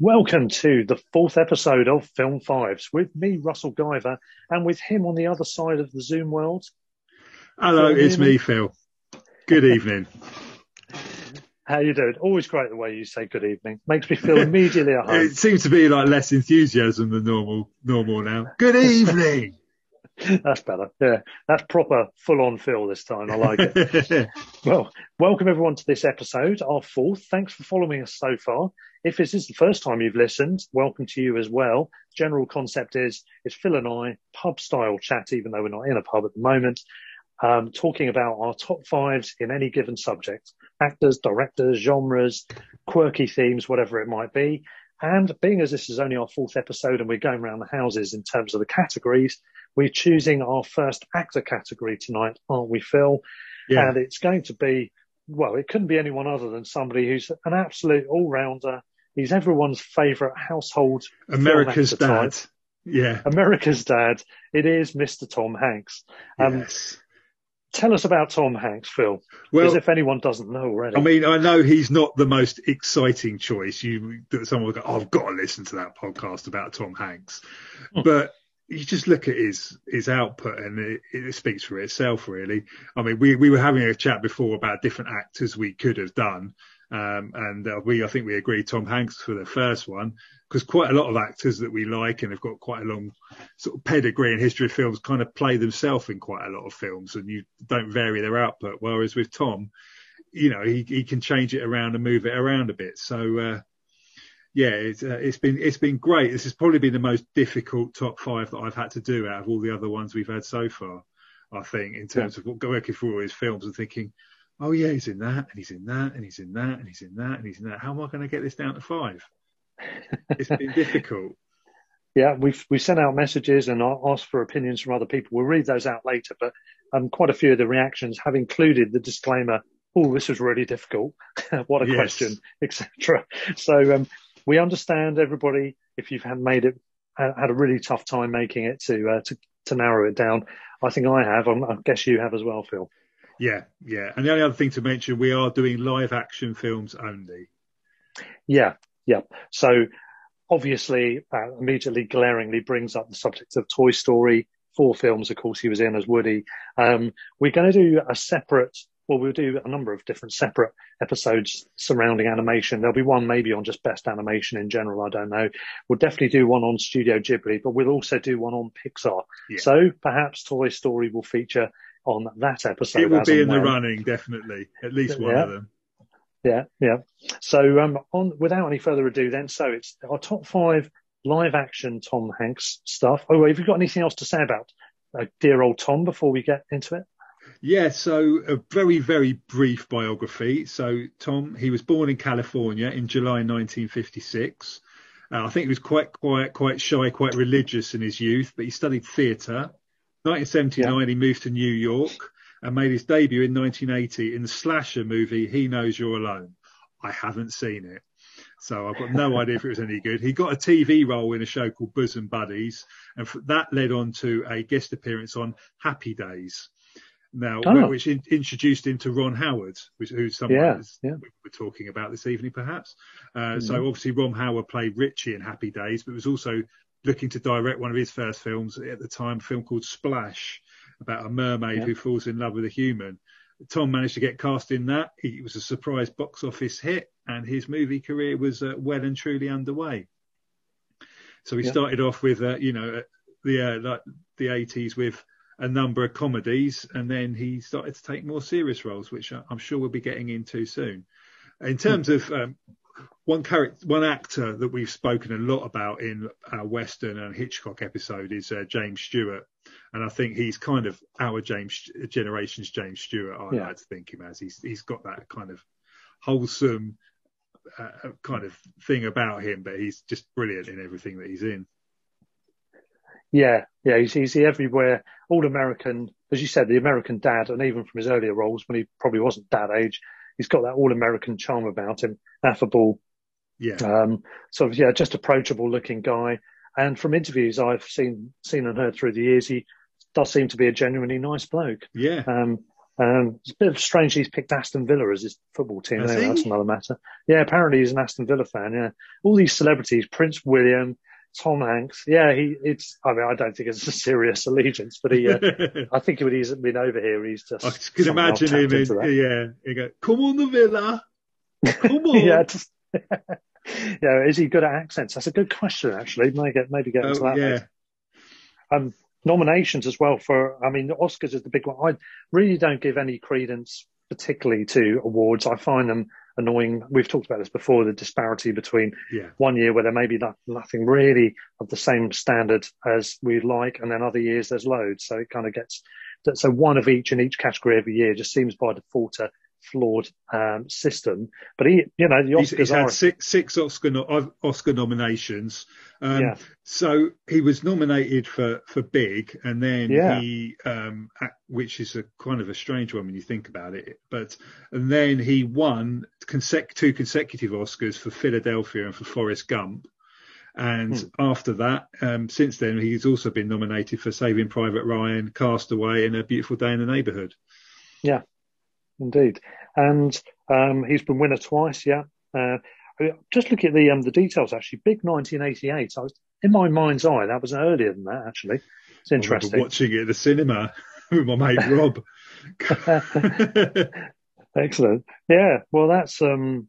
Welcome to the fourth episode of Film Fives with me, Russell Guyver, and with him on the other side of the Zoom world. Hello, Phil it's me, Phil. Good evening. How you doing? Always great the way you say good evening. Makes me feel immediately at home. It seems to be like less enthusiasm than normal normal now. Good evening. That's better. Yeah, that's proper full on Phil this time. I like it. well, welcome everyone to this episode, our fourth. Thanks for following us so far. If this is the first time you've listened, welcome to you as well. General concept is it's Phil and I, pub style chat, even though we're not in a pub at the moment, um, talking about our top fives in any given subject. Actors, directors, genres, quirky themes, whatever it might be. And being as this is only our fourth episode and we're going around the houses in terms of the categories, we're choosing our first actor category tonight, aren't we, Phil? Yeah. And it's going to be, well, it couldn't be anyone other than somebody who's an absolute all rounder. He's everyone's favourite household. America's dad. Type. Yeah. America's dad. It is Mr. Tom Hanks. Um, yes. Tell us about Tom Hanks, Phil. Well, as if anyone doesn't know already. I mean, I know he's not the most exciting choice. You, someone will go, oh, I've got to listen to that podcast about Tom Hanks. Hmm. But you just look at his his output and it, it, speaks for itself really i mean we we were having a chat before about different actors we could have done um, and uh, we i think we agreed tom hanks for the first one because quite a lot of actors that we like and have got quite a long sort of pedigree and history of films kind of play themselves in quite a lot of films and you don't vary their output whereas with tom you know he, he can change it around and move it around a bit so uh, yeah, it's, uh, it's been it's been great. This has probably been the most difficult top five that I've had to do out of all the other ones we've had so far. I think in terms yeah. of working through all his films and thinking, oh yeah, he's in that and he's in that and he's in that and he's in that and he's in that. How am I going to get this down to five? it's been difficult. Yeah, we've we sent out messages and asked for opinions from other people. We'll read those out later, but um, quite a few of the reactions have included the disclaimer. Oh, this was really difficult. what a yes. question, etc. So um, we understand everybody if you've had made it had a really tough time making it to uh, to to narrow it down. I think I have. I'm, i guess you have as well, Phil. Yeah, yeah. And the only other thing to mention, we are doing live action films only. Yeah, yeah. So obviously, uh, immediately glaringly brings up the subject of Toy Story. Four films, of course, he was in as Woody. Um, we're going to do a separate well, we'll do a number of different separate episodes surrounding animation. There'll be one maybe on just best animation in general. I don't know. We'll definitely do one on Studio Ghibli, but we'll also do one on Pixar. Yeah. So perhaps Toy Story will feature on that episode. It will be in the running, definitely. At least one yeah. of them. Yeah, yeah. So, um, on without any further ado, then, so it's our top five live action Tom Hanks stuff. Oh, have you got anything else to say about uh, dear old Tom before we get into it? Yeah, so a very, very brief biography. So, Tom, he was born in California in July 1956. Uh, I think he was quite quiet, quite shy, quite religious in his youth, but he studied theatre. 1979, yeah. he moved to New York and made his debut in 1980 in the slasher movie He Knows You're Alone. I haven't seen it. So I've got no idea if it was any good. He got a TV role in a show called Bosom Buddies, and that led on to a guest appearance on Happy Days now, oh. which in, introduced him to Ron Howard, which, who's someone yeah, yeah. we're talking about this evening, perhaps. Uh, mm-hmm. So obviously, Ron Howard played Richie in Happy Days, but was also looking to direct one of his first films at the time, a film called Splash, about a mermaid yeah. who falls in love with a human. Tom managed to get cast in that. It was a surprise box office hit, and his movie career was uh, well and truly underway. So he started off with, uh, you know, the uh, like the 80s with a number of comedies, and then he started to take more serious roles, which I'm sure we'll be getting into soon. In terms of um, one character, one actor that we've spoken a lot about in our Western and Hitchcock episode is uh, James Stewart, and I think he's kind of our James generation's James Stewart. I yeah. like to think him as he's he's got that kind of wholesome uh, kind of thing about him, but he's just brilliant in everything that he's in. Yeah, yeah, he's, he's everywhere, all American, as you said, the American dad, and even from his earlier roles when he probably wasn't dad age, he's got that all American charm about him, affable, yeah, um, sort of yeah, just approachable looking guy. And from interviews I've seen seen and heard through the years, he does seem to be a genuinely nice bloke. Yeah. Um, Um, it's a bit strange he's picked Aston Villa as his football team. Anyway, that's another matter. Yeah, apparently he's an Aston Villa fan. Yeah, all these celebrities, Prince William, Tom Hanks. Yeah, he. It's. I mean, I don't think it's a serious allegiance, but he. Uh, I think when he's been over here, he's just. I can imagine him in, yeah, he go, come on the villa, come on. yeah, just, yeah. Is he good at accents? That's a good question, actually. Maybe get maybe get into Oh, that. yeah. Um, nominations as well for. I mean, the Oscars is the big one. I really don't give any credence, particularly to awards. I find them annoying. We've talked about this before. The disparity between yeah, one year where there may be no, nothing really of the same standard as we'd like, and then other years there's loads. So it kind of gets that so one of each in each category every year just seems by default a flawed um, system. But he, you know, the he's, Oscars he's are had six, six Oscar no- Oscar nominations. Um, Yeah. So he was nominated for for Big, and then Yeah. he, um, which is a kind of a strange one when you think about it. But and then he won consec- two consecutive Oscars for Philadelphia and for Forrest Gump. And Hmm. after that, um, since then, he's also been nominated for Saving Private Ryan, Castaway, and A Beautiful Day in the Neighborhood. Indeed, and um, he's been winner twice. Yeah. Uh, just look at the um, the details. Actually, big 1988. I was in my mind's eye. That was earlier than that. Actually, it's interesting. watching it at the cinema with my mate Rob. Excellent. Yeah. Well, that's um,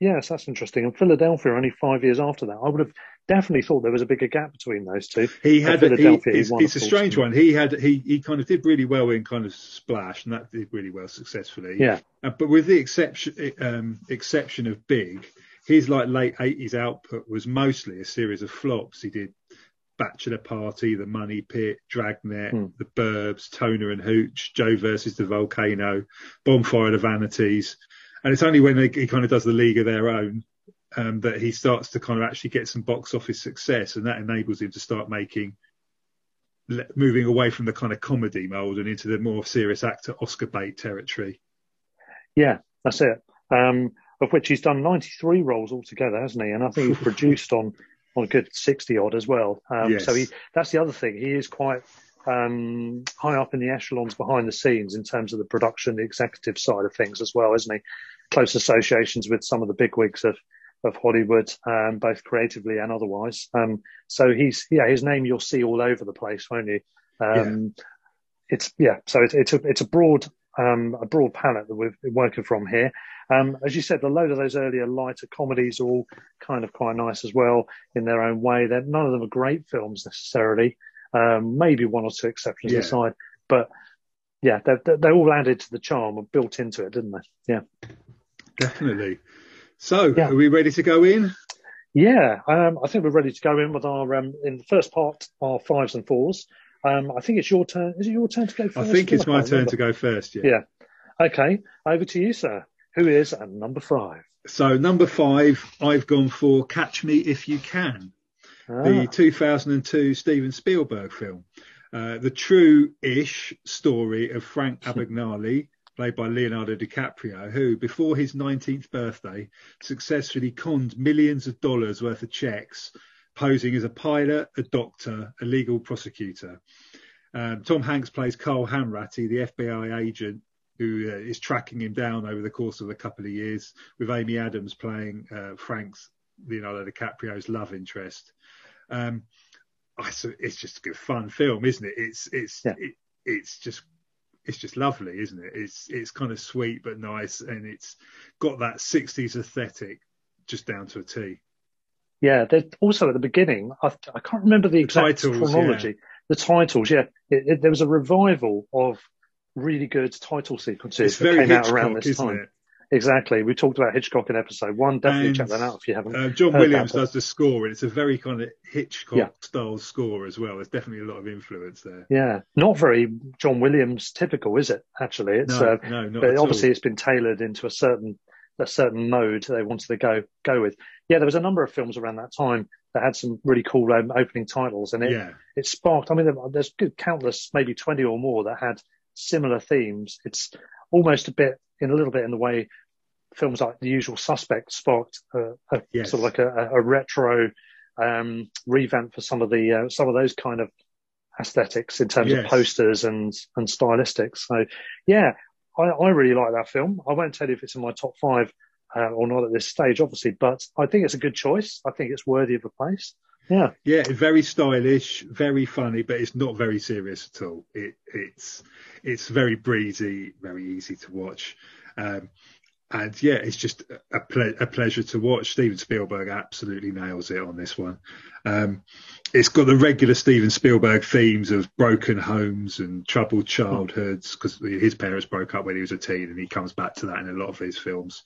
yes, that's interesting. And Philadelphia only five years after that. I would have definitely thought there was a bigger gap between those two. He had a, he it's, won, it's a strange one. He had he he kind of did really well in kind of Splash, and that did really well successfully. Yeah. Uh, but with the exception um, exception of Big, his like late eighties output was mostly a series of flops. He did Bachelor Party, The Money Pit, Dragnet, Hmm. The Burbs, Turner and Hooch, Joe versus the Volcano, Bonfire of the Vanities, and it's only when he kind of does the League of Their Own um, that he starts to kind of actually get some box office success, and that enables him to start making moving away from the kind of comedy mold and into the more serious actor Oscar bait territory. Yeah, that's it. Um, of which he's done 93 roles altogether, hasn't he? And I think he's produced on on a good 60 odd as well. Um, Yes. So he that's the other thing. He is quite um, high up in the echelons behind the scenes in terms of the production, the executive side of things as well, isn't he? Close associations with some of the big wigs of of Hollywood, um, both creatively and otherwise. Um, so he's yeah, his name you'll see all over the place, won't you? Um, It's yeah, so it's it's a it's a broad um, a broad palette that we've been working from here. Um, as you said, a load of those earlier lighter comedies are all kind of quite nice as well in their own way. They're, none of them are great films necessarily. Um, maybe one or two exceptions Yeah. aside, but yeah, they they they all added to the charm and built into it, didn't they? Yeah. Definitely. So, Yeah. are we ready to go in? Yeah, um, I think we're ready to go in with our um, in the first part, our fives and fours. Um, I think it's your turn. Is it your turn to go first? I think it's my turn remember. to go first. Yeah. Yeah. Okay, over to you, sir. Who is at number five? So, number five, I've gone for Catch Me If You Can. the Ah, 2002 Steven Spielberg film. Uh, the true-ish story of Frank Abagnale, played by Leonardo DiCaprio, who, before his 19th birthday, successfully conned millions of dollars worth of checks, posing as a pilot, a doctor, a legal prosecutor. Um, Tom Hanks plays Carl Hanratty, the FBI agent who uh, is tracking him down over the course of a couple of years, with Amy Adams playing uh, Frank's Leonardo DiCaprio's love interest. Um, I, so it's just a good fun film, isn't it? It's it's Yeah. it, it's just it's just lovely, isn't it? It's it's kind of sweet but nice, and it's got that '60s aesthetic just down to a T. yeah. There's also at the beginning, I, I can't remember the exact titles, chronology. The titles, yeah. It, it, there was a revival of really good title sequences It's that very came out around this time. it? Exactly. We talked about Hitchcock in episode one. Definitely And, check that out if you haven't. Uh, John Williams does the score, and it's a very kind of Hitchcock Yeah. style score as well. There's definitely a lot of influence there. Yeah, not very John Williams typical, is it? Actually, it's No, uh, no, not obviously all. it's been tailored into a certain a certain mode they wanted to go go with. Yeah, there was a number of films around that time that had some really cool um, opening titles, and it Yeah, it sparked. I mean, there's good countless, maybe twenty or more that had similar themes. It's almost a bit in a little bit in the way films like The Usual Suspect sparked a, a Yes. sort of like a, a retro um, revamp for some of the uh, some of those kind of aesthetics in terms Yes. of posters and and stylistics. So yeah, I, I really like that film. I won't tell you if it's in my top five uh, or not at this stage, obviously, but I think it's a good choice. I think it's worthy of a place. Yeah. Yeah, very stylish, very funny, but it's not very serious at all. It, it's it's very breezy, very easy to watch. Um, and yeah, it's just a, ple- a, pleasure to watch. Steven Spielberg absolutely nails it on this one. Um, it's got the regular Steven Spielberg themes of broken homes and troubled childhoods because his parents broke up when he was a teen, and he comes back to that in a lot of his films.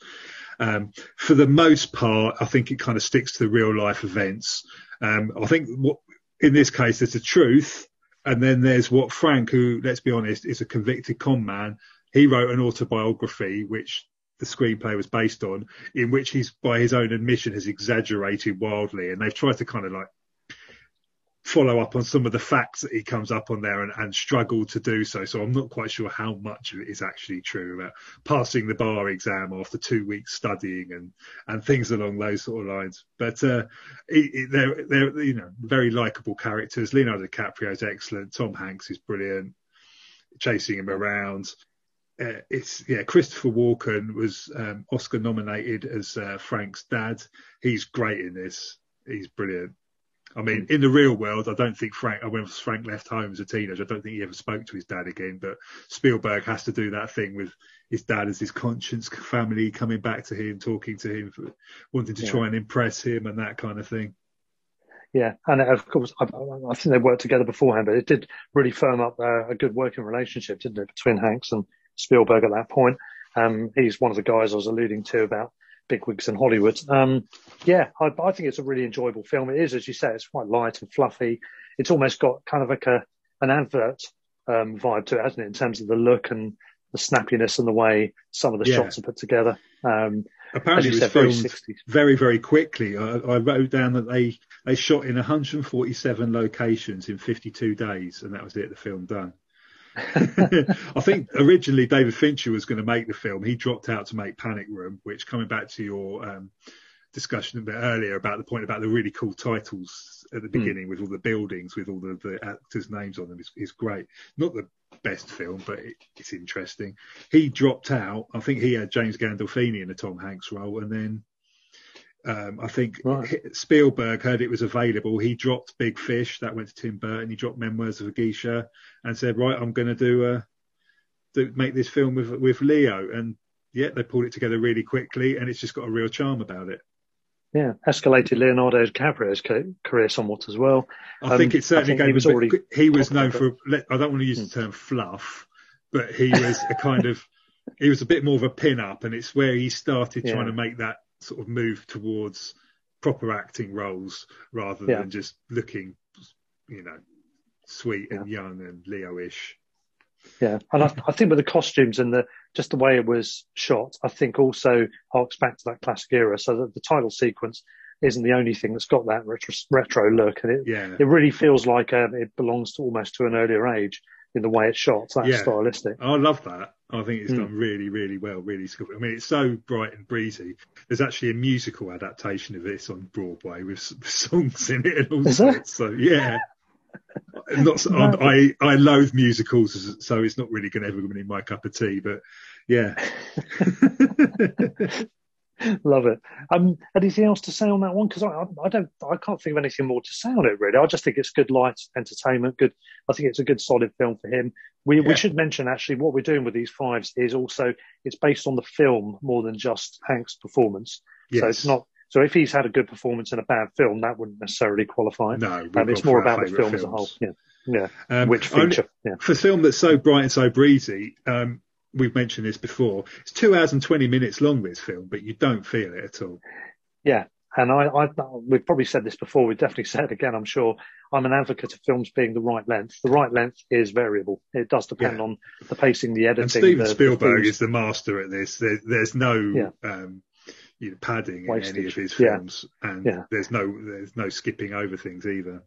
Um, for the most part, I think it kind of sticks to the real life events. Um, I think what, in this case, there's a truth, and then there's what Frank, who, let's be honest, is a convicted con man. He wrote an autobiography, which the screenplay was based on, in which he's, by his own admission, has exaggerated wildly, and they've tried to kind of like follow up on some of the facts that he comes up on there and, and struggled to do so. So I'm not quite sure how much of it is actually true about passing the bar exam after two weeks studying and, and things along those sort of lines. But uh, they're, they're, you know, very likable characters. Leonardo DiCaprio is excellent. Tom Hanks is brilliant, chasing him around. Uh, it's yeah. Christopher Walken was um, Oscar nominated as uh, Frank's dad. He's great in this. He's brilliant. I mean, in the real world, I don't think Frank, when Frank left home as a teenager, I don't think he ever spoke to his dad again. But Spielberg has to do that thing with his dad as his conscience family coming back to him, talking to him, wanting to yeah. try and impress him and that kind of thing. Yeah, and of course, I, I think they worked together beforehand, but it did really firm up uh, a good working relationship, didn't it, between Hanks and Spielberg at that point. Um, he's one of the guys I was alluding to about bigwigs in Hollywood. Um, yeah, I, I, think it's a really enjoyable film. It is, as you say, it's quite light and fluffy. It's almost got kind of like a an advert um, vibe to it, hasn't it, in terms of the look and the snappiness and the way some of the yeah. shots are put together. Um, Apparently, it was filmed very, very quickly. I, I, wrote down that they they shot in 147 locations in 52 days, and that was it. The film done. I think originally David Fincher was going to make the film. He dropped out to make Panic Room, which coming back to your um, discussion a bit earlier about the point about the really cool titles at the hmm. beginning mm. with all the buildings with all the, the actors' names on them is, is great. Not the best film, but it, it's interesting. He dropped out. I think he had James Gandolfini in a Tom Hanks role, and then um, I think right. Spielberg heard it was available. He dropped Big Fish. That went to Tim Burton. He dropped Memoirs of a Geisha and said, right, I'm going to do, a do make this film with, with Leo. And yeah, they pulled it together really quickly and it's just got a real charm about it. Yeah, escalated Leonardo DiCaprio's career somewhat as well. I um, think it certainly gave. He was already. He was known for. I don't want to use the hmm. term fluff, but he was a kind of. He was a bit more of a pin-up, and it's where he started yeah. trying to make that sort of move towards proper acting roles rather yeah. than just looking, you know, sweet and yeah. young and Leo-ish. Yeah, and I, I, think with the costumes and the just the way it was shot, I think also harks back to that classic era. So that the title sequence isn't the only thing that's got that retro, retro look, and it yeah. it really feels like um, it belongs to almost to an earlier age in the way it's shot. So that's yeah. stylistic. I love that. I think it's mm. done really, really well, really skillful. I mean, it's so bright and breezy. There's actually a musical adaptation of this on Broadway with, songs in it and all Is sorts. So yeah. not no. I I loathe musicals, so it's not really going to ever be in my cup of tea. But yeah, Love it. Um, anything else to say on that one? Because I, I, don't, I can't think of anything more to say on it really. I just think it's good light entertainment. Good. I think it's a good solid film for him. We yeah. we should mention actually what we're doing with these fives is also it's based on the film more than just Hank's performance. Yes. So it's not. So if he's had a good performance in a bad film, that wouldn't necessarily qualify. No, um, it's more about the film films. as a whole. Yeah. Yeah. Um, Which feature? yeah. For a film that's so bright and so breezy, um, we've mentioned this before. It's two hours and 20 minutes long, this film, but you don't feel it at all. Yeah. And I, I, we've probably said this before. We've definitely said it again. I'm sure I'm an advocate of films being the right length. The right length is variable. It does depend yeah. on the pacing, the editing. And Steven the, Spielberg the is the master at this. There, there's no, yeah. um, you know, padding Wastage. in any of his films, yeah. and there's no, there's no skipping over things either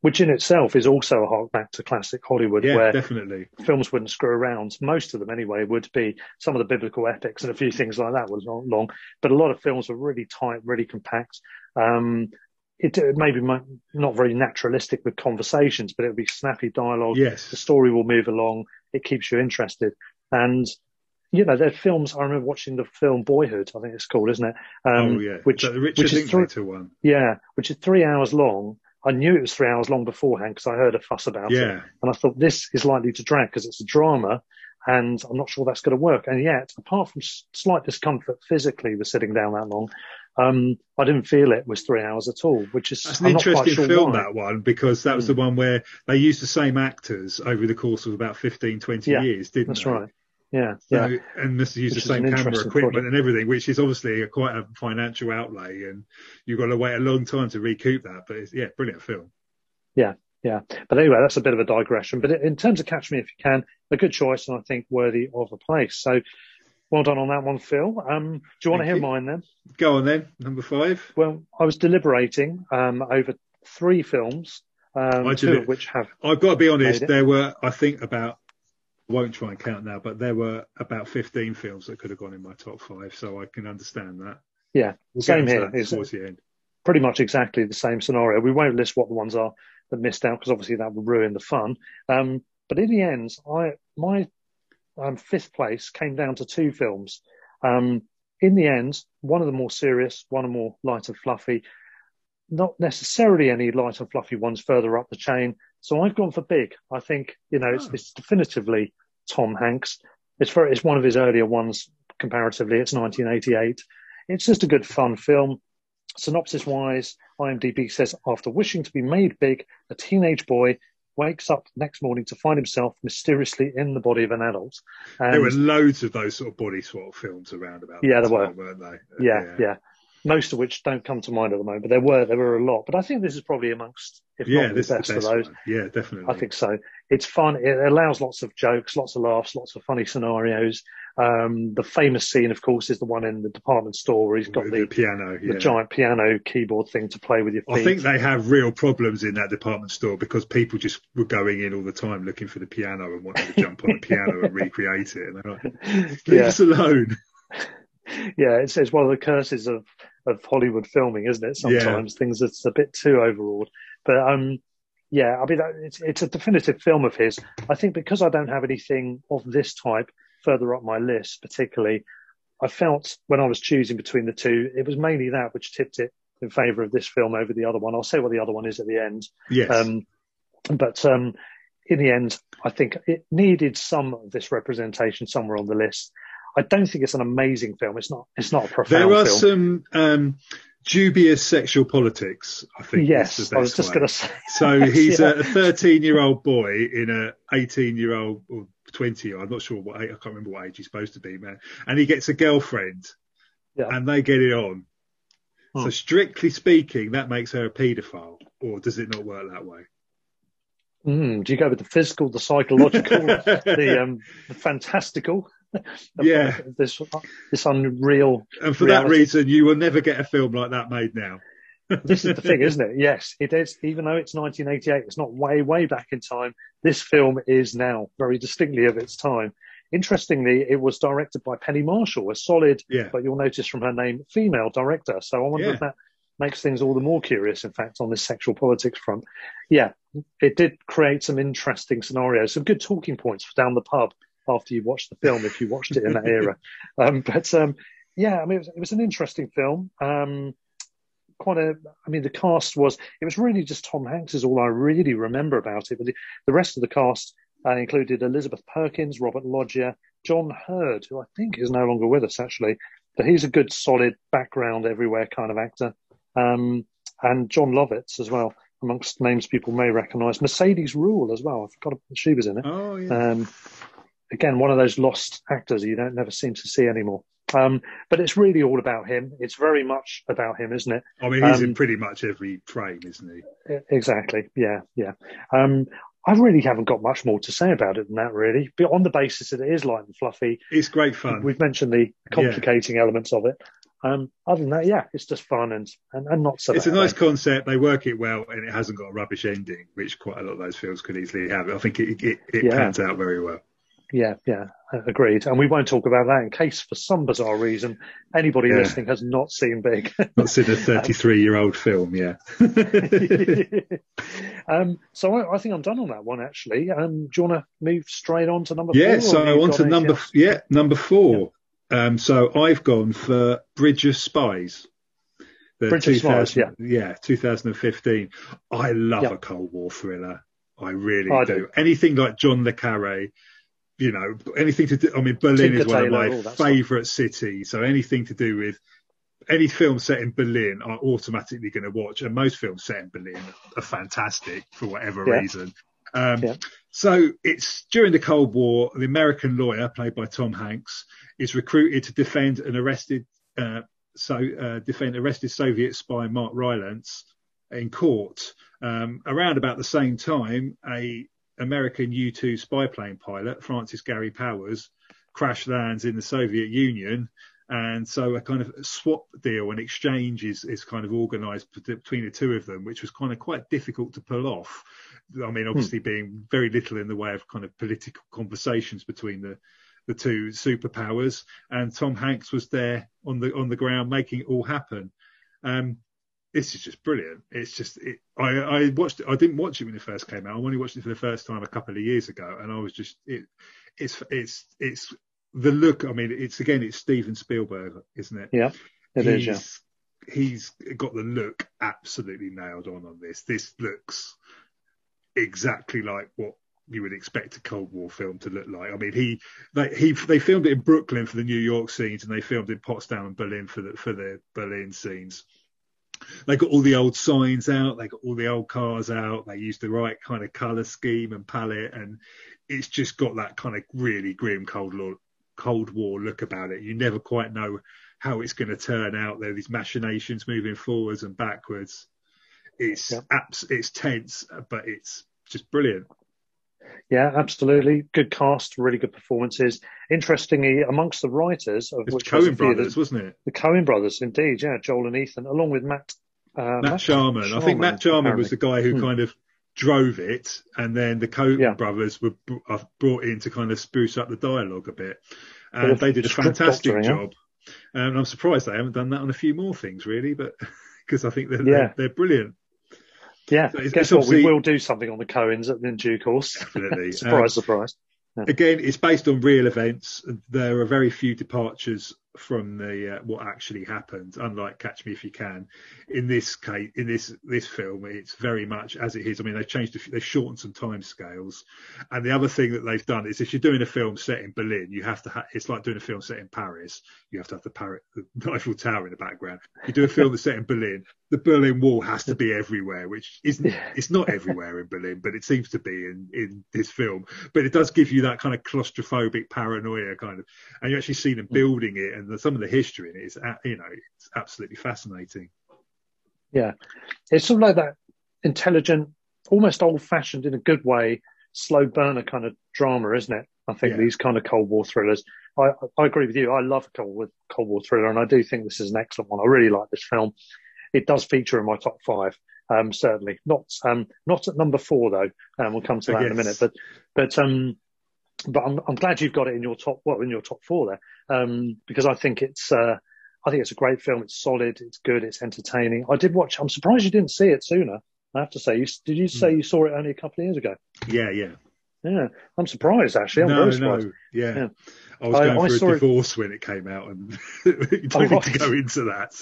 which in itself is also a hark back to classic Hollywood, yeah, where definitely films wouldn't screw around. Most of them, anyway, would be some of the biblical epics and a few things like that was not long, but a lot of films were really tight, really compact. Um, it, it maybe not very naturalistic with conversations, but it would be snappy dialogue. Yes, the story will move along. It keeps you interested, and you know, they're films. I remember watching the film Boyhood. I think it's called, isn't it? Um, oh yeah, which the Richard which Linklater one. Yeah, which is three hours long. I knew it was three hours long beforehand because I heard a fuss about yeah. it, and I thought this is likely to drag because it's a drama, and I'm not sure that's going to work. And yet, apart from slight discomfort physically with sitting down that long, um, I didn't feel it was three hours at all, which is That's an I'm interesting sure film why. that one because that was the Hmm. one where they used the same actors over the course of about 15, 20 Yeah, years, didn't That's they? right. Yeah, So, yeah, and this Which the same camera equipment project. and everything, which is obviously a, quite a financial outlay, and you've got to wait a long time to recoup that. But it's, yeah, brilliant film. yeah. Yeah. But anyway, that's a bit of a digression. But in terms of Catch Me If You Can, a good choice, and I think worthy of a place. So, well done on that one, Phil. Um, do you want to hear you. mine then? Go on then, number five. Well, I was deliberating um, over three films, um, I two of which have. I've got to be honest. There were, I think, about. Won't try and count now, but there were about 15 films that could have gone in my top five, so I can understand that. Yeah, We'll Same here. towards the end. pretty much exactly the same scenario. We won't list what the ones are that missed out because obviously that would ruin the fun. Um, but in the end, I my um, fifth place came down to two films. Um, in the end, one of them more serious, one of more light and fluffy. Not necessarily any light and fluffy ones further up the chain. So I've gone for big. I think you know it's, Oh. it's definitively Tom Hanks. It's very it's one of his earlier ones comparatively. It's 1988. It's just a good fun film. Synopsis wise, IMDb says after wishing to be made big, a teenage boy wakes up next morning to find himself mysteriously in the body of an adult. And There were loads of those sort of body swap films around about. Yeah, there were. time, weren't they? yeah, yeah, Most of which don't come to mind at the moment, but there were there were a lot. But I think this is probably amongst, if Yeah, not the best, the best of those. one. Yeah, definitely. I think so. It's fun. It allows lots of jokes, lots of laughs, lots of funny scenarios. Um, the famous scene, of course, is the one in the department store where he's got With the, piano. the Yeah. giant piano keyboard thing to play with your feet. I think they have real problems in that department store because people just were going in all the time looking for the piano and wanting to jump on the piano and recreate it. And they're like, leave yeah, us alone. yeah. It's, it's one of the curses of, of Hollywood filming, isn't it? Sometimes things it's a bit too overawed. But um, yeah, I mean, that- it's it's a definitive film of his. I think because I don't have anything of this type further up my list, particularly, I felt when I was choosing between the two, it was mainly that which tipped it in favour of this film over the other one. I'll say what the other one is at the end. Yes. Um, but um, in the end, I think it needed some of this representation somewhere on the list. I don't think it's an amazing film. It's not. It's not a profound there are film. some um, dubious sexual politics, I think. yes, I was just going to say. So he's Yeah. a 13 year old boy in a 18 year old or 20. I'm not sure what age, I can't remember what age he's supposed to be, man. And he gets a girlfriend Yeah. and they get it on. Hmm. So strictly speaking, that makes her a paedophile, or does it not work that way? Mm, do you go with the physical, the psychological, the um, the fantastical? Yeah. this this unreal. And for Reality. that reason, you will never get a film like that made now. This is the thing, isn't it? Yes, it is. Even though it's 1988, it's not way way back in time. This film is now very distinctly of its time. Interestingly, it was directed by Penny Marshall, a solid, Yeah. but you'll notice from her name, female director. So I wonder Yeah. if that makes things all the more curious, in fact, on this sexual politics front. Yeah, it did create some interesting scenarios, some good talking points for down the pub after you watched the film, if you watched it in that era. Um, but um, yeah, I mean, it was, it was an interesting film. Um, quite a, I mean, the cast was, it was really just Tom Hanks is all I really remember about it. But the, the rest of the cast uh, included Elizabeth Perkins, Robert Loggia, John Heard, who I think is no longer with us actually, but he's a good, solid background everywhere kind of actor. Um, and Jon Lovitz as well, amongst names people may recognise. Mercedes Ruehl as well. I forgot she was in it. Oh, yeah. Um, again, one of those lost actors you don't never seem to see anymore. Um, but it's really all about him. It's very much about him, isn't it? I mean, he's um, in pretty much every frame, isn't he? Exactly. Yeah, yeah. Um, I really haven't got much more to say about it than that, really. But on the basis that it is light and fluffy, It's great fun. we've mentioned the complicating elements of it. Um, other than that, yeah, it's just fun and and, and not so. It's a nice concept. They work it well, and it hasn't got a rubbish ending, which quite a lot of those films could easily have. I think it it, it Yeah. pans out very well. Yeah, yeah, agreed. And we won't talk about that in case, for some bizarre reason, anybody yeah. listening has not seen Big. not seen a 33 year old film, yeah. um, so I, I, think I'm done on that one, actually. Um, do you want to move straight on to number yeah, four? Yeah, so on to number, yeah, number four. Yeah. Um, so I've gone for Bridge of Spies. Bridge of Spies, yeah. Yeah, 2015. I love a Cold War thriller. I really I do. do. Anything like John le Carre, you know, anything to do. I mean, Berlin Tinker is one Taylor, of my favourite cities. So anything to do with any film set in Berlin, I'm automatically going to watch. And most films set in Berlin are fantastic for whatever yeah. reason. Um, yeah. So it's during the Cold War. The American lawyer, played by Tom Hanks, is recruited to defend an arrested, uh, so uh, defend arrested Soviet spy Mark Rylance in court. Um, around about the same time, a American U-2 spy plane pilot, Francis Gary Powers, crash lands in the Soviet Union. And so a kind of swap deal and exchange is, is kind of organised between the two of them, which was kind of quite difficult to pull off. I mean, obviously hmm. being very little in the way of kind of political conversations between the, the two superpowers. And Tom Hanks was there on the on the ground making it all happen. Um, this is just brilliant. It's just it, I I watched it. I didn't watch it when it first came out. I only watched it for the first time a couple of years ago, and I was just it. It's it's it's the look. I mean, it's again, it's Steven Spielberg, isn't it? Yeah, it he's, is, yeah. He's got the look absolutely nailed on on this. This looks exactly like what you would expect a Cold War film to look like. I mean, he they he they filmed it in Brooklyn for the New York scenes, and they filmed in Potsdam and Berlin for the for the Berlin scenes they got all the old signs out, they got all the old cars out, they used the right kind of colour scheme and palette, and it's just got that kind of really grim Cold War, Cold War look about it. You never quite know how it's going to turn out. There are these machinations moving forwards and backwards. It's yep. abs- it's tense, but it's just brilliant. Yeah, absolutely. Good cast, really good performances. Interestingly, amongst the writers of it's which Coen brothers, wasn't it? The Coen brothers, indeed. Yeah, Joel and Ethan, along with Matt. Uh, Matt. Charman. I think Matt Charman apparently. was the guy who hmm. kind of drove it, and then the Coen yeah. brothers were uh, brought in to kind of spruce up the dialogue a bit, and they did a fantastic job. Yeah? And I'm surprised they haven't done that on a few more things, really, but because I think they're, yeah. they're, they're brilliant. Yeah, so it's, guess it's what? We will do something on the Coens in due course. Definitely. surprise, um, surprise. Yeah. Again, it's based on real events. There are very few departures from the uh, what actually happened. Unlike Catch Me If You Can, in this case, in this this film, it's very much as it is. I mean, they've changed, few, they've shortened some time scales, and the other thing that they've done is if you're doing a film set in Berlin, you have to. Ha- it's like doing a film set in Paris. You have to have the, Paris, the Eiffel Tower in the background. You do a film that's set in Berlin, the Berlin Wall has to be everywhere, which isn't. It's not everywhere in Berlin, but it seems to be in in this film. But it does give you that kind of claustrophobic paranoia kind of, and you actually see them building it and the, some of the history in it is, you know, it's absolutely fascinating. Yeah, it's sort of like that intelligent, almost old-fashioned in a good way, slow burner kind of drama, isn't it? I think yeah. these kind of Cold War thrillers. I, I agree with you. I love Cold War, Cold War thriller, and I do think this is an excellent one. I really like this film. It does feature in my top five, um, certainly. Not um, not at number four though. Um, we'll come to that in a minute. But but um, but I'm, I'm glad you've got it in your top, well, in your top four there, um, because I think it's, uh, I think it's a great film. It's solid. It's good. It's entertaining. I did watch. I'm surprised you didn't see it sooner. I have to say. You, did you say mm. you saw it only a couple of years ago? Yeah, yeah, yeah. I'm surprised actually. I'm no, very surprised. No, yeah. yeah. I was going I, through I a divorce it... when it came out, and you don't oh, need right. to go into that.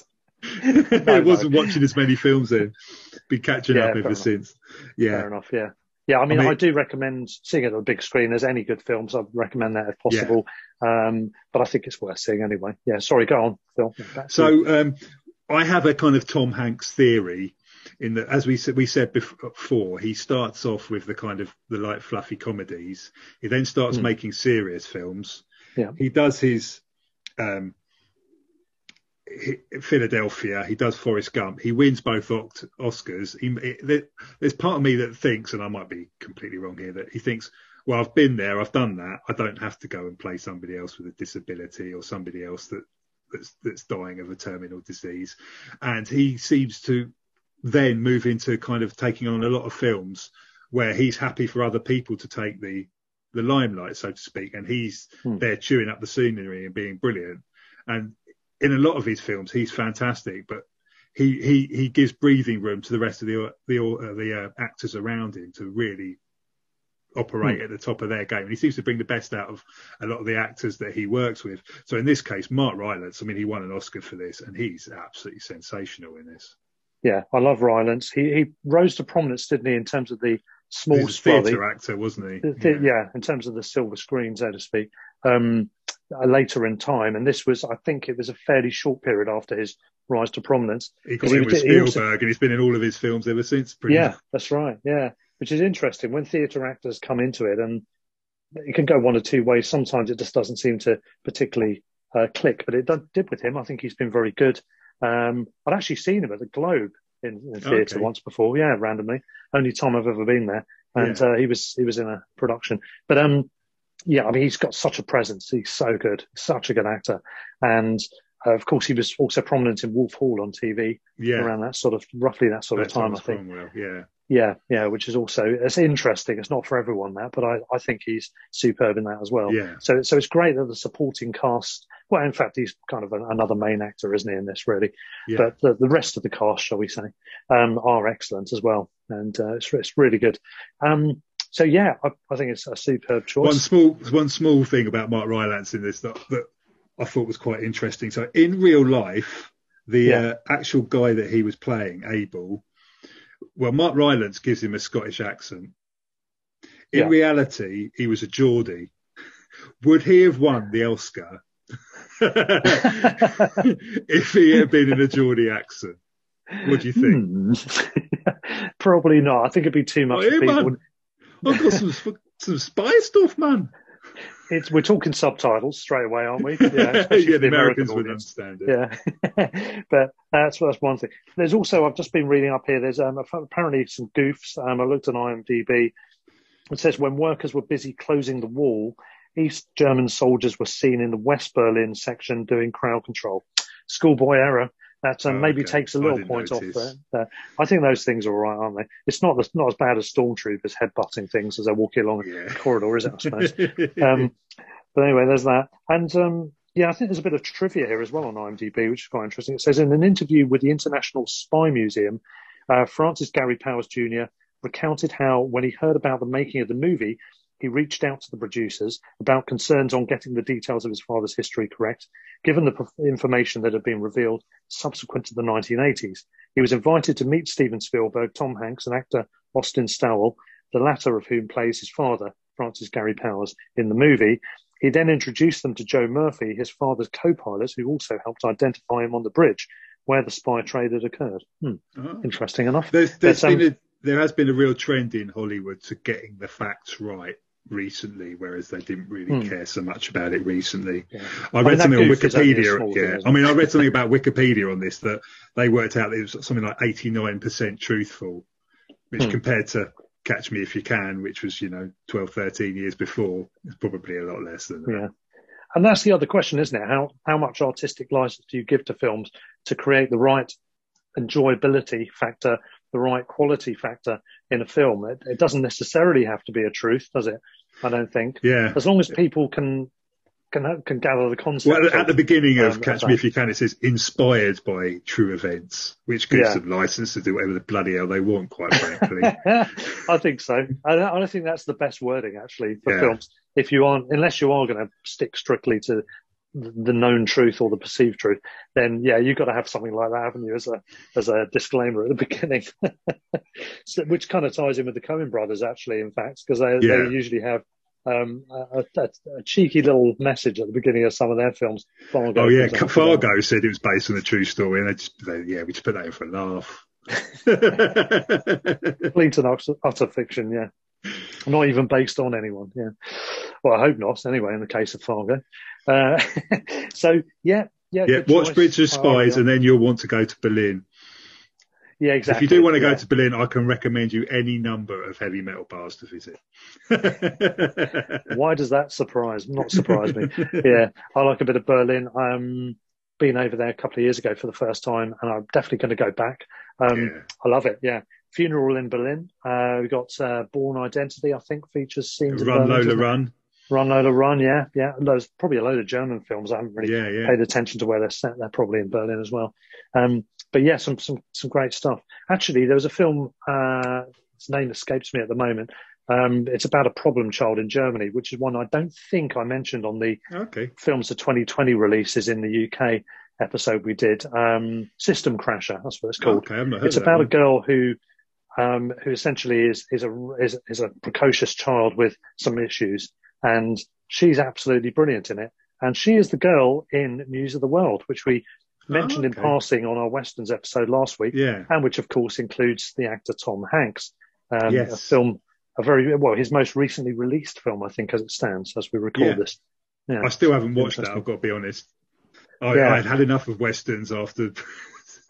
no, I wasn't watching as many films then. Been catching yeah, up ever since. Yeah, fair enough. Yeah. Yeah, I mean, I, mean, I do recommend seeing it on the big screen. As any good films, I'd recommend that if possible. Yeah. Um, but I think it's worth seeing anyway. Yeah, sorry, go on, Phil. So um, I have a kind of Tom Hanks theory in that, as we said, we said before, he starts off with the kind of the light, fluffy comedies. He then starts mm. making serious films. Yeah. He does his um, Philadelphia. He does Forrest Gump. He wins both Oscars. He, it, there's part of me that thinks, and I might be completely wrong here, that he thinks, well, I've been there, I've done that. I don't have to go and play somebody else with a disability or somebody else that that's, that's dying of a terminal disease. And he seems to then move into kind of taking on a lot of films where he's happy for other people to take the the limelight, so to speak, and he's Hmm. there chewing up the scenery and being brilliant. And in a lot of his films, he's fantastic, but he he he gives breathing room to the rest of the the uh, the uh, actors around him to really operate Hmm. at the top of their game. And he seems to bring the best out of a lot of the actors that he works with. So in this case, Mark Rylance, I mean, he won an Oscar for this, and he's absolutely sensational in this. Yeah, I love Rylance. He he rose to prominence, didn't he, in terms of the small He's a well, the- theatre actor, wasn't he? the- the- yeah. in terms of the silver screen, so to speak, um, later in time. And this was, I think, it was a fairly short period after his rise to prominence. He got in was- with he also- Spielberg, and he's been in all of his films ever since. pretty Yeah, much. that's right. Yeah, which is interesting when theatre actors come into it, and it can go one or two ways. Sometimes it just doesn't seem to particularly uh, click, but it did, did with him. I think he's been very good. Um, I'd actually seen him at the Globe in, in theatre Okay. once before. Yeah, randomly, only time I've ever been there, and uh, he was he was in a production. But um, yeah, I mean, he's got such a presence. He's so good, such a good actor, and. Uh, of course, he was also prominent in Wolf Hall on TV Yeah, around that sort of, roughly that sort of time, I think. Cromwell, Yeah, Yeah, yeah, which is also it's interesting. It's not for everyone that, but I, I think he's superb in that as well. yeah, So so it's great that the supporting cast. Well, in fact, he's kind of an, another main actor, isn't he, in this really? yeah. But the, the rest of the cast, shall we say, um, are excellent as well, and uh, it's it's really good. Um, so yeah, I, I think it's a superb choice. One small one small thing about Mark Rylance in this that, that I thought was quite interesting. So in real life, the Yeah. uh, actual guy that he was playing, Abel, well, Mark Rylance gives him a Scottish accent. In Yeah. reality, he was a Geordie. Would he have won the Oscar if he had been in a Geordie accent? What do you think? Hmm. Probably not. I think it'd be too much Oh, for people. man. I've got some some spy stuff, man. It's, we're talking subtitles straight away, aren't we? Yeah, Yeah, the Americans would audience. understand it. Yeah, but that's that's one thing. There's also I've just been reading up here. There's um, apparently some goofs. Um, I looked on IMDb. It says when workers were busy closing the wall, East German soldiers were seen in the West Berlin section doing crowd control. Schoolboy error. That um, Oh, maybe okay. takes a little point off there. Uh, I think those things are all right, aren't they? It's not as, not as bad as stormtroopers headbutting things as they're walking along Yeah. a corridor, is it? I suppose. Um, but anyway, there's that. And um, yeah, I think there's a bit of trivia here as well on IMDb, which is quite interesting. It says in an interview with the International Spy Museum, uh, Francis Gary Powers Jr. recounted how, when he heard about the making of the movie, he reached out to the producers about concerns on getting the details of his father's history correct, given the information that had been revealed subsequent to the 1980s. He was invited to meet Steven Spielberg, Tom Hanks, and actor Austin Stowell, the latter of whom plays his father, Francis Gary Powers, in the movie. He then introduced them to Joe Murphy, his father's co-pilot, who also helped identify him on the bridge where the spy trade had occurred. Hmm, Oh. interesting enough. There's, um, been a, there has been a real trend in Hollywood to getting the facts right recently, whereas they didn't really Hmm. care so much about it recently. Yeah. I mean, read that something on goof is only a Wikipedia. small thing, Yeah, I mean, I read something about Wikipedia on this that they worked out it was something like 89% truthful, which Hmm. compared to Catch Me If You Can, which was, you know, 12, 13 years before, is probably a lot less than that. Yeah. And that's the other question, isn't it? How how much artistic license do you give to films to create the right enjoyability factor, the right quality factor in a film? It, it doesn't necessarily have to be a truth, does it? I don't think. Yeah. As long as people can can can gather the concept. Well, at the beginning of um, Catch Me. If You Can, it says inspired by true events, which gives Yeah. them license to do whatever the bloody hell they want, quite frankly. I think so. I don't, I think that's the best wording actually for Yeah. films. If you aren't, unless you are going to stick strictly to the known truth or the perceived truth, then yeah, you've got to have something like that, haven't you, as a as a disclaimer at the beginning, so, which kind of ties in with the Coen Brothers actually, in fact, because they, Yeah. they usually have um, a, a, a cheeky little message at the beginning of some of their films. Fargo, oh, yeah. Fargo said it was based on a true story, and they just, they, yeah, we just put that in for a laugh. complete and utter fiction, yeah. Not even based on anyone, yeah. Well, I hope not, anyway, in the case of Fargo. Uh, so, yeah, yeah. yeah, watch choice. Bridge of Oh, Spies, yeah. and then you'll want to go to Berlin. yeah, exactly. If you do want to go yeah. to Berlin, I can recommend you any number of heavy metal bars to visit. Why does that surprise, not surprise me? yeah, I like a bit of Berlin. Um, been over there a couple of years ago for the first time, and I'm definitely going to go back. Um, Yeah. I love it. Yeah, Funeral in Berlin. Uh, we got uh, Bourne Identity, I think, features scenes. Run Berlin, Lola Run. Run Lola Run, yeah, yeah. There's probably a load of German films. I haven't really Yeah, yeah. paid attention to where they're set. They're probably in Berlin as well. Um, but yeah, some some some great stuff. Actually, there was a film. Uh, its name escapes me at the moment. Um, it's about a problem child in Germany, which is one I don't think I mentioned on the Okay. films of 2020 releases in the UK episode we did. Um, System Crasher, that's what it's called. Okay, I've not heard It's about a girl who um, who essentially is is a is, is a precocious child with some issues, and she's absolutely brilliant in it. And she is the girl in News of the World, which we mentioned in okay. passing on our westerns episode last week, Yeah. and which of course includes the actor Tom Hanks. Um, Yes. A film, a very well, his most recently released film, I think, as it stands, as we record Yeah. this. Yeah. I still haven't watched that. I've got to be honest. I, Yeah. I'd had enough of westerns after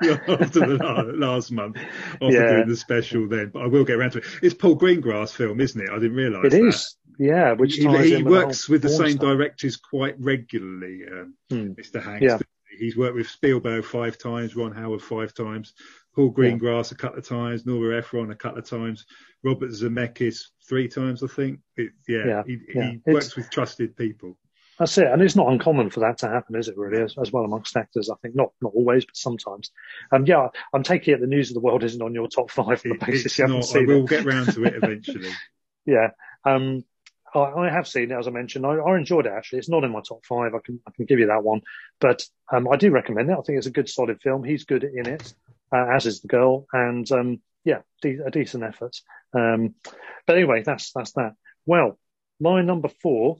after the last month after Yeah. doing the special then, but I will get around to it. It's Paul Greengrass film, isn't it? I didn't realise It that. is, yeah. Which he, he in works with the same stuff. directors quite regularly, um, Hmm. Mr. Hanks. Yeah. He's worked with Spielberg five times, Ron Howard five times, Paul Greengrass a couple of times, Nora Ephron a couple of times, Robert Zemeckis three times, I think. It, yeah, Yeah, he, yeah. he It's- works with trusted people. That's it, and it's not uncommon for that to happen, is it? Really, as, as well amongst actors, I think not not always, but sometimes. Um, yeah, I'm taking it the news of the world isn't on your top five on the basis it's you haven't not, I seen will it. get round to it eventually. Yeah, um, I, I have seen it as I mentioned. I, I enjoyed it actually. It's not in my top five. I can I can give you that one, but um, I do recommend it. I think it's a good solid film. He's good in it, uh, as is the girl, and um, yeah, de- a decent effort. Um, but anyway, that's that's that. Well, my number four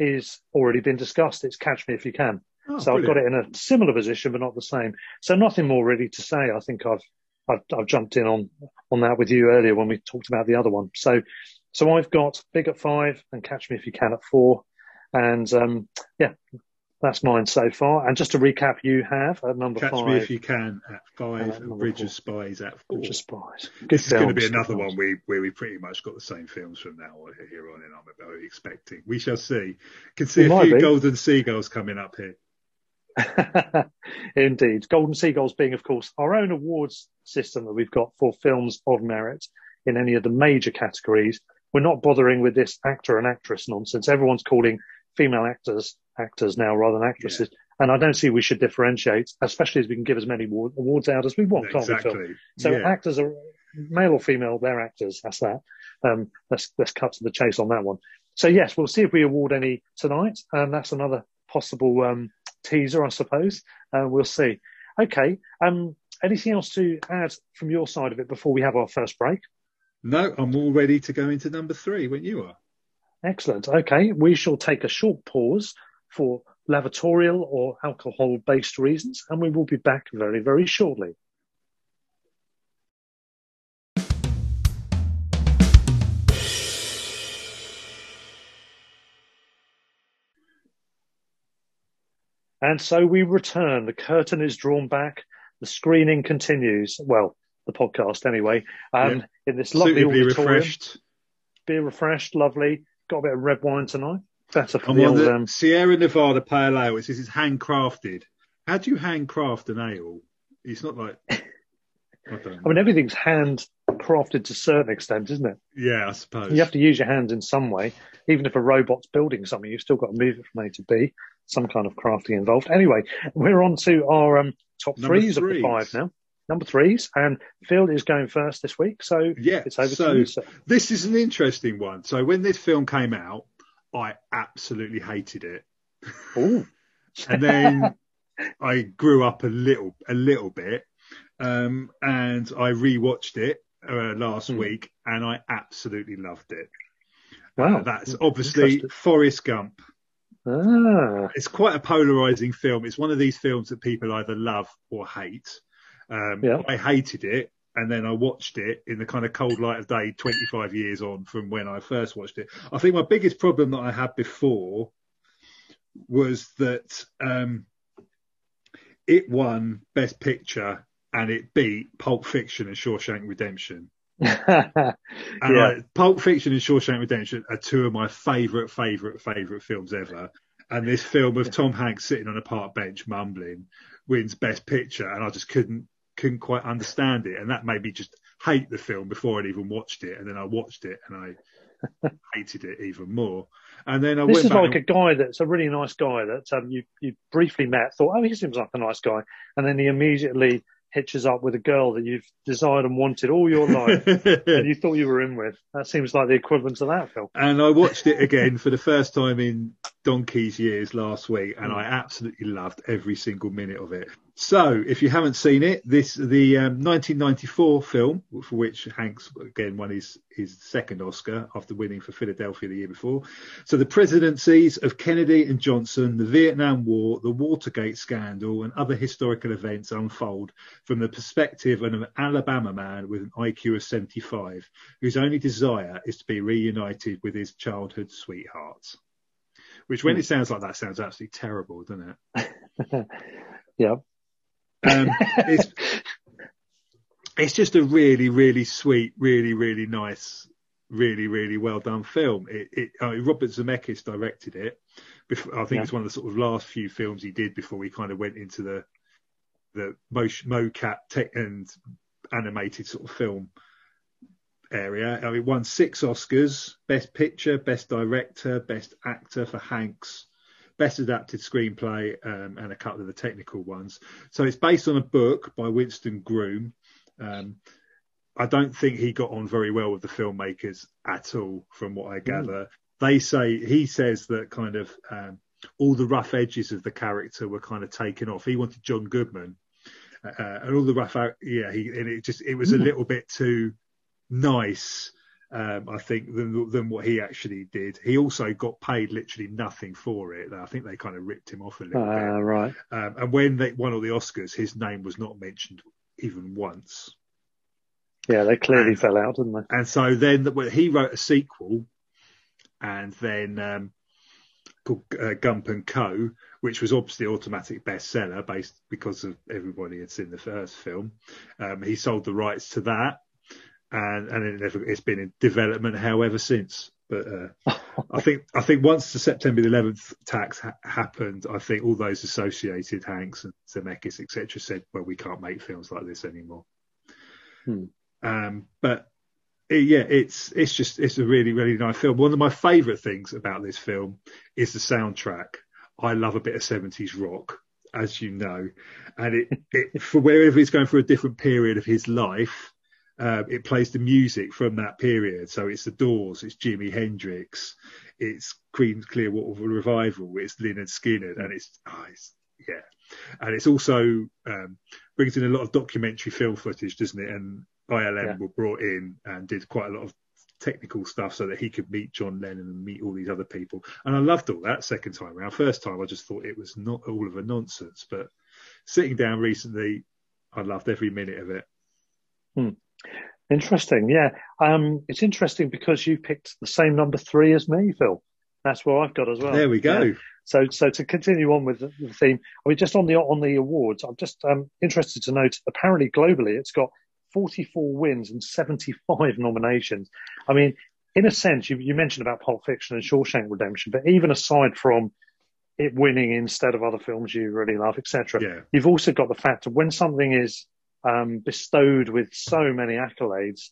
is already been discussed. It's Catch Me If You Can. Oh, so I've got it in a similar position, but not the same. So nothing more really to say. I think I've, I've, I've jumped in on, on that with you earlier when we talked about the other one. So, so I've got Big at five and Catch Me If You Can at four. And, um, yeah, that's mine so far. And just to recap, you have at number Catch five, Me If You Can at five, Uh, and Bridge four. of Spies at four. Bridge of Spies. Good This is going to be another films. one we, where we pretty much got the same films from now on here on, and I'm about expecting. We shall see. Can see It a few be. golden seagulls coming up here. Indeed. Golden Seagulls being, of course, our own awards system that we've got for films of merit in any of the major categories. We're not bothering with this actor and actress nonsense. Everyone's calling female actors actors now rather than actresses. And I don't see we should differentiate, especially as we can give as many awards out as we want, can't we, Phil? So yeah. actors are male or female, they're actors. That's that. Um, let's let's cut to the chase on that one. So yes, we'll see if we award any tonight. Um, that's another possible um, teaser, I suppose. Uh, we'll see. Okay. Um, anything else to add from your side of it before we have our first break? No, I'm all ready to go into number three when you are. Excellent. Okay, we shall take a short pause for lavatorial or alcohol-based reasons, and we will be back very, very shortly. And so we return. The curtain is drawn back. The screening continues. Well, the podcast anyway. Um, Yeah. In this lovely Suitably auditorium, refreshed. beer refreshed, lovely. Got a bit of red wine tonight. I'm the on old. the Um, Sierra Nevada Pale Ale. It says it's handcrafted. How do you handcraft an ale? It's not like. I. I mean, everything's hand crafted to a certain extent, isn't it? yeah, I suppose. You have to use your hands in some way. Even if a robot's building something, you've still got to move it from A to B. Some kind of crafting involved. Anyway, we're on to our um, top Number threes of the five now. Number threes, and Phil is going first this week, so Yeah, it's over so to you. Sir. this is an interesting one. So when this film came out, I absolutely hated it. Ooh. and then I grew up a little, a little bit, um, and I rewatched it uh, last Hmm. week, and I absolutely loved it. Wow, Uh, that's obviously. Forrest Gump. Ah, It's quite a polarizing film. It's one of these films that people either love or hate. Um, Yeah. I hated it. And then I watched it in the kind of cold light of day 25 years on from when I first watched it. I think my biggest problem that I had before was that um, it won Best Picture and it beat Pulp Fiction and Shawshank Redemption. yeah, And I, Pulp Fiction and Shawshank Redemption are two of my favourite, favourite, favourite films ever. And this film of Tom Hanks sitting on a park bench mumbling wins Best Picture, and I just couldn't couldn't quite understand it, and that made me just hate the film before I'd even watched it, and then I watched it and I hated it even more. And then I this went is like and- a guy that's a really nice guy that um, you you briefly met, thought, oh, he seems like a nice guy, and then he immediately hitches up with a girl that you've desired and wanted all your life, and you thought you were in with. That seems like the equivalent of that film. and I watched it again for the first time in donkey's years last week, and Mm. I absolutely loved every single minute of it. So, if you haven't seen it, this the um, 1994 film for which Hanks again won his his second Oscar after winning for Philadelphia the year before. So, the presidencies of Kennedy and Johnson, the Vietnam War, the Watergate scandal, and other historical events unfold from the perspective of an Alabama man with an IQ of 75, whose only desire is to be reunited with his childhood sweetheart. Which, when Hmm. it sounds like that, sounds absolutely terrible, doesn't it? Yeah. Um, it's it's just a really, really sweet, really, really nice, really, really well done film. It, it I mean, Robert Zemeckis directed it. Before, I think Yeah. it's one of the sort of last few films he did before he kind of went into the the motion, mocap tech and animated sort of film area. I mean, won six Oscars: Best Picture, Best Director, Best Actor for Hanks, Best Adapted Screenplay, um, and a couple of the technical ones. So it's based on a book by Winston Groom. Um, I don't think he got on very well with the filmmakers at all, from what I gather. They say he says that kind of um, all the rough edges of the character were kind of taken off. He wanted John Goodman, uh, and all the rough, out, yeah, he and it just it was a Mm. little bit too nice. Um, I think than than what he actually did. He also got paid literally nothing for it. I think they kind of ripped him off a little bit. Uh, right. Um, and when they won all the Oscars, his name was not mentioned even once. Yeah, they clearly And- fell out, didn't they? And so then the, well, he wrote a sequel, and then um, called uh, Gump and Co, which was obviously automatic bestseller based because of everybody had seen the first film. Um, he sold the rights to that, and and it never, it's been in development however since. But uh, I think I think once the September 11th tax ha- happened, I think all those associated Hanks and Zemeckis etc. said, well, we can't make films like this anymore. Hmm. Um, but it- yeah, it's it's just it's a really really nice film. One of my favourite things about this film is the soundtrack. I love a bit of 70s rock, as you know, and it, it for wherever he's going through a different period of his life, uh, it plays the music from that period. So it's the Doors, it's Jimi Hendrix, it's Creedence Clearwater Revival, it's Lynyrd Skynyrd, and it's, oh, it's yeah, and it's also um, brings in a lot of documentary film footage, doesn't it? And ILM Yeah. were brought in and did quite a lot of technical stuff so that he could meet John Lennon and meet all these other people. And I loved all that second time around. First time I just thought it was not all of a nonsense, but sitting down recently, I loved every minute of it. Interesting. Yeah. Um, it's interesting because you picked the same number three as me, Phil. That's what I've got as well. there we go. Yeah. So, so to continue on with the, the theme, I mean, just on the on the awards, I'm just um, interested to note. Apparently, globally, it's got 44 wins and 75 nominations. I mean, in a sense, you, you mentioned about Pulp Fiction and Shawshank Redemption, but even aside from it winning instead of other films you really love, etc., Yeah. you've also got the fact that when something is um, bestowed with so many accolades,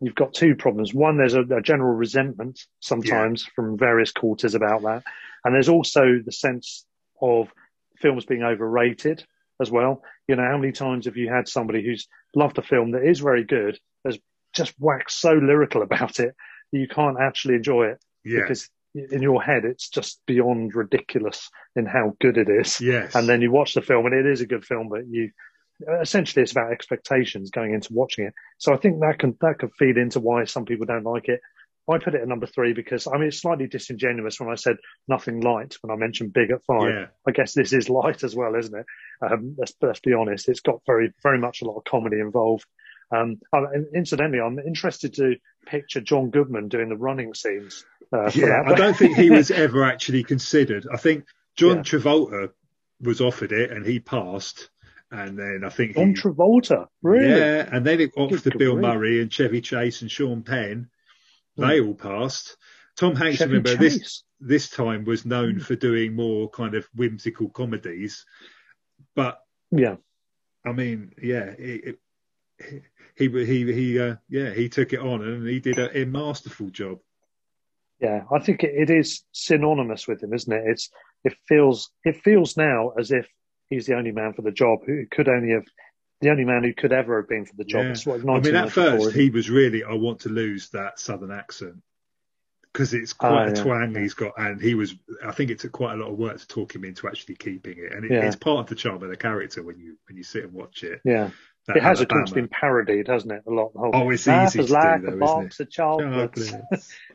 you've got two problems. One, there's a, a general resentment sometimes from various quarters about that. And there's also the sense of films being overrated as well. You know, how many times have you had somebody who's loved a film that is very good, has just waxed so lyrical about it that you can't actually enjoy it Yeah. because in your head it's just beyond ridiculous in how good it is. yes. And then you watch the film and it is a good film, but you essentially it's about expectations going into watching it. So I think that can that can feed into why some people don't like it. I put it at number three because I mean it's slightly disingenuous when I said nothing light when I mentioned big at five. yeah. I guess this is light as well, isn't it? Um, let's, let's be honest. It's got very, very much a lot of comedy involved. Um, incidentally, I'm interested to picture John Goodman doing the running scenes. Uh, for Yeah. I don't think he was ever actually considered. I think John Yeah. Travolta was offered it and he passed. And then I think John he, Travolta, really? Yeah, and then it offered to Bill. Murray and Chevy Chase and Sean Penn. They all passed. Tom Hanks, Chevy remember this Chase. this time was known Hmm. for doing more kind of whimsical comedies, but Yeah. I mean, yeah, it, it, he he he uh, yeah he took it on and he did a, a masterful job. Yeah, I think it, it is synonymous with him, isn't it? It's it feels it feels now as if he's the only man for the job who could only have the only man who could ever have been for the job. Yeah. I mean, at first he was really I want to lose that southern accent because it's ah, quite oh, a yeah. twang he's got, and he was. I think it took quite a lot of work to talk him into actually keeping it, and it, yeah. it's part of the charm of the character when you when you sit and watch it. Yeah. That it has, of course, been parodied, hasn't it? A lot. The whole, oh, it's easy to like do, though, box of chocolates.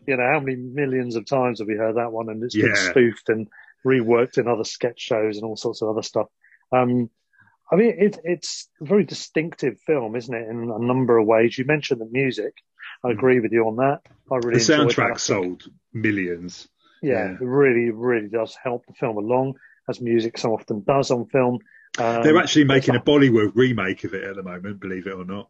you know, how many millions of times have we heard that one? And it's been spoofed and reworked in other sketch shows and all sorts of other stuff. Um, I mean, it, it's a very distinctive film, isn't it? In a number of ways. You mentioned the music. I hmm. agree with you on that. I really the soundtrack that, sold millions. Yeah, yeah, it really, really does help the film along, as music so often does on film. Um, They're actually making a Bollywood remake of it at the moment, believe it or not.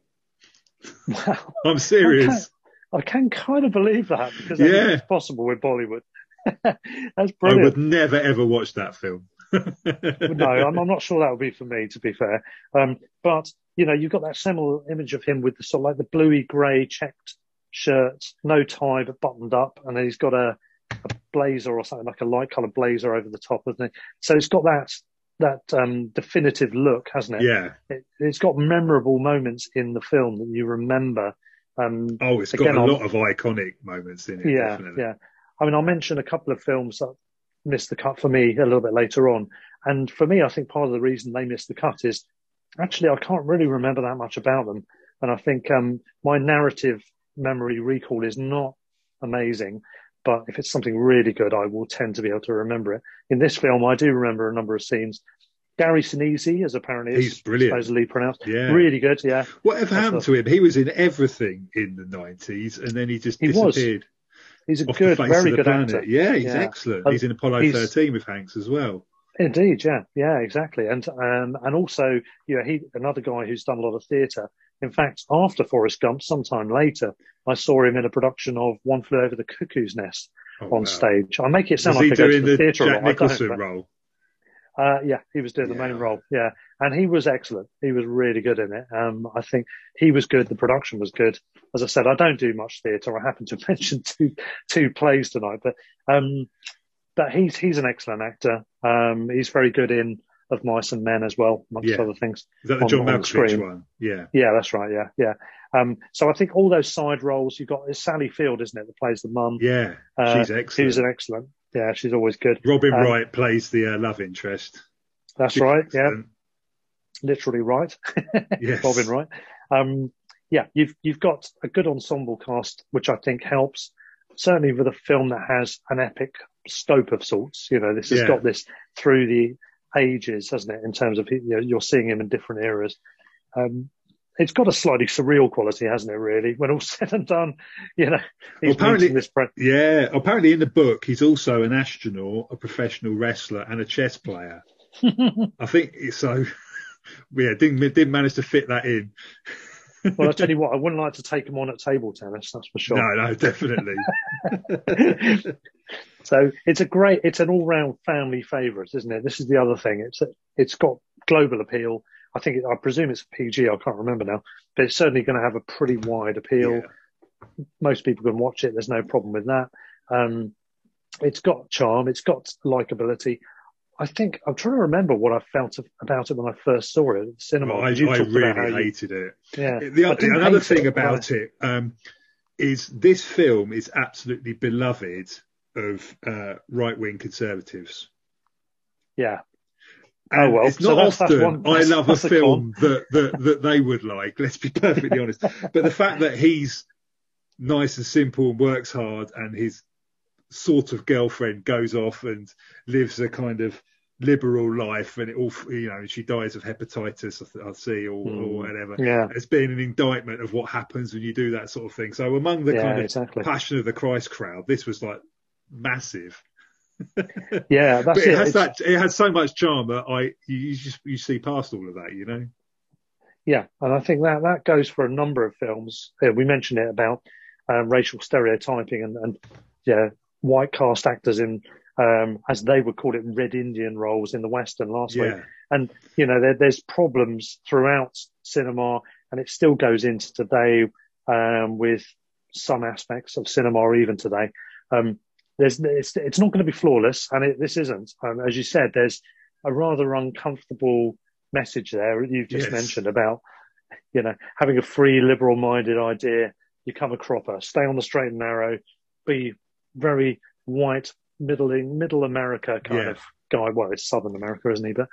Wow. I'm serious. I can, I can, kind of believe that because yeah. it's possible with Bollywood. That's brilliant. I would never ever watch that film. No, I'm, I'm, not sure that would be for me, to be fair. Um, but you know, you've got that similar image of him with the sort of like the bluey grey checked shirt, no tie but buttoned up, and then he's got a, a blazer or something like a light coloured blazer over the top, hasn't it? So it's got that that um, definitive look, hasn't it? Yeah. It, has got memorable moments in the film that you remember. Um, oh, it's got a lot of iconic moments in it. Yeah, definitely. yeah. I mean, I'll mention a couple of films that missed the cut for me a little bit later on. And for me, I think part of the reason they missed the cut is actually I can't really remember that much about them. And I think um, my narrative memory recall is not amazing. But if it's something really good, I will tend to be able to remember it. In this film, I do remember a number of scenes. Gary Sinise, as apparently he's is brilliant. supposedly pronounced. Yeah. Really good, yeah. Whatever happened to him? He was in everything in the 90s and then he just he disappeared. Was. He's a good, very good planet. actor. Yeah, he's yeah. excellent. He's in Apollo he's, 13 with Hanks as well. Indeed, yeah, yeah, exactly. And um, and also, you know, he another guy who's done a lot of theatre. In fact, after Forrest Gump, sometime later, I saw him in a production of One Flew Over the Cuckoo's Nest oh, on wow. stage. I make it sound was like he doing the, the theatre Jack Nicholson role. Uh, yeah, he was doing the main role. Yeah, and he was excellent. He was really good in it. Um, I think he was good. The production was good. As I said, I don't do much theatre. I happen to mention two two plays tonight, but um, but he's he's an excellent actor. Um, he's very good in Of Mice and Men as well, amongst yeah. other things. Is that the on, John Malkovich one? Yeah. Yeah, that's right. Yeah, yeah. Um, so I think all those side roles you've got is Sally Field, isn't it, that plays the mum? Yeah, uh, she's excellent. She's an excellent. Yeah, she's always good. Robin um, Wright plays the uh, love interest. That's she's right. Excellent. Yeah, literally right. yes. Robin Wright. Um, yeah, you've you've got a good ensemble cast, which I think helps. Certainly with a film that has an epic scope of sorts. You know, this has yeah. got this through the ages, hasn't it? In terms of you know, you're seeing him in different eras. Um, it's got a slightly surreal quality, hasn't it? Really, when all said and done, you know. Well, apparently, yeah. Apparently, in the book, he's also an astronaut, a professional wrestler, and a chess player. I think so. Yeah, didn't didn't manage to fit that in. well, I tell you what, I wouldn't like to take him on at table tennis. That's for sure. No, no, definitely. so it's a great, it's an all-round family favourite, isn't it? This is the other thing. It's it's got global appeal. I think, I presume it's PG. I can't remember now, but it's certainly going to have a pretty wide appeal. Yeah. Most people can watch it. There's no problem with that. Um, it's got charm. It's got likability. I think I'm trying to remember what I felt about it when I first saw it at the cinema. Well, I, I really hated you, it. Yeah. The, another thing it, about it um, is this film is absolutely beloved of uh, right wing conservatives. Yeah. And oh well, it's not so that's, often that's one, I love a film that, that that they would like. Let's be perfectly honest. But the fact that he's nice and simple and works hard, and his sort of girlfriend goes off and lives a kind of liberal life, and it all you know she dies of hepatitis, I see, or, mm. or hmm. whatever. Yeah, it's been an indictment of what happens when you do that sort of thing. So among the yeah, kind of exactly. passion of the Christ crowd, this was like massive. yeah, that's but it, it. has it's... that. It has so much charm that I you just you see past all of that, you know. Yeah, and I think that that goes for a number of films. We mentioned it about um, racial stereotyping and, and yeah, white cast actors in um, as they would call it, Red Indian roles in the Western last yeah. week. And, you know, there, there's problems throughout cinema and it still goes into today um, with some aspects of cinema, even today. Um, there's it's, it's not going to be flawless, and it, this isn't. Um, as you said, there's a rather uncomfortable message there you've just yes. mentioned about you know having a free liberal-minded idea. You come a cropper, stay on the straight and narrow, be very white, middling, middle America kind yeah. of guy. Well, it's Southern America, isn't he? But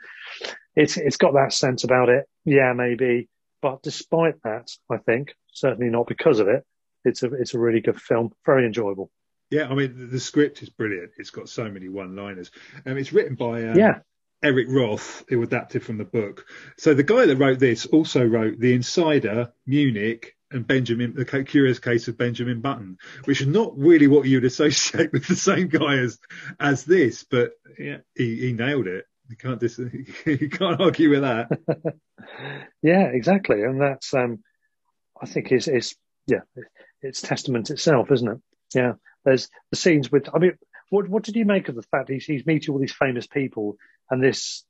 it's it's got that sense about it. Yeah, maybe. But despite that, I think certainly not because of it. It's a it's a really good film, very enjoyable. Yeah, I mean the script is brilliant. It's got so many one-liners. Um, it's written by um, yeah. Eric Roth, who adapted from the book. So the guy that wrote this also wrote The Insider, Munich, and Benjamin, the curious case of Benjamin Button, which is not really what you'd associate with the same guy as as this, but yeah, he, he nailed it. You can't dis- you can't argue with that. yeah, exactly, and that's um, I think is is yeah, it's testament itself, isn't it? Yeah, there's the scenes with. I mean, what what did you make of the fact he's he's meeting all these famous people and this?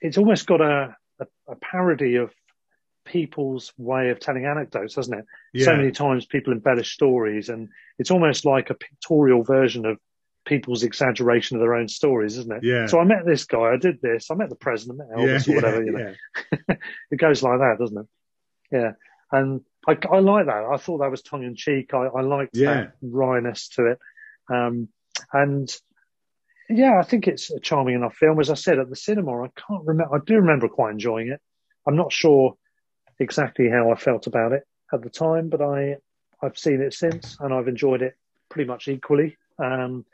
It's almost got a, a, a parody of people's way of telling anecdotes, doesn't it? Yeah. So many times people embellish stories, and it's almost like a pictorial version of people's exaggeration of their own stories, isn't it? Yeah. So I met this guy, I did this, I met the president, I met Elvis yeah, or whatever, you know. Yeah. it goes like that, doesn't it? Yeah. And I, I like that. I thought that was tongue in cheek. I, I liked that wryness to it. Um, and yeah, I think it's a charming enough film. As I said at the cinema, I can't remember. I do remember quite enjoying it. I'm not sure exactly how I felt about it at the time, but I I've seen it since and I've enjoyed it pretty much equally. Um,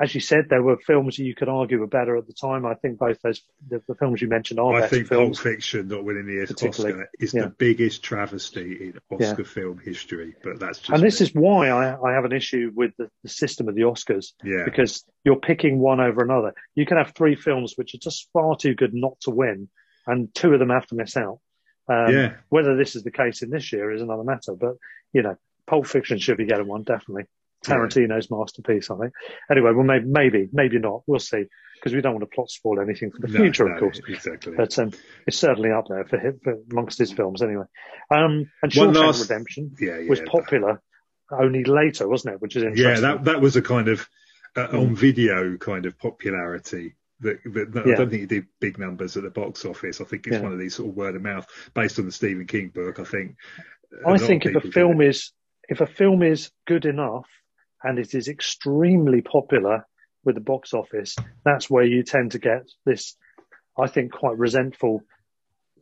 as you said, there were films that you could argue were better at the time. I think both those the, the films you mentioned are. I think films. Pulp Fiction not winning the Oscar is yeah. the biggest travesty in Oscar yeah. film history. But that's just and this me. is why I, I, have an issue with the, the, system of the Oscars. Yeah, because you're picking one over another. You can have three films which are just far too good not to win, and two of them have to miss out. Um, yeah. Whether this is the case in this year is another matter, but you know, Pulp Fiction should be getting one definitely. Tarantino's yeah. masterpiece, I think. Anyway, well, maybe, maybe, maybe not. We'll see because we don't want to plot spoil anything for the no, future, no, of course. Exactly. But um, it's certainly up there for, him, for amongst his films, anyway. Um, and Shawshank last... Redemption yeah, yeah, was popular only later, wasn't it? Which is interesting. Yeah, that that was a kind of uh, on video kind of popularity that, that, yeah. I don't think it did big numbers at the box office. I think it's yeah. one of these sort of word of mouth based on the Stephen King book. I think. I think if a film is if a film is good enough and it is extremely popular with the box office, that's where you tend to get this, I think, quite resentful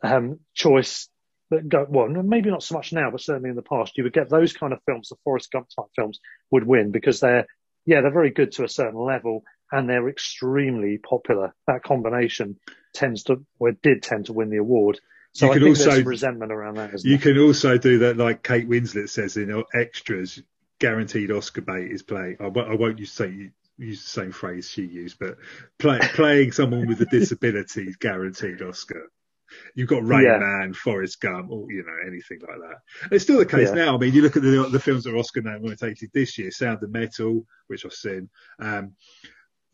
um, choice that go well. Maybe not so much now, but certainly in the past, you would get those kind of films. The Forrest Gump type films would win because they're yeah they're very good to a certain level and they're extremely popular. That combination tends to, or did tend to win the award. So you I can think also, there's resentment around that. you there? can also do that, like Kate Winslet says in extras. Guaranteed Oscar bait is play. I, I won't use say use the same phrase she used, but play, playing someone with a disability is guaranteed Oscar. You've got Rain yeah. Man, Forrest Gump, or you know anything like that. And it's still the case yeah. now. I mean, you look at the, the films that are Oscar nominated this year: Sound of Metal, which I've seen. Um,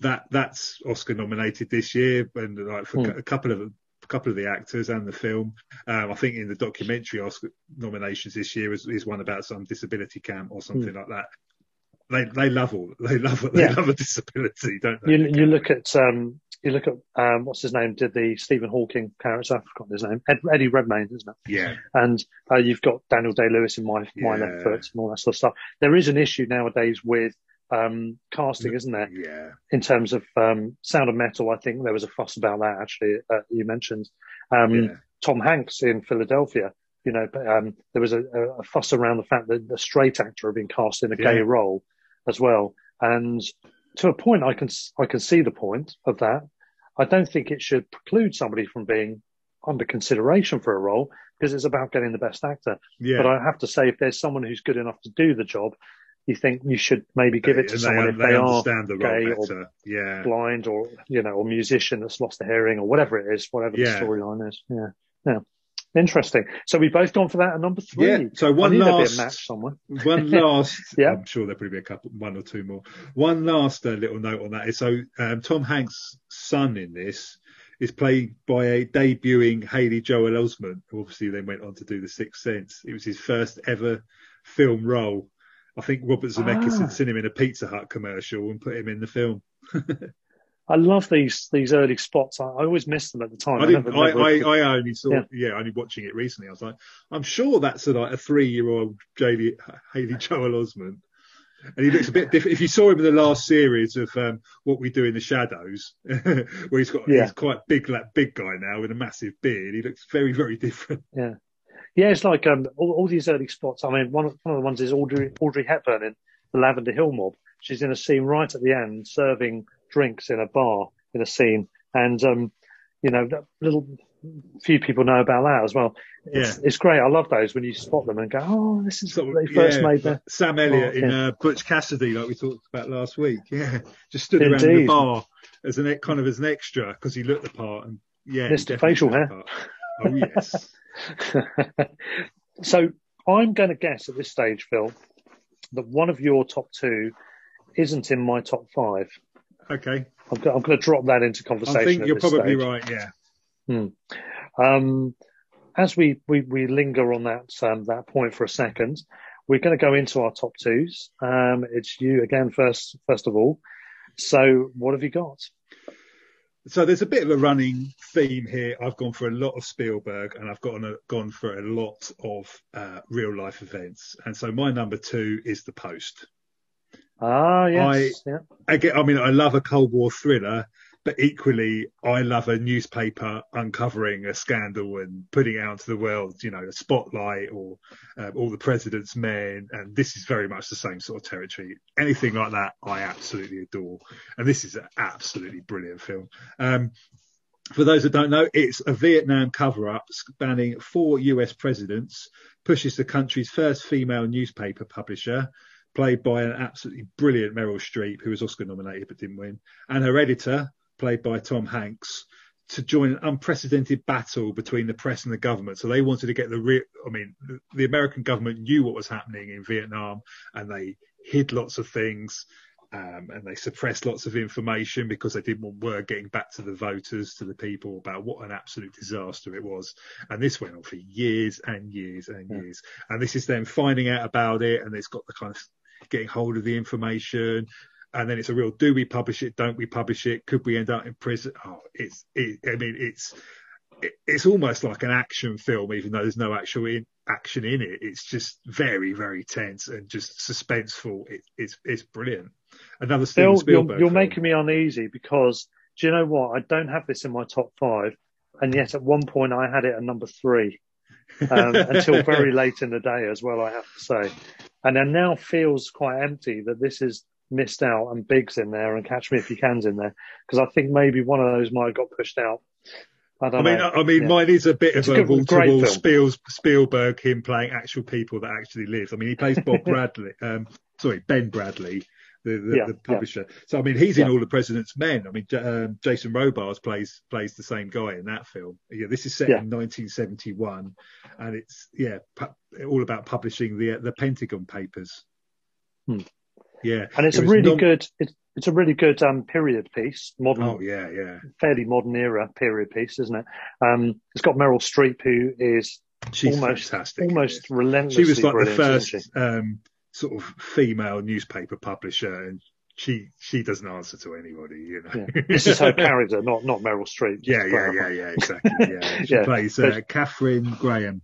that that's Oscar nominated this year, and like for mm. a couple of a couple of the actors and the film. Um, I think in the documentary Oscar nominations this year is, is one about some disability camp or something mm. like that. They they love all they love they yeah. love a disability, don't they? You, you look at um, you look at um, what's his name did the Stephen Hawking character? I've forgotten his name. Ed, Eddie Redmayne, isn't it? Yeah. And uh, you've got Daniel Day Lewis in my yeah. my left foot and all that sort of stuff. There is an issue nowadays with um, casting, isn't there? Yeah. In terms of um, Sound of Metal, I think there was a fuss about that. Actually, uh, you mentioned um, yeah. Tom Hanks in Philadelphia. You know, um, there was a, a, fuss around the fact that the straight actor had been cast in a yeah. gay role as well, and to a point, I can I can see the point of that. I don't think it should preclude somebody from being under consideration for a role because it's about getting the best actor. Yeah. But I have to say, if there's someone who's good enough to do the job, you think you should maybe give it to someone if they, they are the gay or yeah. blind or you know or musician that's lost a hearing or whatever it is, whatever yeah. the storyline is. Yeah, yeah. Interesting. So we've both gone for that at number three. Yeah. So one last match somewhere. one last. yeah. I'm sure there'll probably be a couple, one or two more. One last uh, little note on that is so um, Tom Hanks' son in this is played by a debuting Haley Joel Osment, who obviously then went on to do The Sixth Sense. It was his first ever film role. I think Robert Zemeckis Ah. had seen him in a Pizza Hut commercial and put him in the film. I love these these early spots. I, I always miss them at the time. I didn't. never- I, never- I, I only saw. Yeah. Yeah. only watching it recently. I was like, I'm sure that's a, like a three-year-old Haley, Haley Joel Osment, and he looks a bit different. If you saw him in the last series of um, What We Do in the Shadows, where he's got Yeah. he's quite big, like big guy now with a massive beard. He looks very, very different. yeah, yeah. It's like um, all, all these early spots. I mean, one of, one of the ones is Audrey Audrey Hepburn in the Lavender Hill Mob. She's in a scene right at the end, serving drinks in a bar in a scene, and um, you know, little few people know about that as well. It's, it's great. I love those when you spot them and go, oh, this is what they first yeah, made there. Sam Elliott Oh, in yeah. uh, Butch Cassidy, like we talked about last week. Yeah, just stood around the bar as an kind of as an extra because he looked the part. And yeah. Facial hair. part. Oh yes. so I'm going to guess at this stage, Phil, that one of your top two isn't in my top five. Okay. I'm, go- I'm going to drop that into conversation. I think you're probably stage. right. Yeah. Um, as we, we, we linger on that um, that point for a second, we're going to go into our top twos. Um, it's you again first first of all. So what have you got? So there's a bit of a running theme here. I've gone for a lot of Spielberg and I've gone a, gone for a lot of uh, real life events. And so my number two is The Post. Ah, yes, yeah. Again, I mean, I love a Cold War thriller, but equally, I love a newspaper uncovering a scandal and putting out to the world, you know, a spotlight or uh, all the president's men. And this is very much the same sort of territory. Anything like that, I absolutely adore. And this is an absolutely brilliant film. Um, for those that don't know, it's a Vietnam cover up spanning four US presidents, pushes the country's first female newspaper publisher, played by an absolutely brilliant Meryl Streep, who was Oscar nominated but didn't win, and her editor, played by Tom Hanks, to join an unprecedented battle between the press and the government. So they wanted to get the real, I mean, the, the American government knew what was happening in Vietnam and they hid lots of things. Um, and they suppressed lots of information because they didn't want word getting back to the voters, to the people about what an absolute disaster it was. And this went on for years and years and Yeah. years. And this is them finding out about it, and it's got the kind of getting hold of the information. And then it's a real: do we publish it? Don't we publish it? Could we end up in prison? Oh, it's. It, I mean, it's. It, it's almost like an action film, even though there's no actual in, action in it. It's just very, very tense and just suspenseful. It, it's it's brilliant. Another Steven Spielberg. you're, you're film. making me uneasy because do you know what? I don't have this in my top five, and yet at one point I had it at number three um, until very late in the day as well. I have to say, and it now feels quite empty that this is missed out and Big's in there and Catch Me If You Can's in there because I think maybe one of those might have got pushed out. I I mean, know. I mean, Yeah. mine is a bit It's of a wall to wall Spielberg, him playing actual people that actually live. I mean, he plays Bob Bradley, um, sorry, Ben Bradlee, the, the, Yeah, the yeah. publisher. So, I mean, he's in Yeah. all the President's Men. I mean, um, Jason Robards plays plays the same guy in that film. Yeah, this is set Yeah. in 1971, and it's yeah, pu- all about publishing the the Pentagon Papers. Hmm. Yeah, and it's it a really good. It's, it's a really good um, period piece, modern Oh yeah, yeah. fairly modern era period piece, isn't it? Um, it's got Meryl Streep, who is She's almost fantastic. almost relentlessly she was like the first um, sort of female newspaper publisher, and she she doesn't answer to anybody, you know. Yeah. This is her character, not not Meryl Streep. yeah, yeah, yeah, yeah, exactly. Yeah, she Yeah, plays uh, Katharine Graham.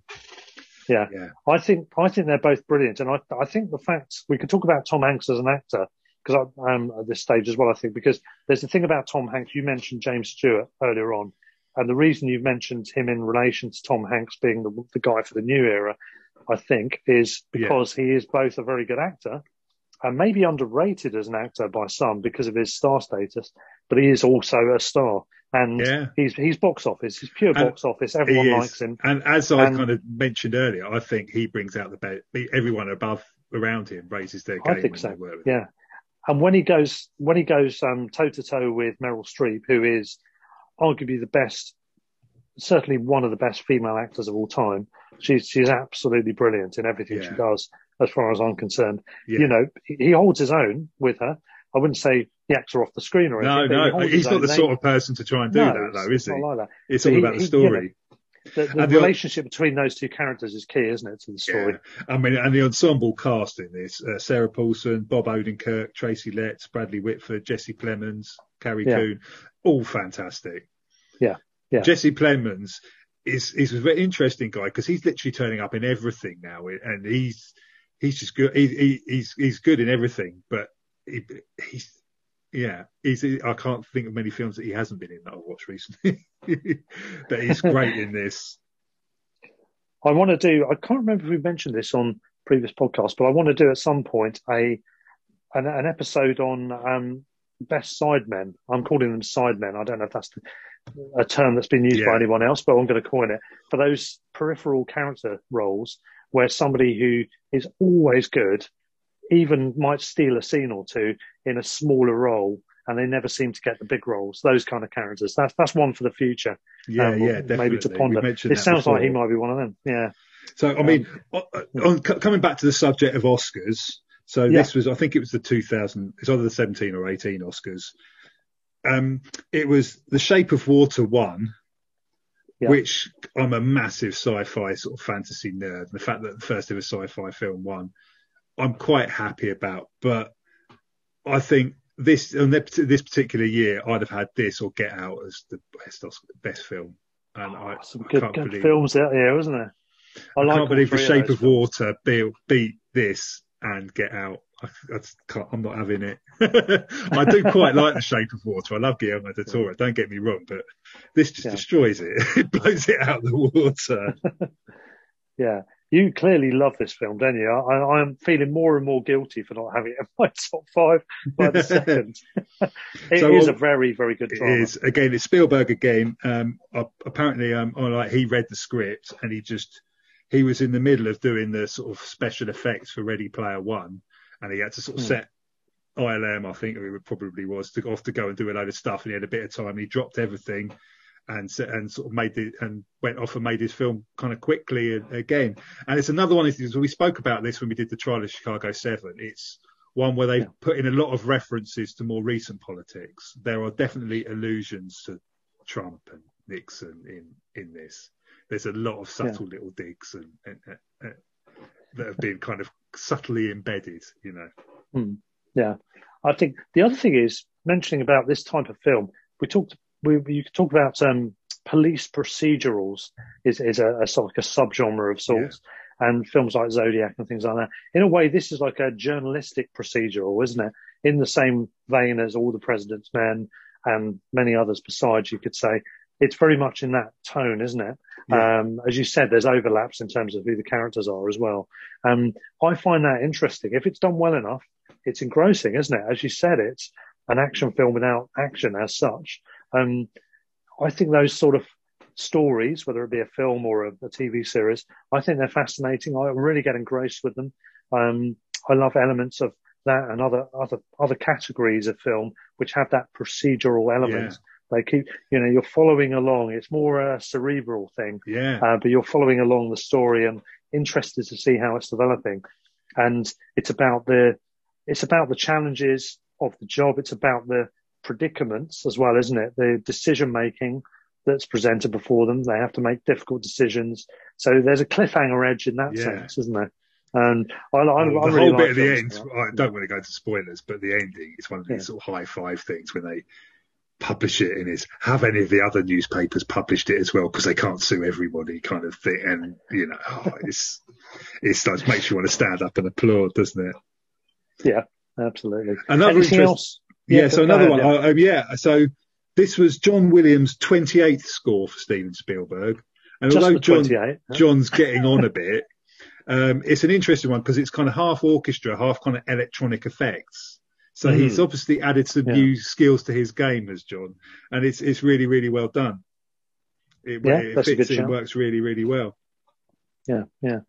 Yeah. yeah, I think I think they're both brilliant, and I I think the fact we could talk about Tom Hanks as an actor because I am at this stage as well. I think because there's the thing about Tom Hanks. You mentioned James Stewart earlier on, and the reason you've mentioned him in relation to Tom Hanks being the the guy for the new era, I think, is because he is both a very good actor and maybe underrated as an actor by some because of his star status, but he is also a star. And Yeah. he's he's box office. He's pure And box office. Everyone likes him. And as I And- kind of mentioned earlier, I think he brings out the best. Everyone above around him raises their game. I think so. work with him. Yeah. And when he goes when he goes um toe to toe with Meryl Streep, who is arguably the best, certainly one of the best female actors of all time, she's she's absolutely brilliant in everything she does, as far as I'm concerned. Yeah. You know, he, holds his own with her, I wouldn't say he acts her off the screen or anything. No, no, he he's not the name. sort of person to try and do no, that, though, is he? Like that. It's But all he- about the he- story. The, the the- relationship between those two characters is key, isn't it, to the story? Yeah. I mean, and the ensemble cast in this: uh, Sarah Paulson, Bob Odenkirk, Tracy Letts, Bradley Whitford, Jesse Plemons, Carrie Yeah. Coon, all fantastic. Yeah, yeah. Jesse Plemons is is a very interesting guy because he's literally turning up in everything now, and he's he's just good. He, he, he's he's good in everything, but he, he's yeah, he's. I can't think of many films that he hasn't been in that I've watched recently. but he's great in this. I want to do. I can't remember if we mentioned this on previous podcasts, but I want to do at some point a an, an episode on um, best sidemen. I'm calling them sidemen. I don't know if that's a term that's been used by anyone else, but I'm going to coin it for those peripheral character roles where somebody who is always good, even might steal a scene or two in a smaller role. And they never seem to get the big roles. Those kind of characters. That's that's one for the future. Yeah, um, yeah, definitely. Maybe to ponder. It sounds like he might be one of them. Yeah. So, I mean, on, on, coming back to the subject of Oscars, so Yeah. this was, I think it was the 2000, it's either the 17 or 18 Oscars. Um, it was The Shape of Water one, Yeah. which I'm a massive sci-fi sort of fantasy nerd. The fact that the first ever sci-fi film won, I'm quite happy about. But I think this on this particular year, I'd have had this or Get Out as the best best film. And I, Oh, some I good, can't good believe films out there, isn't there? I, like all can't believe The Shape of films. Water beat, beat this and Get Out. I, can't, I'm not having it. I do quite like The Shape of Water. I love Guillermo del Toro. Don't get me wrong, but this just Yeah. destroys it. It blows it out of the water. Yeah. You clearly love this film, don't you? I, I'm feeling more and more guilty for not having it in my top five by the second. It is So, a um, very, very good It drama. is again. It's Spielberg again. Um, apparently, um, oh, like he read the script and he just he was in the middle of doing the sort of special effects for Ready Player One, and he had to sort of Hmm. set ILM. I think it probably was to off to go and do a load of stuff, and he had a bit of time. He dropped everything and and sort of made the and went off and made his film kind of quickly again. And it's another one. Is we spoke about this when we did the trial of Chicago Seven. It's one where they've Yeah. put in a lot of references to more recent politics. There are definitely allusions to Trump and Nixon in in this. There's a lot of subtle little digs and, and, uh, that have been kind of subtly embedded. You know. Hmm. Yeah. I think the other thing is mentioning about this type of film. We talked. We you could talk about um, police procedurals is is a, a sort of like a subgenre of sorts, and films like Zodiac and things like that. In a way, this is like a journalistic procedural, isn't it? In the same vein as All the President's Men and many others besides, you could say it's very much in that tone, isn't it? Yeah. Um, as you said, there's overlaps in terms of who the characters are as well. Um, I find that interesting. If it's done well enough, it's engrossing, isn't it? As you said, it's an action film without action as such. Um, I think those sort of stories, whether it be a film or a, a TV series, I think they're fascinating. I really get engrossed with them. Um, I love elements of that and other other other categories of film which have that procedural element. They keep, you know, you're following along. It's more a cerebral thing Yeah. uh, but you're following along the story and interested to see how it's developing. And it's about the, it's about the challenges of the job. It's about the predicaments as well, isn't it? The decision making that's presented before them. They have to make difficult decisions. So there's a cliffhanger edge in that Yeah. sense, isn't there? And I, I, Well, I the really whole like bit at the end, like. I don't want to go into spoilers, but the ending is one of these Yeah. sort of high five things when they publish it and it's have any of the other newspapers published it as well because they can't sue everybody kind of thing. And, you know, oh, it's, it starts, makes you want to stand up and applaud, doesn't it? Yeah, absolutely. Another Anything interest- else? Yeah. Yeah, so another ahead, one, yeah. uh, um, yeah. So this was John Williams' 28th score for Steven Spielberg. And Just although John, huh? John's getting on a bit. Um, it's an interesting one because it's kind of half orchestra, half kind of electronic effects. So Mm. he's obviously added some Yeah. new skills to his game as John, and it's it's really really well done. It, Yeah, it fits good in, shout. works really really well. Yeah, yeah.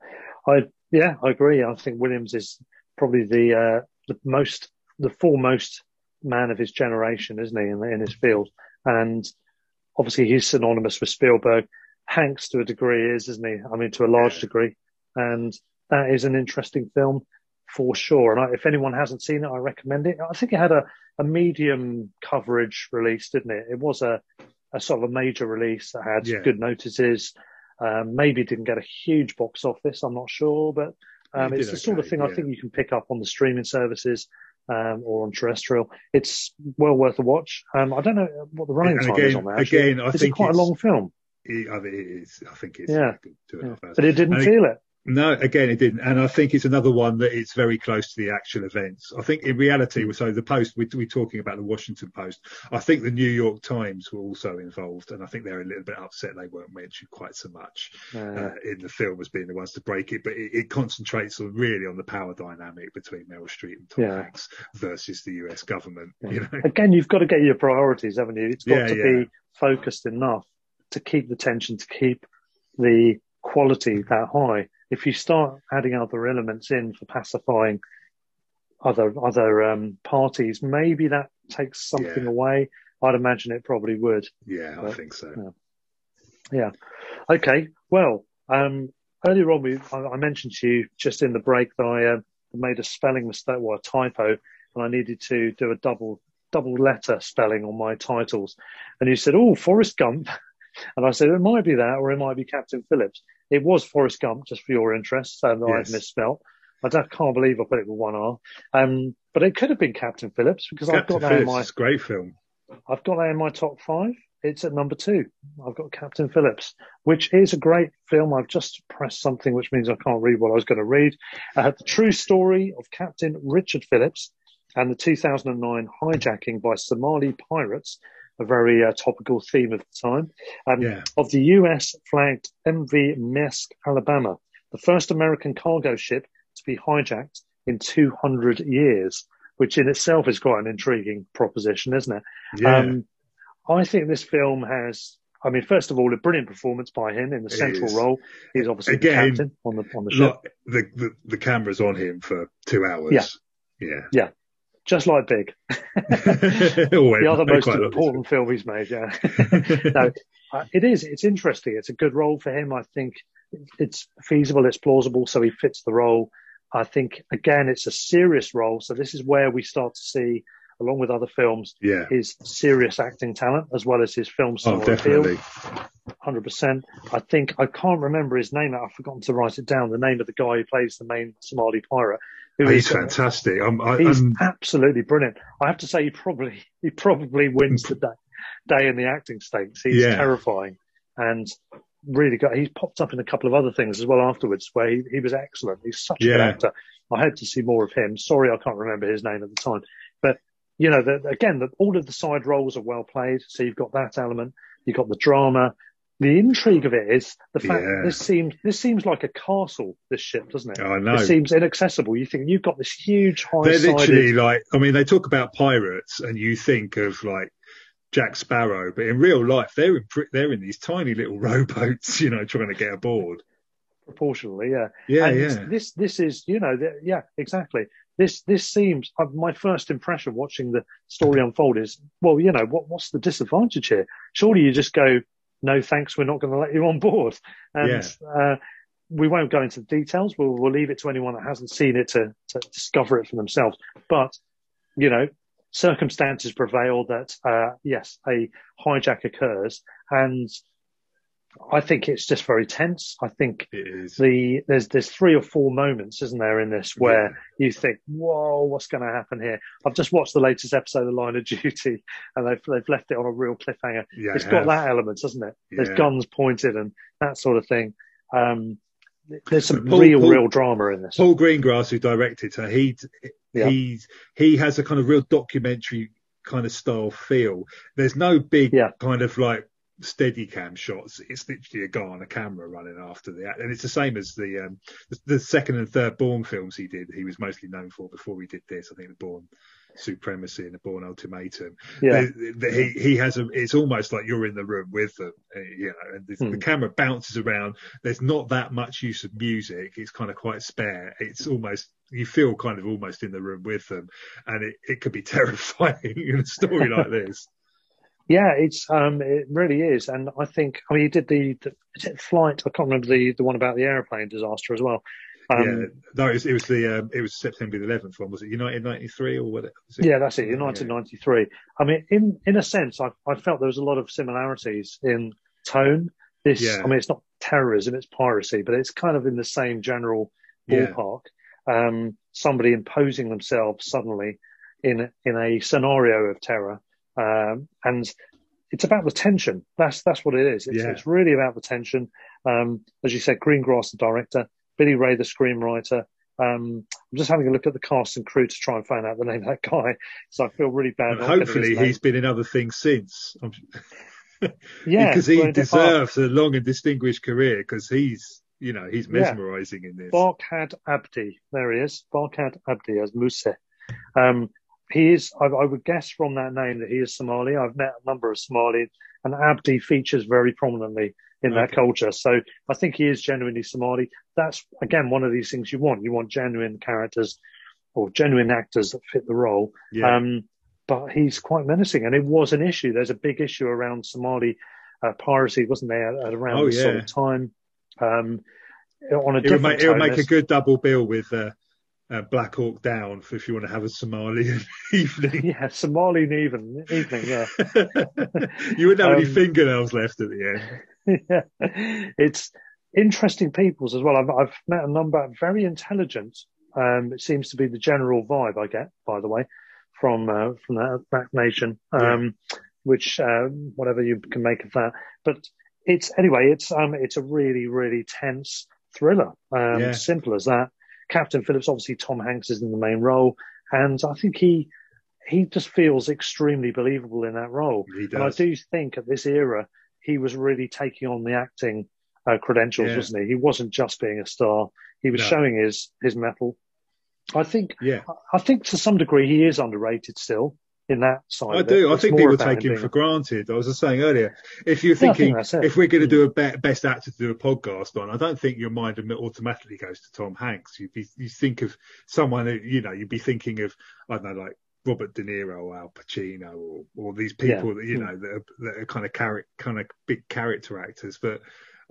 I yeah, I agree. I think Williams is probably the uh, the most the foremost man of his generation, isn't he, in, in his field? And obviously, he's synonymous with Spielberg. Hanks, to a degree, is, isn't he? I mean, to a large degree. And that is an interesting film. For sure. And I, if anyone hasn't seen it, I recommend it. I think it had a, a medium coverage release, didn't it? It was a, a sort of a major release that had Yeah. good notices. Um, maybe didn't get a huge box office. I'm not sure, but um, It it's the sort of okay, thing I think you can pick up on the streaming services um, or on terrestrial. It's well worth a watch. Um, I don't know what the running And time is on that. actually. again, I is it think quite a long film? It, I think it is. I think it's Yeah. like two and a Yeah. hours. But it didn't And feel it. No, again, it didn't. And I think it's another one that it's very close to the actual events. I think in reality, so the Post, we, we're talking about the Washington Post. I think the New York Times were also involved. And I think they're a little bit upset they weren't mentioned quite so much Uh, uh, in the film as being the ones to break it. But it, it concentrates on really on the power dynamic between Meryl Streep and Tom Yeah. Hanks versus the US government. Yeah. You know? Again, you've got to get your priorities, haven't you? It's got Yeah, to be focused enough to keep the tension, to keep the quality that high. If you start adding other elements in for pacifying other other um, parties, maybe that takes something Yeah. away. I'd imagine it probably would. Yeah, I think so. yeah. Yeah. Okay. Well, um, earlier on, we, I, I mentioned to you just in the break that I uh, made a spelling mistake, well, a typo, and I needed to do a double double letter spelling on my titles. And you said, "Oh, Forrest Gump," and I said it might be that, or it might be Captain Phillips. It was Forrest Gump, just for your interest, I Yes. misspelt. I don't, can't believe I put it with one R. Um, but it could have been Captain Phillips because I've got that in Phillips my is a great film. I've got that in my top five. It's at number two. I've got Captain Phillips, which is a great film. I've just pressed something, which means I can't read what I was going to read. Uh, the true story of Captain Richard Phillips and the 2009 hijacking by Somali pirates, a very uh, topical theme of the time, um, Yeah. of the US flagged MV Maersk, Alabama, the first American cargo ship to be hijacked in 200 years, which in itself is quite an intriguing proposition, isn't it? Yeah. Um, I think this film has, I mean, first of all, a brilliant performance by him in the It central is. role. He's obviously Again, the captain on the on the ship, Like, the, the the camera's on him for two hours. Yeah, Yeah, yeah. Just like Big, the the other most important film he's made. Yeah, no, uh, it is. It's interesting. It's a good role for him. I think it's feasible. It's plausible. So he fits the role. I think again, it's a serious role. So this is where we start to see, along with other films, Yeah. his serious acting talent as well as his film Oh, style appeal. definitely. hundred percent. I think I can't remember his name. I've forgotten to write it down. The name of the guy who plays the main Somali pirate. He's fantastic. I'm, I, He's I'm, absolutely brilliant. I have to say, he probably he probably wins the day, day in the acting stakes. He's Yeah. terrifying and really good. He's popped up in a couple of other things as well afterwards, where he, he was excellent. He's such a good actor. I hope to see more of him. Sorry, I can't remember his name at the time, but you know, the, again, the, all of the side roles are well played. So you've got that element. You've got the drama. The intrigue of it is the fact Yeah. this seems this seems like a castle. This ship, doesn't it? I know. It seems inaccessible. You think you've got this huge high. They're literally like, I mean, they talk about pirates and you think of like Jack Sparrow, but in real life, they're in, they're in these tiny little rowboats, you know, trying to get aboard. proportionally, yeah. Yeah, and yeah. this this is you know the, yeah exactly. This this seems uh, my first impression watching the story unfold is well you know what what's the disadvantage here? Surely you just go no thanks we're not going to let you on board and uh, we won't go into the details. We'll we'll leave it to anyone that hasn't seen it to to discover it for themselves. But you know circumstances prevail that uh, yes a hijack occurs and I think it's just very tense. I think the there's there's three or four moments, isn't there, in this where you think, "Whoa, what's going to happen here?" I've just watched the latest episode of Line of Duty, and they've they've left it on a real cliffhanger. Yeah, it's got that element, doesn't it? There's guns pointed and that sort of thing. Um, there's some Paul- real, Paul- real drama in this. Paul Greengrass, who directed her, he Yeah. he's he has a kind of real documentary kind of style feel. There's no big Yeah. kind of like steady cam shots. It's literally a guy on a camera running after the act. And it's the same as the um the, the second and third Bourne films he did. He was mostly known for before he did this. I think the Bourne Supremacy and the Bourne Ultimatum. Yeah, The- the- he he has a. It's almost like you're in the room with them, uh, you know. And the, the Hmm. camera bounces around. There's not that much use of music. It's kind of quite spare. It's almost you feel kind of almost in the room with them, and it, it could be terrifying in a story like this. Yeah, it's um, it really is, and I think I mean he did the, the it flight. I can't remember the the one about the airplane disaster as well. Um, yeah, no, it was, it was the um, it was September the 11th one. Was it United '93 or what? Yeah, that's it. United '93. I mean, in in a sense, I I felt there was a lot of similarities in tone. This, yeah. I mean, it's not terrorism, it's piracy, but it's kind of in the same general ballpark. Yeah. Um, somebody imposing themselves suddenly in in a scenario of terror, um, and it's about the tension. That's that's what it is. It's, yeah. it's really about the tension. Um, as you said, Greengrass, the director, Billy Ray, the screenwriter. Um, I'm just having a look at the cast and crew to try and find out the name of that guy. So I feel really bad. hopefully, he's been in other things since. yeah, because he deserves a long and distinguished career. Because he's, you know, he's mesmerising yeah. in this. Barkhad Abdi, there he is. Barkhad Abdi as Musa. Um, he is, I, I, would guess from that name that he is Somali. I've met a number of Somali, and Abdi features very prominently in okay. that culture. So I think he is genuinely Somali. That's again one of these things you want. You want genuine characters or genuine actors that fit the role. Yeah. Um, but he's quite menacing, and it was an issue. There's a big issue around Somali uh, piracy, wasn't there, at, around oh, this yeah. sort of time. Um, on a it would make, it would make a good double bill with uh, uh, Black Hawk Down for if you want to have a Somalian evening. Yeah, Somalian even evening. Yeah, you wouldn't have um, any fingernails left at the end. Yeah, it's interesting peoples as well. I've, I've met a number very intelligent. Um, it seems to be the general vibe I get, by the way, from uh, from that, that nation. Um, yeah. Which uh, whatever you can make of that, but it's anyway. It's um, it's a really really tense thriller. Um, yeah. simple as that. Captain Phillips, obviously Tom Hanks is in the main role, and I think he he just feels extremely believable in that role. And I do think at this era he was really taking on the acting uh, credentials, yeah. wasn't he? He wasn't just being a star; he was no. showing his his mettle. I think, yeah, I think to some degree he is underrated still in that side. I do. I think people take him for granted. I was just saying earlier, if you're thinking yeah, if we're going to do a be- best actor to do a podcast on, I don't think your mind automatically goes to Tom Hanks. You you think of someone that you know you'd be thinking of I don't know like Robert De Niro or Al Pacino or or these people yeah. that you know that are, that are kind of character kind of big character actors, but.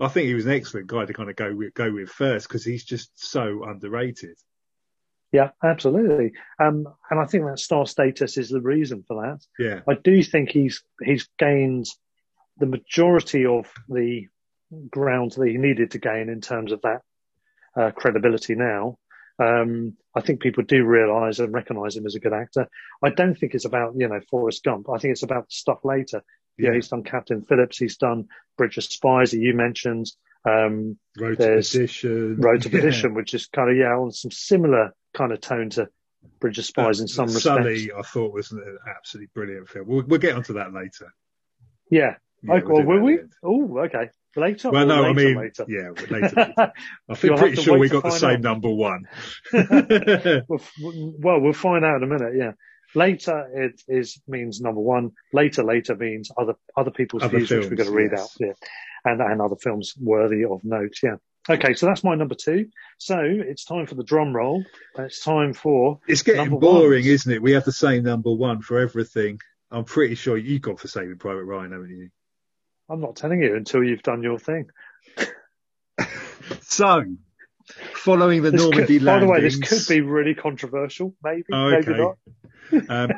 I think he was an excellent guy to kind of go with, go with first because he's just so underrated. Yeah, absolutely. Um, and I think that star status is the reason for that. Yeah. I do think he's he's gained the majority of the ground that he needed to gain in terms of that uh, credibility now. Um, I think people do realise and recognise him as a good actor. I don't think it's about you know Forrest Gump. I think it's about stuff later. Yeah, he's done Captain Phillips. He's done Bridge of Spies that you mentioned. Um, Road to Perdition. Road to yeah. which is kind of yeah on some similar kind of tone to Bridge of Spies uh, in some Sully, respects. I thought was an absolutely brilliant film. We'll, we'll get onto that later. Yeah. yeah okay, we'll will we? Oh, okay. Later. Well, no, later, I mean, later? yeah, later. later. I think pretty sure we got the same out. number one. well, we'll find out in a minute. Yeah. Later it is means number one. Later, later means other other people's other views, films, which we're going to read yes. out. Yeah, and and other films worthy of note. Yeah. Okay, so that's my number two. So it's time for the drum roll. It's time for. It's getting boring, is isn't it? We have the same number one for everything. I'm pretty sure you've got for Saving Private Ryan, haven't you? I'm not telling you until you've done your thing. so, following the this Normandy could, landings. By the way, this could be really controversial. Maybe, oh, okay. maybe not. um,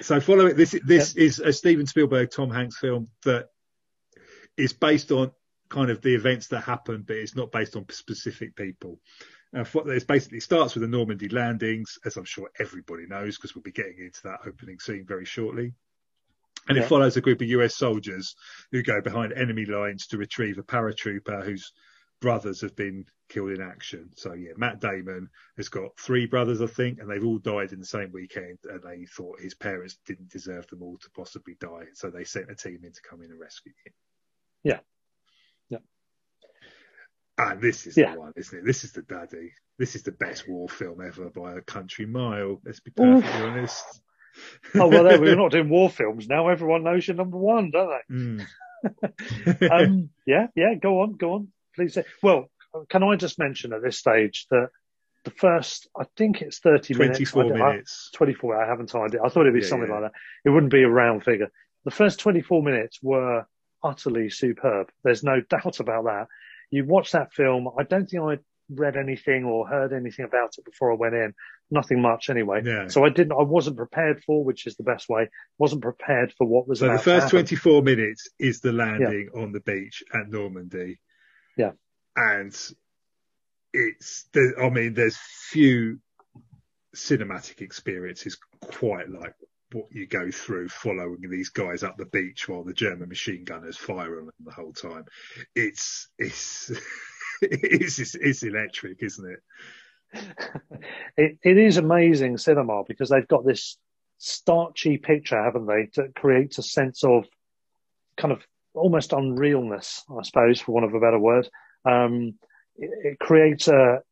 so, following this, this yeah. is a Steven Spielberg, Tom Hanks film that is based on kind of the events that happen, but it's not based on specific people. Uh, it basically starts with the Normandy landings, as I'm sure everybody knows, because we'll be getting into that opening scene very shortly. And yeah. it follows a group of US soldiers who go behind enemy lines to retrieve a paratrooper whose brothers have been killed in action. So yeah, Matt Damon has got three brothers, I think, and they've all died in the same weekend. And they thought his parents didn't deserve them all to possibly die, so they sent a team in to come in and rescue him. Yeah, and this is yeah. the one, isn't it? This is the daddy. This is the best war film ever by a country mile. Let's be perfectly honest. oh well, there, we're not doing war films now. Everyone knows you're number one, don't they? Mm. um, yeah, yeah. Go on, go on. Please. Say. Well, can I just mention at this stage that the first, I think it's 30 24 minutes. minutes. I, 24. I haven't timed it. I thought it'd be yeah, something yeah. like that. It wouldn't be a round figure. The first 24 minutes were utterly superb. There's no doubt about that you watch that film. I don't think I read anything or heard anything about it before I went in. Nothing much anyway. Yeah. So I didn't, I wasn't prepared for, which is the best way. Wasn't prepared for what was So the first 24 minutes is the landing on the beach at Normandy. Yeah. And it's, I mean, there's few cinematic experiences quite like what you go through following these guys up the beach while the German machine gunners fire on them the whole time. It's, it's, it's, it's, electric, isn't it? it, it is amazing cinema because they've got this starchy picture, haven't they, that creates a sense of kind of almost unrealness, I suppose, for want of a better word. Um, it, it creates a,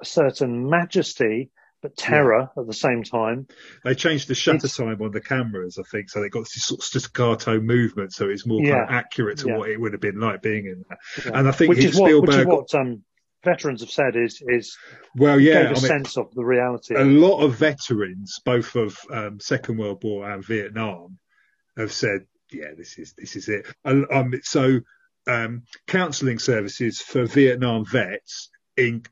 a certain majesty, but terror at the same time. They changed the shutter It's- time on the cameras, I think, so they got this sort of staccato movement, so it's more kind of accurate to Yeah. what it would have been like being in that. Yeah. And I think Which is what, which is what um, veterans have said is is well, yeah, gave a I mean, sense of the reality. a lot of veterans, both of um, Second World War and Vietnam, have said, "Yeah, this is this is it." Um, so, um, counselling services for Vietnam vets in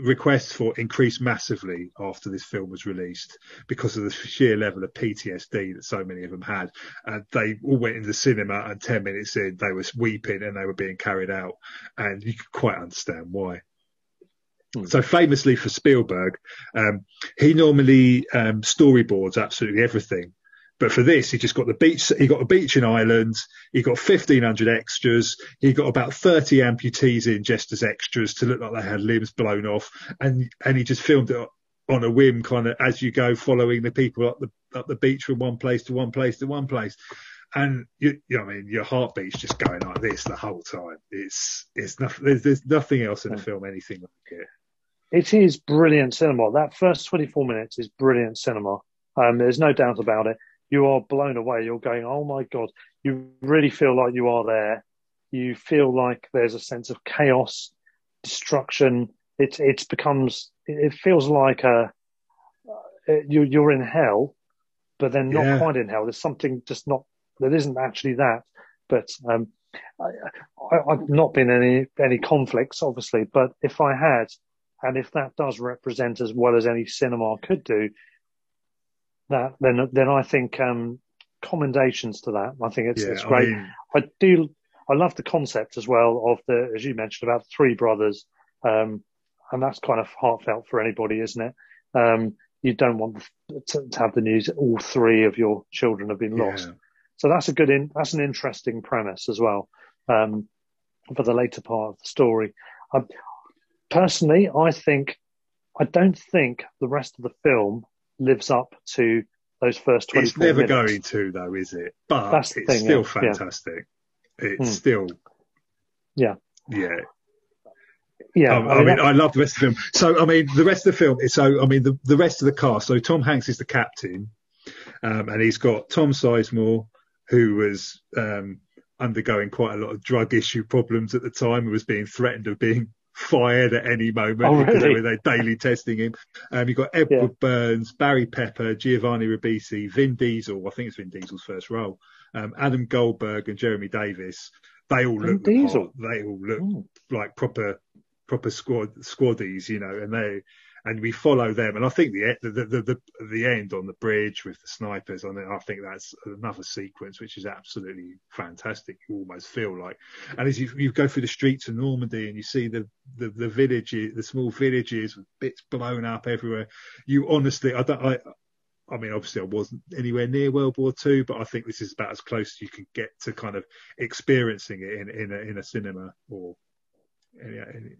requests for increased massively after this film was released because of the sheer level of PTSD that so many of them had. And they all went into the cinema, and ten minutes in, they were weeping and they were being carried out, and you could quite understand why. Hmm. So famously for Spielberg, um, he normally um, storyboards absolutely everything. But for this, he just got the beach. He got a beach in Ireland. He got 1,500 extras. He got about 30 amputees in just as extras to look like they had limbs blown off. And and he just filmed it on a whim, kind of as you go, following the people up the up the beach from one place to one place to one place. And you, you know, I mean, your heartbeat's just going like this the whole time. It's it's nothing. There's, there's nothing else in the film anything like it. It is brilliant cinema. That first 24 minutes is brilliant cinema. Um, there's no doubt about it. You are blown away. You're going, oh my God. You really feel like you are there. You feel like there's a sense of chaos, destruction. It, it becomes, it feels like a, uh, you, you're in hell, but then not Yeah. quite in hell. There's something just not, that isn't actually that. But, um, I, I, I've not been any, any conflicts, obviously, but if I had, and if that does represent as well as any cinema could do, that then then I think um, commendations to that. I think it's yeah, it's great. I mean, I do. I love the concept as well of the, as you mentioned, about three brothers, um, and that's kind of heartfelt for anybody, isn't it? Um, you don't want to, to have the news all three of your children have been lost. yeah. So that's a good, in, that's an interesting premise as well um, for the later part of the story. Um, personally, I think I don't think the rest of the film lives up to those first twenty. It's never going to, though, is it? But That's it's thing, still yeah, yeah. fantastic. It's Hmm. still, Yeah, yeah. yeah. Um, I mean, I love the rest of the film. So, I mean, the rest of the film is so. I mean, the, the rest of the cast. So, Tom Hanks is the captain, um, and he's got Tom Sizemore, who was um, undergoing quite a lot of drug issue problems at the time, and was being threatened of being fired at any moment Oh, because they really? were daily testing him. Um, you've got Edward Yeah. Burns, Barry Pepper, Giovanni Ribisi, Vin Diesel. I think it's Vin Diesel's first role. Um, Adam Goldberg and Jeremy Davies. They all look Diesel? They all look Mm. like proper proper squad squaddies, you know, and they and we follow them. And I think the the the the, the end on the bridge with the snipers. I mean, I think that's another sequence which is absolutely fantastic. You almost feel like, and as you, you go through the streets of Normandy and you see the the, the villages, the small villages with bits blown up everywhere. You honestly, I don't. I, I mean, obviously, I wasn't anywhere near World War Two, but I think this is about as close as you can get to kind of experiencing it in in a, in a cinema or any, any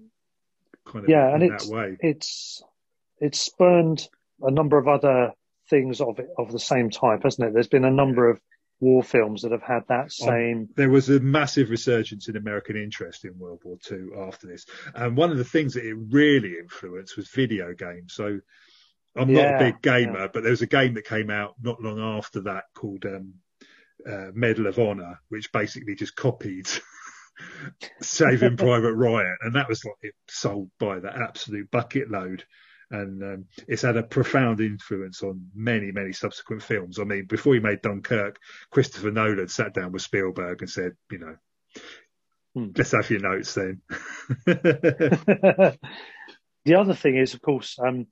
kind of Yeah, in and that it's way. it's it's spurned a number of other things of it, of the same type, hasn't it? There's been a number of war films that have had that same. There was a massive resurgence in American interest in World War Two after this, and one of the things that it really influenced was video games. So. I'm not a big gamer, but there was a game that came out not long after that called um, uh, Medal of Honor, which basically just copied Saving Private Ryan, and that was like it sold by the absolute bucket load. And um, it's had a profound influence on many, many subsequent films. I mean, before he made Dunkirk, Christopher Nolan sat down with Spielberg and said, you know, Hmm. let's have your notes then. the other thing is, of course, um,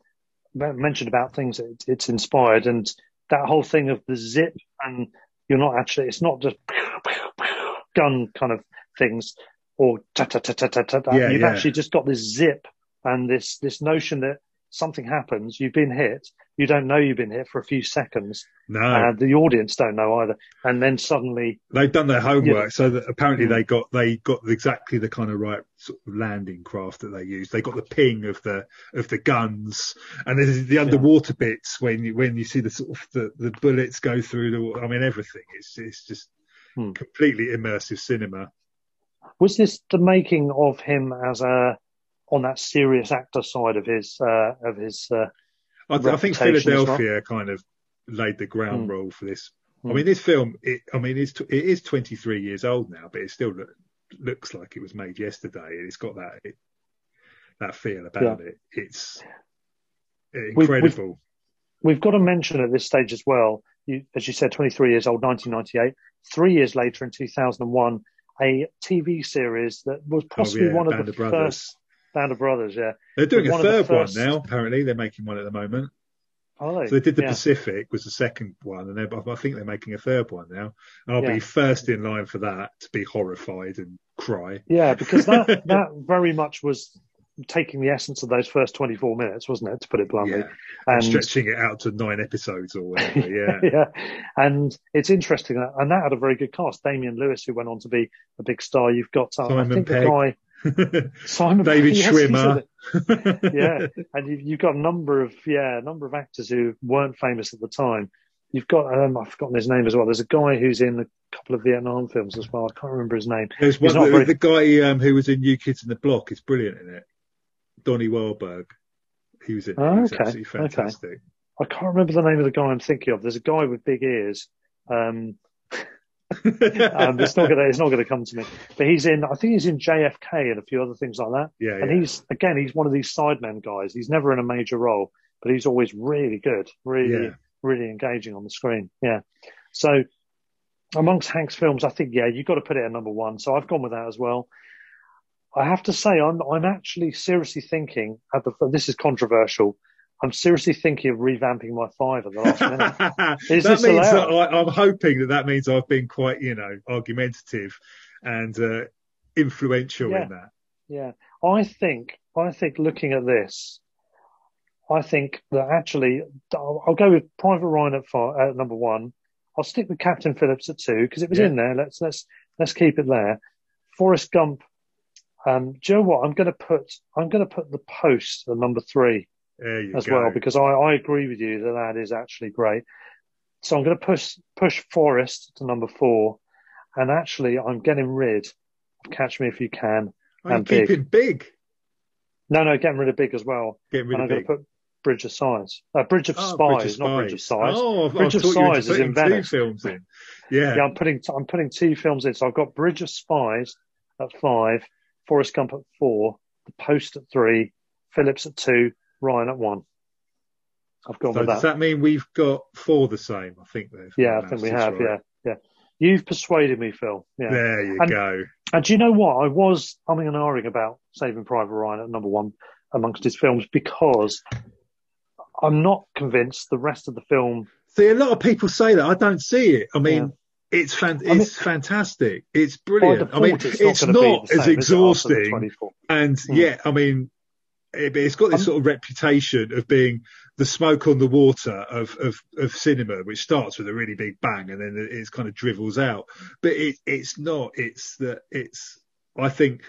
mentioned about things that it's inspired, and that whole thing of the zip, and you're not actually, it's not just gun kind of things or ta ta ta ta ta ta. You've yeah. actually just got this zip and this this notion that something happens, you've been hit, you don't know you've been hit for a few seconds, No, and the audience don't know either, and then suddenly, they've done their homework, so that apparently they got they got exactly the kind of right sort of landing craft that they used. They got the ping of the of the guns, and there's the underwater bits when you when you see the sort of the, the bullets go through the. I mean, everything. It's it's just Hmm. completely immersive cinema. was this the making of him as a on that serious actor side of his uh, of his uh, I, th- I think as well. Philadelphia kind of laid the ground Hmm. roll for this. Hmm. I mean, this film. It, I mean, it's t- it is 23 years old now, but it still look, looks like it was made yesterday. It's got that it, that feel about it. It's we've- incredible. We've got to mention at this stage as well, you, as you said, 23 years old, 1998. Three years later, in 2001, a TV series that was possibly oh, yeah, one of Band the of first Band of Brothers. Yeah, They're doing a third first- one now. Apparently, they're making one at the moment. are So they did the yeah. Pacific was the second one, and I think they're making a third one now. And I'll Yeah. be first in line for that to be horrified and cry. Yeah, because that that very much was taking the essence of those first 24 minutes, wasn't it? To put it bluntly, Yeah, and stretching it out to nine episodes or whatever. Yeah, yeah, and it's interesting, that- and that had a very good cast. Damian Lewis, who went on to be a big star. You've got, uh, I think Pegg. the guy Simon David yes, Schwimmer. yeah, and you've, you've got a number of yeah, a number of actors who weren't famous at the time. You've got um, I've forgotten his name as well. There's a guy who's in a couple of Vietnam films as well. I can't remember his name. There's one, not the, very- the guy um, who was in New Kids in the Block is brilliant in it. Donnie Wahlberg. He was in. Oh, he was okay, absolutely okay. fantastic. I can't remember the name of the guy I'm thinking of. There's a guy with big ears. Um, um, it's not gonna it's not gonna come to me. But he's in I think he's in JFK and a few other things like that. yeah, And yeah. he's again he's one of these sidemen guys. He's never in a major role, but he's always really good, really Yeah. really engaging on the screen. Yeah. So amongst Hank's films, I think yeah you've got to put it at number one. So I've gone with that as well. I have to say I'm I'm actually seriously thinking at the this is controversial. I'm seriously thinking of revamping my five at the last minute. That means that I, I'm hoping that that means I've been quite, you know, argumentative and uh, influential Yeah. in that. Yeah, I think I think looking at this, I think that actually I'll, I'll go with Private Ryan at, five, at number one. I'll stick with Captain Phillips at two because it was Yeah. in there. Let's let's let's keep it there. Forrest Gump. Um, do you know what? I'm going to put I'm going to put the Post at number three as go. well because I, I agree with you that that is actually great. So I'm going to push push Forrest to number four, and actually I'm getting rid of Catch Me If You Can. Oh, you and keep big. it big. No, no, getting rid of Big as well. Getting rid and I'm of going to put Bridge of Sighs. Uh, Bridge of Oh, Spies, Bridge of not Bridge of Sighs. Oh, I've, Bridge I've of thought you were Sighs is putting in two films in. Yeah. Yeah, I'm putting I'm putting two films in. So I've got Bridge of Spies at five, Forrest Gump at four, The Post at three, Phillips at two, Ryan at one. I've gone So with does that. that mean we've got four the same? I think they've. Yeah, I think we have. Yeah, yeah. You've persuaded me, Phil. Yeah. There you And- go. And do you know what? I was umming and ahhing about Saving Private Ryan at number one amongst his films because I'm not convinced the rest of the film. See, a lot of people say that. I don't see it. I mean, it's fan- I mean- it's fantastic. It's brilliant. I mean, default, it's, gonna not, as it, exhausting, and Hmm. yeah, I mean, it, it's got this Um, sort of reputation of being the smoke on the water of, of of cinema, which starts with a really big bang and then it, kind of drivels out. But it, it's not. It's that it's. I think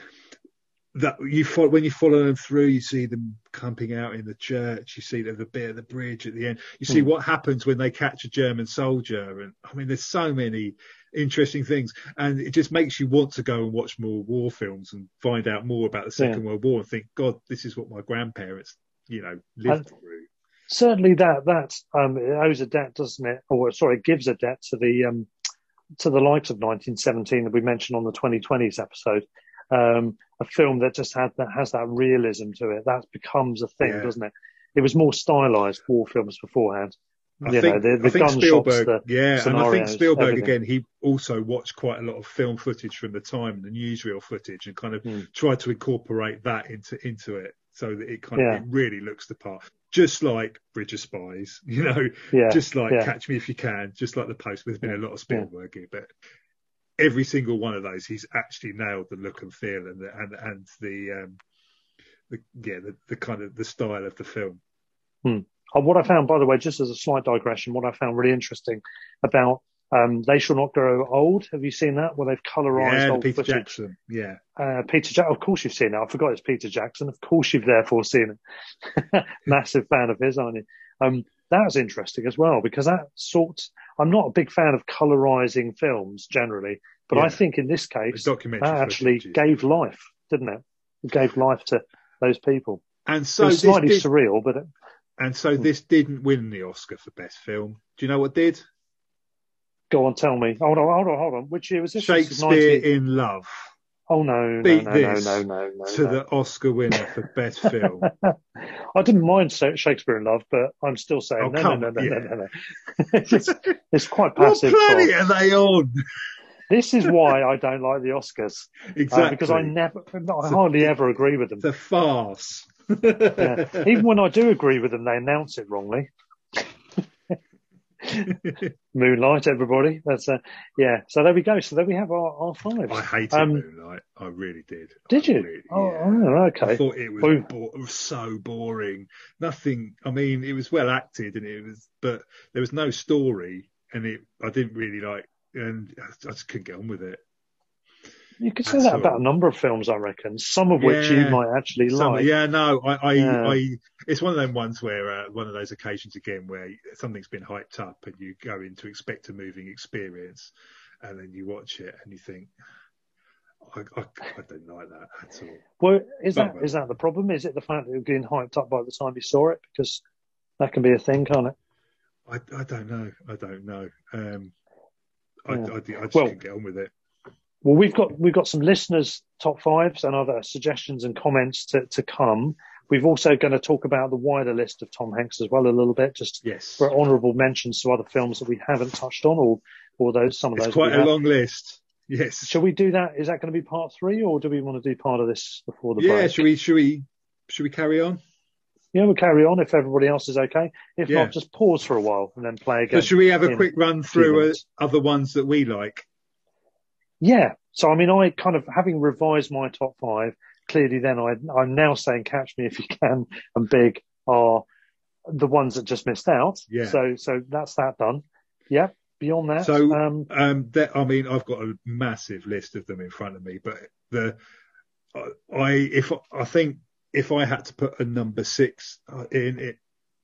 that you fo- when you follow them through, you see them camping out in the church. You see the, the bit of the bridge at the end. You see Hmm. what happens when they catch a German soldier, and I mean, there's so many interesting things, and it just makes you want to go and watch more war films and find out more about the Second World War and think, God, this is what my grandparents, you know, lived through. Certainly, that that um, it owes a debt, doesn't it? Or sorry, it gives a debt to the um, to the likes of 1917 that we mentioned on the 2020s episode. Um, a film that just had that has that realism to it. That becomes a thing, Yeah. doesn't it? It was more stylized war films beforehand. I you think, know, the, the I think Spielberg, yeah, and I think Spielberg everything. again. He also watched quite a lot of film footage from the time, the newsreel footage, and kind of Mm. tried to incorporate that into into it. so that it kind Yeah. of it really looks the part. Just like Bridge of Spies, you know, Yeah. just like yeah. Catch Me If You Can, just like The Post. There's been a lot of Spielberg here, but every single one of those, he's actually nailed the look and feel and the, and and the um, the yeah the, the kind of the style of the film. Uh, what I found, by the way, just as a slight digression, what I found really interesting about um, They Shall Not Grow Old. Have you seen that? Where they've colorized Yeah, old Peter footage. Jackson. Yeah, Uh, Peter Jackson. Of course you've seen it. I forgot it's Peter Jackson. Of course you've therefore seen it. Massive fan of his, aren't you? Um, that was interesting as well because that sort. I'm not a big fan of colorizing films generally, but I think in this case documentary. that actually gave life, didn't it? It gave life to those people. and it so was this slightly did, surreal, but it, and so Hmm. this didn't win the Oscar for best film. Do you know what did? go on, tell me. Hold on, hold on, hold on. Which year was this? This is Shakespeare 19 in Love Oh no, no, beat no, no, this no, no, no, to no. the Oscar winner for best film. I didn't mind Shakespeare in Love, but I'm still saying Oh, no, no, come no, no, no, yeah. no, no. it's, it's quite what planet are they on? This is why I don't like the Oscars uh, Exactly. because I never, I a- hardly ever agree with them. A farce. Yeah. Even when I do agree with them, they announce it wrongly. Moonlight, everybody. That's uh, yeah. So there we go. So there we have our, our fives. I hated Um, Moonlight. I really did. Did I you? really- oh, yeah. oh, I okay. thought it was Well- bo- so boring. Nothing. I mean, it was well acted, and it was, but there was no story, and it. I didn't really like, and I just couldn't get on with it. You could say that about a number of films, I reckon. Some of which you might actually Some- like. yeah, no, I, I, Yeah. I, it's one of them ones where uh, one of those occasions again where something's been hyped up and you go in to expect a moving experience, and then you watch it and you think, I, I, I don't like that at all. Well, is Not that well. is that the problem? Is it the fact that you're getting hyped up by the time you saw it? Because that can be a thing, can't it? I, I don't know. I don't know. Um, I, Yeah. I, I just Well- couldn't get on with it. Well, we've got we've got some listeners' top fives and other suggestions and comments to, to come. We've also going to talk about the wider list of Tom Hanks as well a little bit, just Yes, for honourable mentions to other films that we haven't touched on, or or those some of it's those. quite a have. long list. Yes. Shall we do that? Is that going to be part three, or do we want to do part of this before the Yeah. break? Should we? Should we? Should we carry on? Yeah, we'll carry on if everybody else is okay. If Yeah. not, just pause for a while and then play again. So should we have a quick run through uh, other ones that we like? Yeah. So, I mean, I kind of, having revised my top five, clearly then I, I'm now saying Catch Me If You Can and Big are the ones that just missed out. Yeah. So, so that's that done. Yeah. Beyond that, So- um, Um, that, I mean, I've got a massive list of them in front of me, but the I if I think if I had to put a number six uh, in it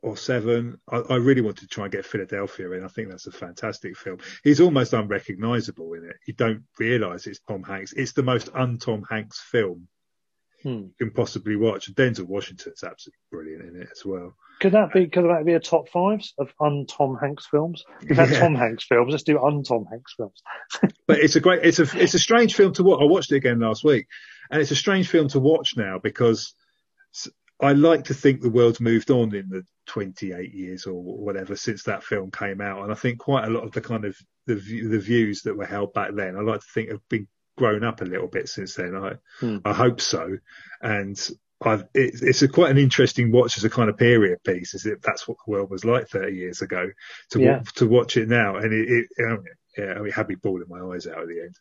or seven, I, I really want to try and get Philadelphia in. I think that's a fantastic film. He's almost unrecognisable in it. You don't realise it's Tom Hanks. It's the most un-Tom Hanks film hmm. you can possibly watch. Denzel Washington's absolutely brilliant in it as well. could that be, could that be a top fives of un-Tom Hanks films? We've had Yeah. Tom Hanks films. Let's do un-Tom Hanks films. but it's a great it's a it's a strange film to watch. I watched it again last week, and it's a strange film to watch now because I like to think the world's moved on in the 28 years or whatever since that film came out, and I think quite a lot of the kind of the the views that were held back then, I like to think have been grown up a little bit since then. I Hmm. I hope so, and. I've, it, it's a quite an interesting watch as a kind of period piece, as if that's what the world was like 30 years ago. To Yeah. to watch it now, and it, it um, yeah, I mean, it had me bawling my eyes out at the end.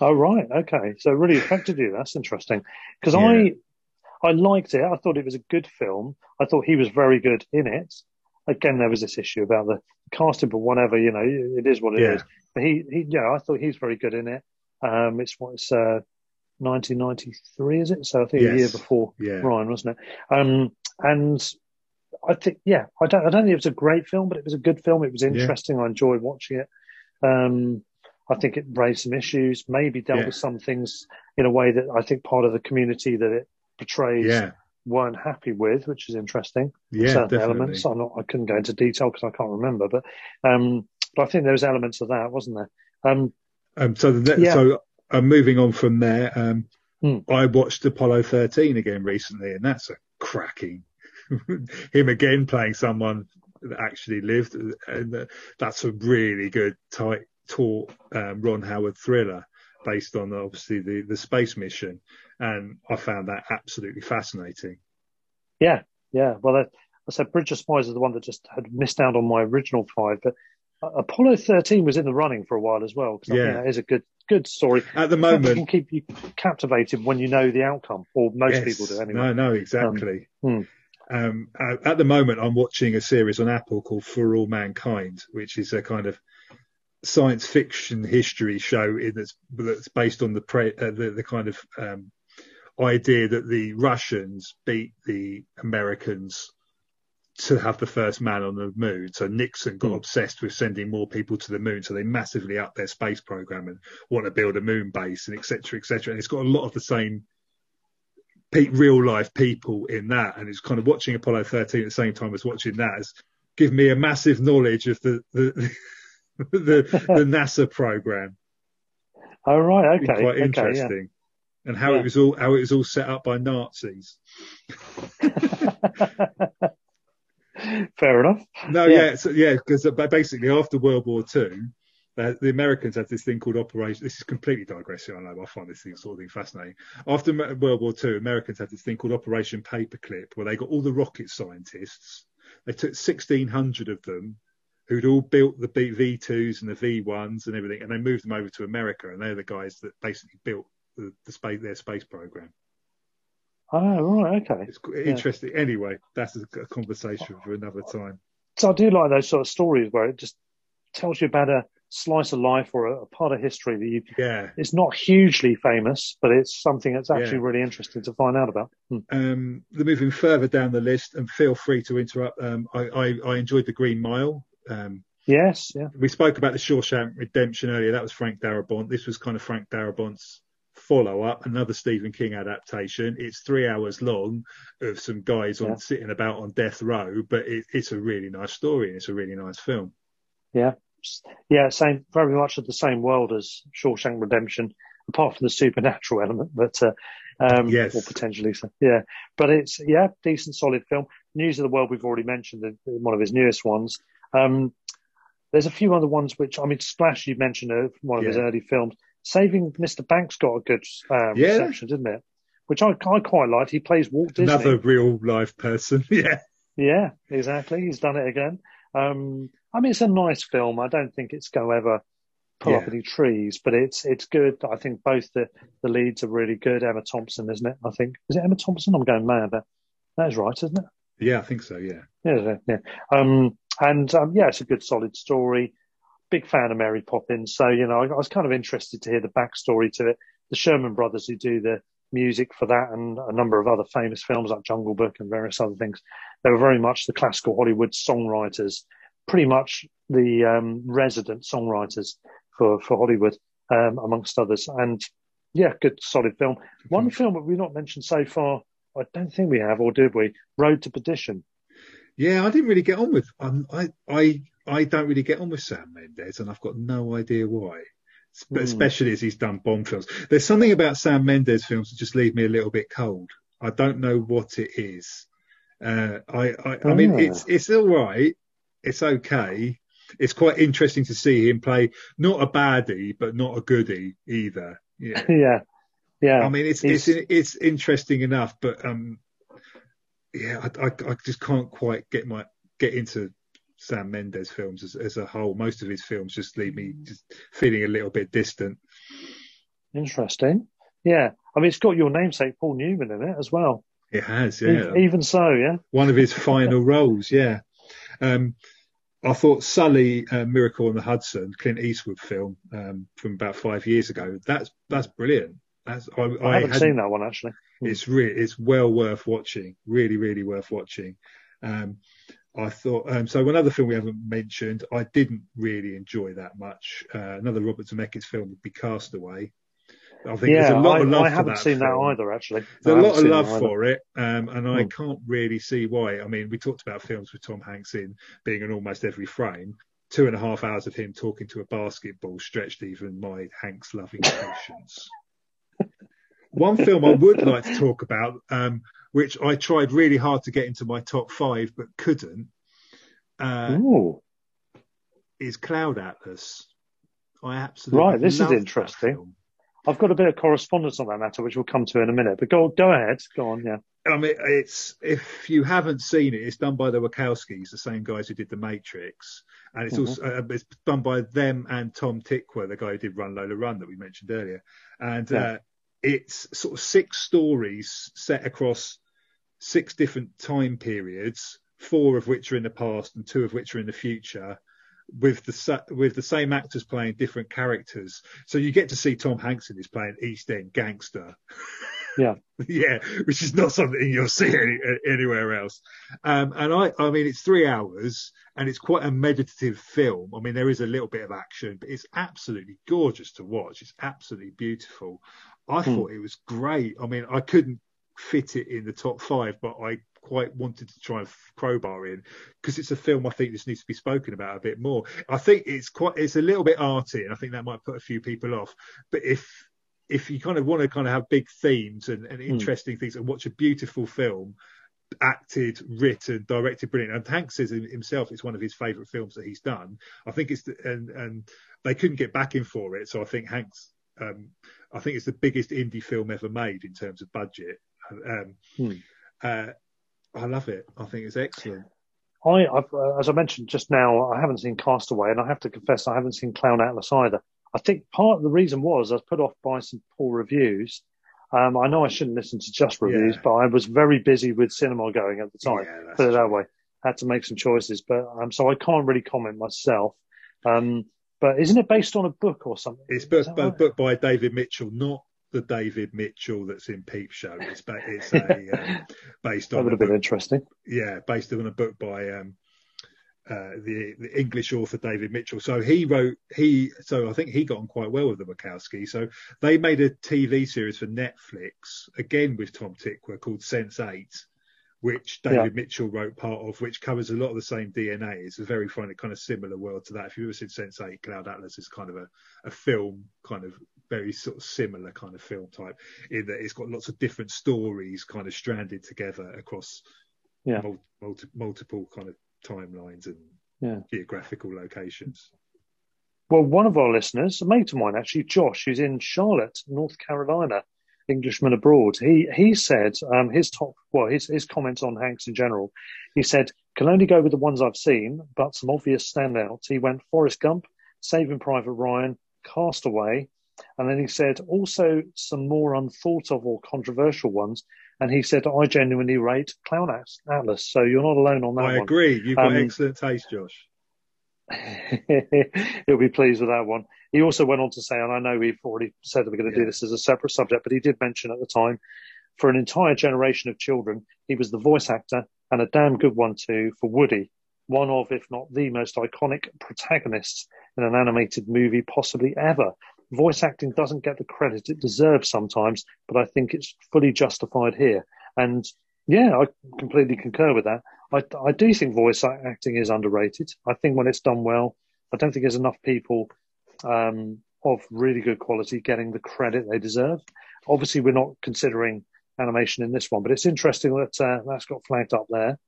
Oh right, okay. So it really affected you. That's interesting. Because Yeah. I, I liked it. I thought it was a good film. I thought he was very good in it. Again, there was this issue about the casting, but whatever, you know, it is what it is. Yeah. But he, he, yeah, I thought he's very good in it. Um, it's what's uh, 1993, is it? So I think a year before Yeah. Ryan, wasn't it? Um, and I think, yeah, I don't, I don't think it was a great film, but it was a good film. It was interesting. I enjoyed watching it. Um, I think it raised some issues, maybe dealt Yeah. with some things in a way that I think part of the community that it portrays Yeah. weren't happy with, which is interesting. Yeah. Certain Definitely. elements. I'm not, I couldn't go into detail because I can't remember, but, um, but I think there was elements of that, wasn't there? Um, Um, so the, Yeah. so I'm moving on from there. Um, Hmm. I watched Apollo 13 again recently, and that's a cracking. Him again playing someone that actually lived, and uh, that's a really good, tight, taut um, Ron Howard thriller based on obviously the the space mission, and I found that absolutely fascinating. Yeah, yeah. Well, I, I said Bridge of Spies is the one that just had missed out on my original five, but Apollo 13 was in the running for a while as well. Because yeah. I think that is a good good story. At the moment, it can keep you captivated when you know the outcome, or most yes. people do anyway. No, no, exactly. Um, hmm. um, at the moment, I'm watching a series on Apple called For All Mankind, which is a kind of science fiction history show that's that's based on the pre, uh, the, the kind of um, idea that the Russians beat the Americans to have the first man on the moon. So Nixon got mm. obsessed with sending more people to the moon, so they massively upped their space program and want to build a moon base and etc. etc. And it's got a lot of the same real life people in that, and it's kind of watching Apollo 13 at the same time as watching that has given me a massive knowledge of the the the, the NASA program. Oh right, okay, quite interesting. Okay, yeah. And how yeah. it was all how it was all set up by Nazis. Fair enough. No, yeah, yeah, so, yeah, because basically after World War Two, uh, the Americans had this thing called Operation. This is completely digressing. I know. I find this thing sort of thing fascinating. After World War Two, Americans had this thing called Operation Paperclip, where they got all the rocket scientists. They took 1,600 of them, who'd all built the V2s and the V1s and everything, and they moved them over to America, and they're the guys that basically built the, the space their space program. Oh, right, okay. It's interesting. Yeah. Anyway, that's a, a conversation for another time. So I do like those sort of stories where it just tells you about a slice of life or a, a part of history that you. Yeah. It's not hugely famous, but it's something that's actually yeah. really interesting to find out about. Hmm. Um, moving further down the list, and feel free to interrupt. Um, I, I, I, enjoyed the Green Mile. Um, yes, yeah. We spoke about the Shawshank Redemption earlier. That was Frank Darabont. This was kind of Frank Darabont's follow up, another Stephen King adaptation. It's three hours long of some guys on yeah. sitting about on death row, but it, it's a really nice story and it's a really nice film. Yeah, yeah, same, very much of the same world as Shawshank Redemption, apart from the supernatural element, but uh, um, yes, or potentially so. Yeah, but it's yeah, decent, solid film. News of the World we've already mentioned, one of his newest ones. Um, there's a few other ones which I mean, Splash you mentioned uh, one of yeah. his early films. Saving Mr. Banks got a good um, yeah. reception, didn't it? Which I, I quite liked. He plays Walt Disney. Another real life person. yeah. Yeah, exactly. He's done it again. Um, I mean, it's a nice film. I don't think it's going to ever pull yeah. up any trees, but it's it's good. I think both the, the leads are really good. Emma Thompson, isn't it? I think is it Emma Thompson? I'm going mad. That that is right, isn't it? Yeah, I think so. Yeah. Yeah, yeah. Um, and um, yeah, it's a good, solid story big fan of Mary Poppins, so you know I, I, was kind of interested to hear the backstory to it. The Sherman Brothers, who do the music for that and a number of other famous films like Jungle Book and various other things, they were very much the classical Hollywood songwriters, pretty much the um, resident songwriters for for Hollywood, um, amongst others. And yeah, good solid film. One film that we've not mentioned so far, I don't think we have, or did we? Road to Perdition. Yeah, I didn't really get on with. Um, I I I don't really get on with Sam Mendes, and I've got no idea why. But mm. especially as he's done Bond films, there's something about Sam Mendes films that just leave me a little bit cold. I don't know what it is. Uh, I I, I mean, it's it's all right. It's okay. It's quite interesting to see him play not a baddie, but not a goodie either. Yeah, yeah, yeah. I mean, it's it's it's interesting enough, but um, yeah, I, I, I just can't quite get my get into Sam Mendes films as, as a whole. Most of his films just leave me just feeling a little bit distant. Interesting. Yeah. I mean, it's got your namesake Paul Newman in it as well. It has, yeah. Even so, yeah. One of his final roles, yeah. Um, I thought Sully, uh, Miracle on the Hudson, Clint Eastwood film um, from about five years ago. That's that's brilliant. That's I, I, I haven't seen that one actually. It's really it's well worth watching. Really, really worth watching. Um, I thought um, so. Another film we haven't mentioned, I didn't really enjoy that much. Uh, another Robert Zemeckis film would be Castaway. I think yeah, there's a lot I, of love I haven't seen film. that either, actually. There's a lot of love for it, um, and I hmm. can't really see why. I mean, we talked about films with Tom Hanks in being in almost every frame. Two and a half hours of him talking to a basketball stretched even my Hanks loving patience. One film I would like to talk about, um, which I tried really hard to get into my top five but couldn't, uh, is Cloud Atlas. I absolutely right. This is interesting. I've got a bit of correspondence on that matter, which we'll come to in a minute. But go go ahead, go on, yeah. I mean, it's if you haven't seen it, it's done by the Wachowskis, the same guys who did The Matrix, and it's mm-hmm. also uh, it's done by them and Tom Tykwer, the guy who did Run Lola Run that we mentioned earlier, and yeah. uh, it's sort of six stories set across six different time periods, four of which are in the past and two of which are in the future, with the with the same actors playing different characters. So you get to see Tom Hanks in this playing East End gangster. Yeah, yeah, which is not something you'll see any, anywhere else. Um, and I, I mean, it's three hours and it's quite a meditative film. I mean, there is a little bit of action, but it's absolutely gorgeous to watch. It's absolutely beautiful. I hmm. thought it was great. I mean, I couldn't fit it in the top five, but I quite wanted to try and crowbar in because it's a film I think this needs to be spoken about a bit more. I think it's quite it's a little bit arty, and I think that might put a few people off. But if if you kind of want to kind of have big themes and, and hmm. interesting mm. things and watch a beautiful film acted, written, directed brilliant. And Hanks says himself it's one of his favourite films that he's done. I think it's the, and and they couldn't get backing for it, so I think Hanks. Um, I think it's the biggest indie film ever made in terms of budget. Um, hmm. uh, I love it. I think it's excellent. I, uh, as I mentioned just now, I haven't seen Castaway, and I have to confess I haven't seen Cloud Atlas either. I think part of the reason was I was put off by some poor reviews. Um, I know I shouldn't listen to just reviews, yeah. but I was very busy with cinema going at the time. Yeah, put it that way. Had to make some choices, but um, so I can't really comment myself. Um, but isn't it based on a book or something? It's book, right? book by David Mitchell, not the David Mitchell that's in Peep Show. It's, it's a, um, based on. That would have been interesting. Yeah, based on a book by um, uh, the, the English author David Mitchell. So he wrote he. So I think he got on quite well with the Wachowski. So they made a TV series for Netflix again with Tom Tykwer called Sense Eight, which David yeah. Mitchell wrote part of, which covers a lot of the same DNA. It's a very funny kind of similar world to that. If you've ever seen Sense Eight, Cloud Atlas is kind of a, a film kind of very sort of similar kind of film type in that it's got lots of different stories kind of stranded together across yeah. multi, multiple kind of timelines and yeah. geographical locations. Well, one of our listeners, a mate of mine actually, Josh, who's in Charlotte, North Carolina, Englishman abroad, he he said um, his top well his his comments on Hanks in general. He said can only go with the ones I've seen, but some obvious standouts. He went Forrest Gump, Saving Private Ryan, Castaway, and then he said also some more unthought of or controversial ones. And he said, I genuinely rate Cloud Atlas. So you're not alone on that I one. agree. You've got um, excellent taste, Josh. He'll be pleased with that one. He also went on to say, and I know we've already said that we're going to yeah. do this as a separate subject, but he did mention at the time, for an entire generation of children, he was the voice actor and a damn good one too for Woody, one of, if not the most iconic protagonists in an animated movie possibly ever voice acting doesn't get the credit it deserves sometimes, but I think it's fully justified here. And yeah, I completely concur with that. I, I do think voice acting is underrated. I think when it's done well, I don't think there's enough people um, of really good quality getting the credit they deserve. Obviously, we're not considering animation in this one, but it's interesting that uh, that's got flagged up there.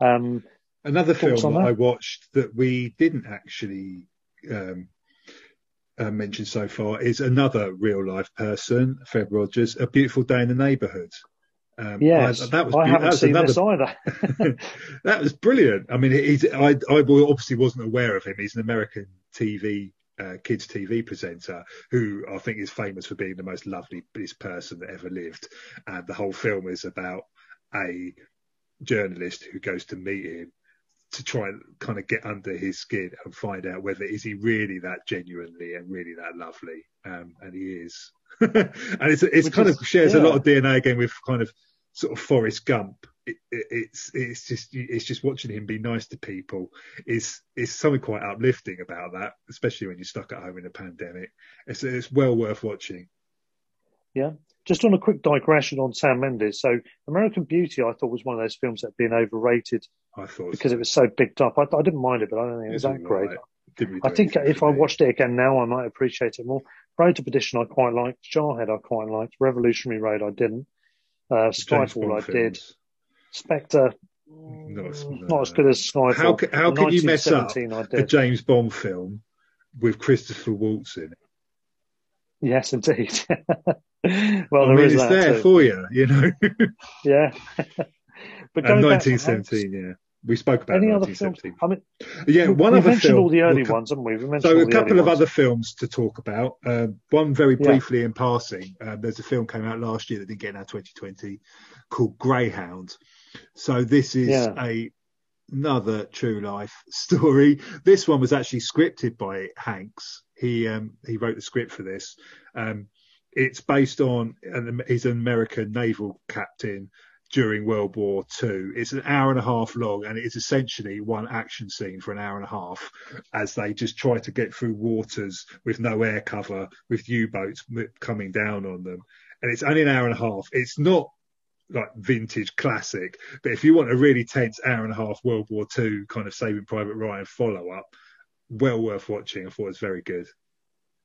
Um, Another film that, that I watched that we didn't actually um, uh, mentioned so far is another real life person, Fred Rogers, A Beautiful Day in the Neighbourhood. Um, yes, I, that was, I haven't seen another, this either. that was brilliant. I mean, he's, I, I obviously wasn't aware of him. He's an American TV, uh, kids TV presenter who I think is famous for being the most lovely person that ever lived. And the whole film is about a journalist who goes to meet him to try and kind of get under his skin and find out whether is he really that genuinely and really that lovely, um, and he is. and it's it's kind is, of shares yeah. a lot of DNA again with kind of sort of Forrest Gump. It, it, it's it's just it's just watching him be nice to people is is something quite uplifting about that, especially when you're stuck at home in a pandemic. It's it's well worth watching. Yeah. Just on a quick digression on Sam Mendes. So American Beauty, I thought was one of those films that had been overrated I thought because so. it was so bigged up. I, I, didn't mind it, but I don't think it was that great. Right. I think if I watched it again now, I might appreciate it more. Road to Perdition, I quite liked. Jarhead, I quite liked. Revolutionary Road, I didn't. Uh, Skyfall, I films. did. Spectre, no, not as good as Skyfall. How, how can you mess up a James Bond film with Christopher Waltz in it? Yes, indeed. well, I mean, it's there too. for you, you know. yeah. but and 1917, yeah. We spoke about any 1917. Other films? I mean, yeah, one we other mentioned film. all the early we'll, ones, haven't we? we so a couple of ones. other films to talk about. Uh, one very briefly yeah. in passing. Uh, there's a film came out last year that didn't get in our 2020 called Greyhound. So this is yeah. a another true life story. This one was actually scripted by Hanks. He um, he wrote the script for this. Um, it's based on an, he's an American naval captain during World War II. It's an hour and a half long, and it's essentially one action scene for an hour and a half as they just try to get through waters with no air cover, with U-boats coming down on them. And it's only an hour and a half. It's not like vintage classic. But if you want a really tense hour and a half World War II kind of Saving Private Ryan follow up, well worth watching. I thought it was very good.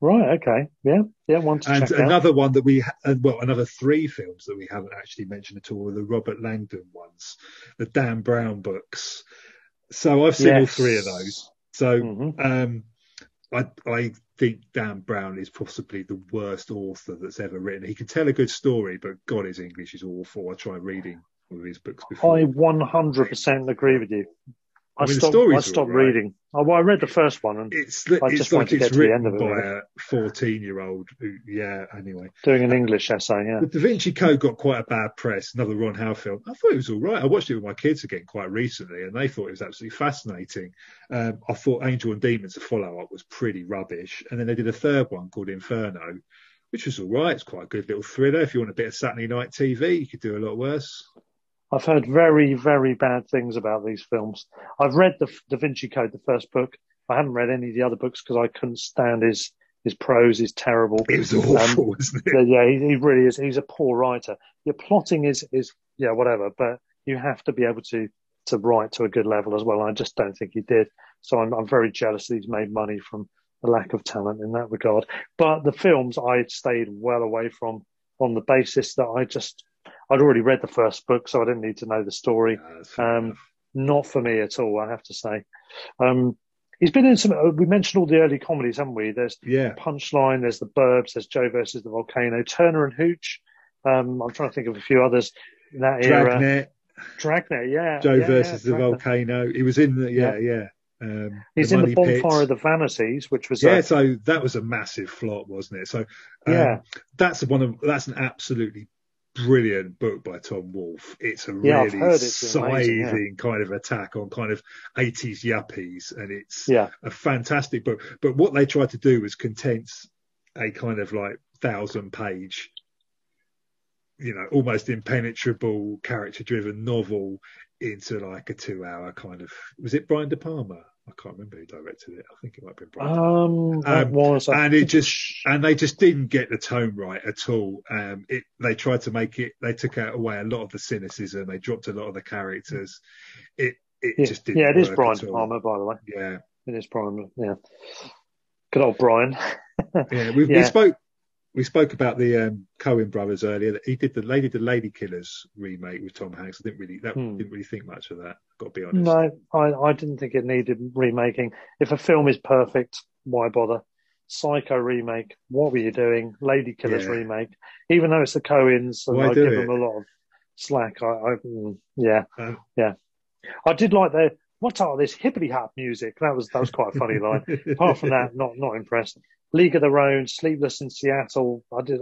Right. Okay. Yeah. Yeah. One to and another out. one that we, uh, well, another three films that we haven't actually mentioned at all are the Robert Langdon ones, the Dan Brown books. So I've seen yes. all three of those. So mm-hmm. um, I, I think Dan Brown is possibly the worst author that's ever written. He can tell a good story, but God, his English is awful. I tried reading one of his books before. I 100% agree with you. I, I mean, stopped, I stopped right. reading. Oh, well, I read the first one and it's, I it's just like to it's written it, by a 14 year old yeah, anyway. Doing an English essay, yeah. The Da Vinci Code got quite a bad press, another Ron Howe film. I thought it was all right. I watched it with my kids again quite recently and they thought it was absolutely fascinating. Um, I thought Angel and Demons, a follow up, was pretty rubbish. And then they did a third one called Inferno, which was all right. It's quite a good little thriller. If you want a bit of Saturday night TV, you could do a lot worse. I've heard very, very bad things about these films. I've read the Da Vinci Code, the first book. I haven't read any of the other books because I couldn't stand his his prose is terrible. It was awful, um, wasn't it? Yeah, he, he, really is. He's a poor writer. Your plotting is is yeah, whatever, but you have to be able to to write to a good level as well. I just don't think he did. So I'm I'm very jealous that he's made money from the lack of talent in that regard. But the films I stayed well away from on the basis that I just I'd already read the first book, so I didn't need to know the story. Yeah, um, not for me at all, I have to say. Um, he's been in some. Uh, we mentioned all the early comedies, haven't we? There's yeah. Punchline. There's the Burbs. There's Joe versus the Volcano. Turner and Hooch. Um, I'm trying to think of a few others in that Dragnet. era. Dragnet, yeah. Joe yeah, versus yeah, the Dragnet. Volcano. He was in the yeah yeah. yeah. Um, He's the in the Bonfire of the Vanities, which was yeah. a, So that was a massive flop, wasn't it? So um, Yeah. that's one of that's an absolutely brilliant book by Tom Wolfe. It's a Yeah, really it's amazing, scything kind of attack on kind of 80s yuppies, and it's yeah, a fantastic book. But what they tried to do was condense a kind of like thousand page, you know, almost impenetrable character driven novel into like a two hour kind of. Was it Brian De Palma? I can't remember who directed it. I think it might have been Brian. Um, Um, was and it just and they just didn't get the tone right at all. Um, it they tried to make it. They took out away a lot of the cynicism. They dropped a lot of the characters. It it yeah, just didn't. yeah, it is Brian. Palmer, by the way. Yeah, It is Brian. Yeah, good old Brian. yeah. We, we spoke we spoke about the um, Coen brothers earlier. That he did the Lady the Lady Killers remake with Tom Hanks. I didn't really that Hmm. didn't really think much of that. Got to be honest. No, I, I didn't think it needed remaking. If a film is perfect, why bother? Psycho remake, what were you doing? Lady Killers Yeah. remake, even though it's the Coens, and Why I give it? them a lot of slack. I, I mm, yeah, Uh, yeah. I did like the what's all this hippity hop music? That was that was quite a funny line. Apart from that, not not impressed. League of Their Own, Sleepless in Seattle. I did.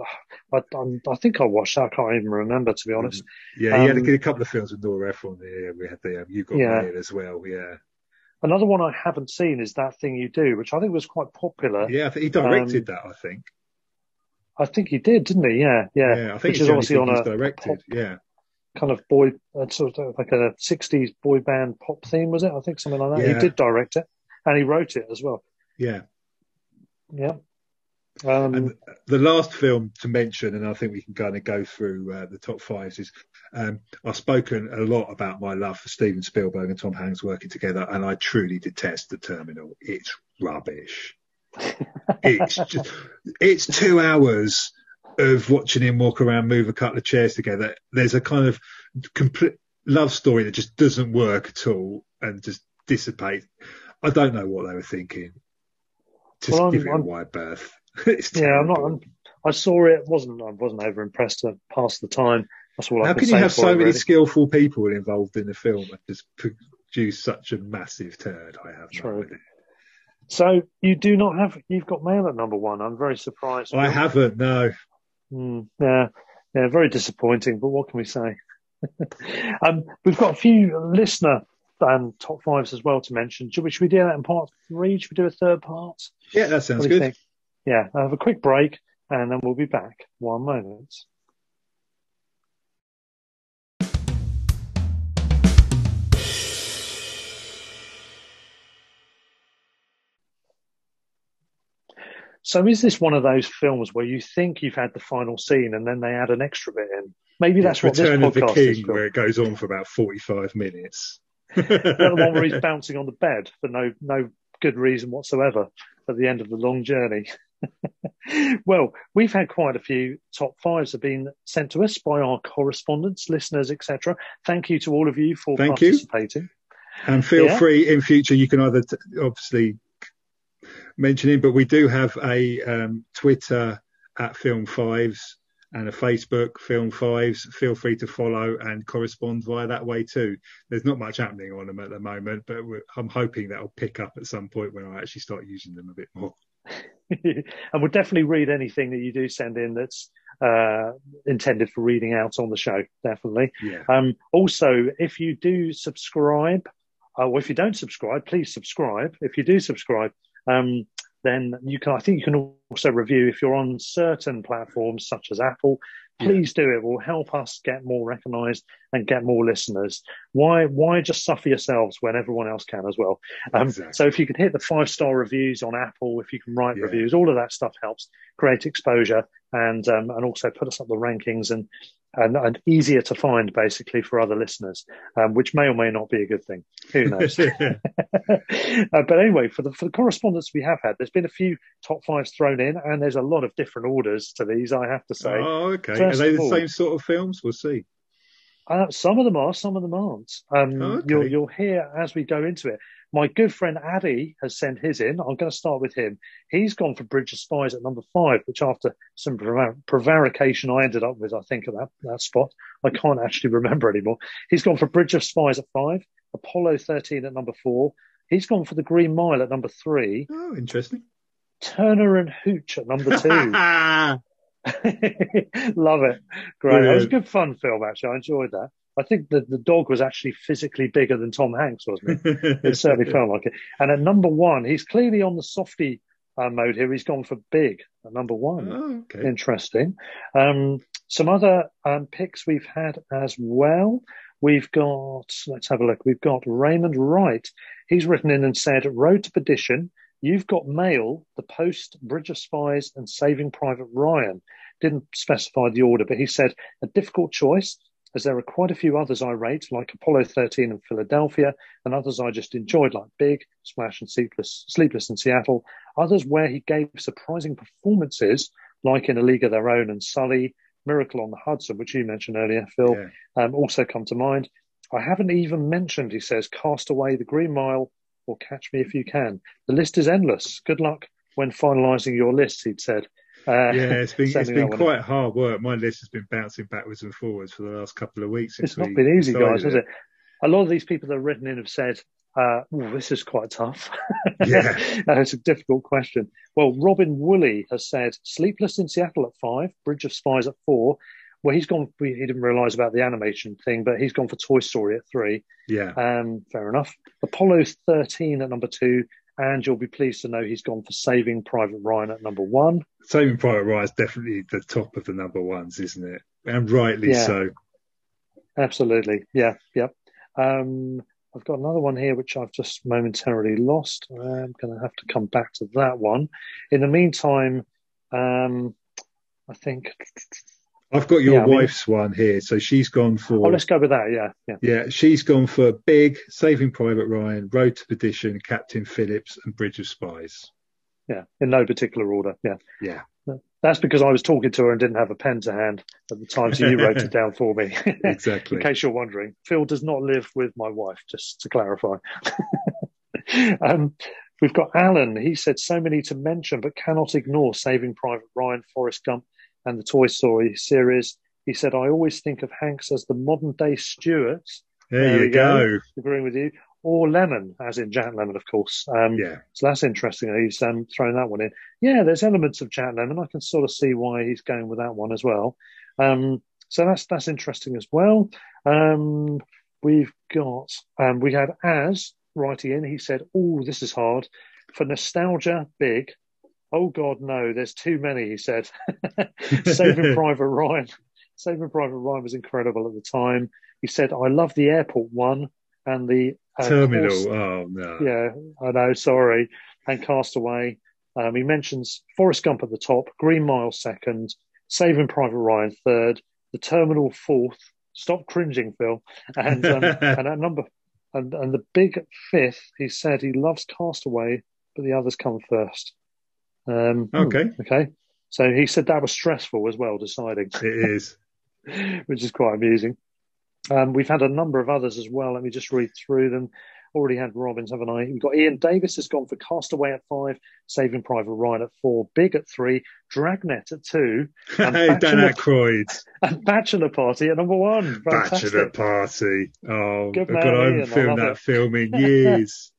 I, I, I think I watched that. I can't even remember to be honest. yeah, he had Um, a, a couple of films with Nora Ephron. Yeah, we had the um, You Got Yeah. Mail as well. Yeah, Another one I haven't seen is That Thing You Do, which I think was quite popular. yeah. I think he directed Um, that. I think. I think he did, didn't he? Yeah, yeah. Yeah, I think Which is obviously on a, a directed. Yeah, kind of boy, uh, sort of like a '60s boy band pop theme, was it? I think something like that. Yeah. He did direct it, and he wrote it as well. yeah. Yeah. Um, And the last film to mention, and I think we can kind of go through uh, the top fives, is um, I've spoken a lot about my love for Steven Spielberg and Tom Hanks working together, and I truly detest The Terminal. It's rubbish. it's just, it's two hours of watching him walk around, move a couple of chairs together. There's a kind of complete love story that just doesn't work at all and just dissipates. I don't know what they were thinking. Just Well, I'm- give it a wide berth. yeah, I'm not. I'm, I saw it. wasn't I wasn't over impressed to pass the time. That's all How I can you have so many really. skillful people involved in the film and just produce such a massive turd? I have True. no. So you do not have you've got mail at number one. I'm very surprised. I haven't. No. Mm, yeah, yeah, very disappointing. But what can we say? um, we've got a few listener um, top fives as well to mention. Should we, should we do that in part three? Should we do a third part? Yeah, that sounds good. Think? Yeah, I'll have a quick break and then we'll be back. One moment. So is this one of those films where you think you've had the final scene and then they add an extra bit in? Maybe that's what Return this podcast of the King, is. Where it goes on for about forty-five minutes. The one where he's bouncing on the bed for no no good reason whatsoever at the end of the long journey. well, we've had quite a few top fives have been sent to us by our correspondents, listeners, etc. Thank you to all of you for Thank participating. You. And feel yeah. free in future. You can either t- obviously mention it, but we do have a um, Twitter at Film Fives and a Facebook, Film Fives. Feel free to follow and correspond via that way too. There's not much happening on them at the moment, but I'm hoping that'll pick up at some point when I actually start using them a bit more. and we'll definitely read anything that you do send in that's uh, intended for reading out on the show. Definitely. Yeah. Um, also, if you do subscribe, uh, or if you don't subscribe, please subscribe. If you do subscribe, um, then you can, I think you can also review if you're on certain platforms such as Apple. Please yeah. do it. it. will help us get more recognised and get more listeners. Why why just suffer yourselves when everyone else can as well? Um, exactly. So if you can hit the five star reviews on Apple, if you can write yeah. reviews, all of that stuff helps create exposure and um, and also put us up the rankings and and, and easier to find basically for other listeners, um, which may or may not be a good thing. Who knows? uh, but anyway, for the for the correspondence we have had, there's been a few top fives thrown in, and there's a lot of different orders to these. I have to say. Oh, okay. First Are they the all, same sort of films? We'll see. Uh, some of them are, some of them aren't. Um, oh, okay. You'll you'll hear as we go into it. My good friend Addy has sent his in. I'm going to start with him. He's gone for Bridge of Spies at number five, which after some prevarication I ended up with, I think, at that, that spot. I can't actually remember anymore. He's gone for Bridge of Spies at five, Apollo 13 at number four. He's gone for The Green Mile at number three. Oh, interesting. Turner and Hooch at number two. Love it. Great. It was a good fun film, actually. I enjoyed that. I think that the dog was actually physically bigger than Tom Hanks, wasn't he? it certainly felt like it. And at number one, he's clearly on the softy uh, mode here. He's gone for big at number one. Oh, okay. Interesting. Um, some other um, picks we've had as well. We've got, let's have a look. We've got Raymond Wright. He's written in and said, Road to Perdition. You've got Mail, The Post, Bridge of Spies, and Saving Private Ryan. Didn't specify the order, but he said a difficult choice as there are quite a few others I rate, like Apollo 13 and Philadelphia, and others I just enjoyed, like Big, Splash, and Sleepless, Sleepless in Seattle. Others where he gave surprising performances, like in A League of Their Own and Sully, Miracle on the Hudson, which you mentioned earlier, Phil, yeah. um, also come to mind. I haven't even mentioned, he says, Cast Away, The Green Mile, or Catch Me If You Can. The list is endless. Good luck when finalising your list, he'd said. Uh, yeah, it's been it's been quite hard work. My list has been bouncing backwards and forwards for the last couple of weeks. It's not been easy, guys, has it? A lot of these people that have written in have said, uh, "This is quite tough." Yeah, it's a difficult question. Well, Robin Woolley has said, "Sleepless in Seattle at five, Bridge of Spies at four. Well, he's gone. He didn't realise about the animation thing, but he's gone for Toy Story at three. Yeah, um, fair enough. Apollo thirteen at number two, and you'll be pleased to know he's gone for Saving Private Ryan at number one. Saving Private Ryan is definitely the top of the number ones, isn't it? And rightly yeah. so. Absolutely. Yeah. Yep. Um, I've got another one here which I've just momentarily lost. I'm going to have to come back to that one. In the meantime, um, I think I've got your yeah, wife's I mean, one here, so she's gone for. Oh, let's go with that. Yeah, yeah. Yeah, she's gone for Big, Saving Private Ryan, Road to Perdition, Captain Phillips, and Bridge of Spies. Yeah, in no particular order. Yeah, yeah. That's because I was talking to her and didn't have a pen to hand at the time, so you wrote it down for me. exactly. in case you're wondering, Phil does not live with my wife, just to clarify. um, We've got Alan. He said so many to mention, but cannot ignore Saving Private Ryan, Forrest Gump, and the Toy Story series. He said, I always think of Hanks as the modern day Stewart. There, there you go. go. Agreeing with you. Or Lemmon, as in Jack Lemmon, of course. Um, yeah. So that's interesting. He's um, thrown that one in. Yeah, there's elements of Jack Lemmon. I can sort of see why he's going with that one as well. Um, so that's that's interesting as well. Um, we've got um, we had As writing in. He said, "Oh, this is hard for nostalgia. Big. Oh God, no. There's too many." He said, "Saving Private Ryan." Saving Private Ryan was incredible at the time. He said, "I love the airport one and the uh, terminal." Course, oh no. Yeah, I know. Sorry, and Castaway. Um, he mentions Forrest Gump at the top, Green Mile second, Saving Private Ryan third, the Terminal fourth. Stop cringing, Phil. And um, and at number and and the big fifth, he said he loves Castaway, but the others come first. Um, okay. Okay. So he said that was stressful as well, deciding. It is. which is quite amusing. Um, we've had a number of others as well. Let me just read through them. Already had Robbins, haven't I? We've got Ian Davis has gone for Castaway at five, Saving Private Ryan at four, Big at three, Dragnet at two, and hey, Dan Aykroyd. And Bachelor Party at number one. Fantastic. Bachelor Party. Oh, Good man, I haven't filmed that it. film in years.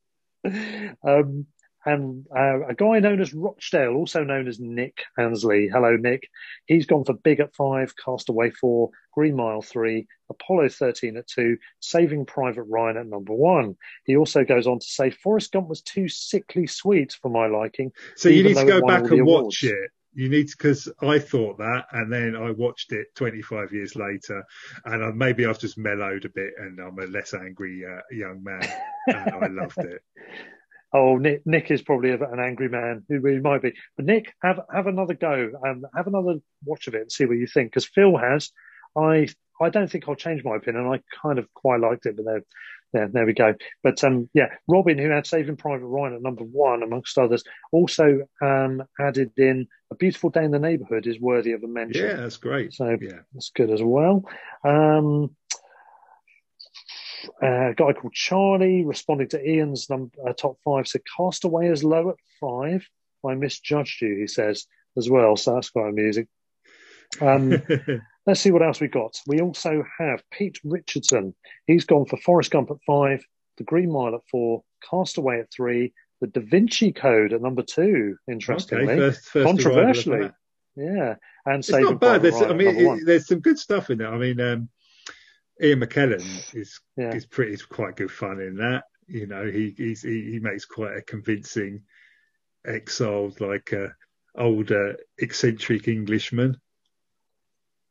um, and uh, a guy known as Rochdale, also known as Nick Ansley. Hello, Nick. He's gone for Big at five, Castaway four, Green Mile three, Apollo 13 at two, Saving Private Ryan at number one. He also goes on to say Forrest Gump was too sickly sweet for my liking. So you need to go back and watch it. You need to, because I thought that, and then I watched it 25 years later, and I, maybe I've just mellowed a bit, and I'm a less angry uh, young man, and I loved it. Oh, Nick, Nick is probably an angry man who he might be. But Nick, have have another go and have another watch of it and see what you think. Because Phil has, I I don't think I'll change my opinion. I kind of quite liked it, but there, there, there we go. But um, yeah, Robin, who had Saving Private Ryan at number one amongst others, also um, added in A Beautiful Day in the Neighborhood is worthy of a mention. Yeah, that's great. So yeah. that's good as well. Um, uh, a guy called Charlie responding to Ian's number, uh, top five said Castaway is low at five. I misjudged you, he says as well. So that's quite amusing. Um, let's see what else we've got. We also have Pete Richardson. He's gone for Forrest Gump at five, The Green Mile at four, Castaway at three, The Da Vinci Code at number two. Interestingly, okay, first, first controversially, yeah, and it's not bad. There's, I mean, it, there's some good stuff in there. I mean. Um, Ian McKellen is yeah. is pretty is quite good fun in that. You know, he he's, he, he makes quite a convincing exiled, like a older eccentric Englishman.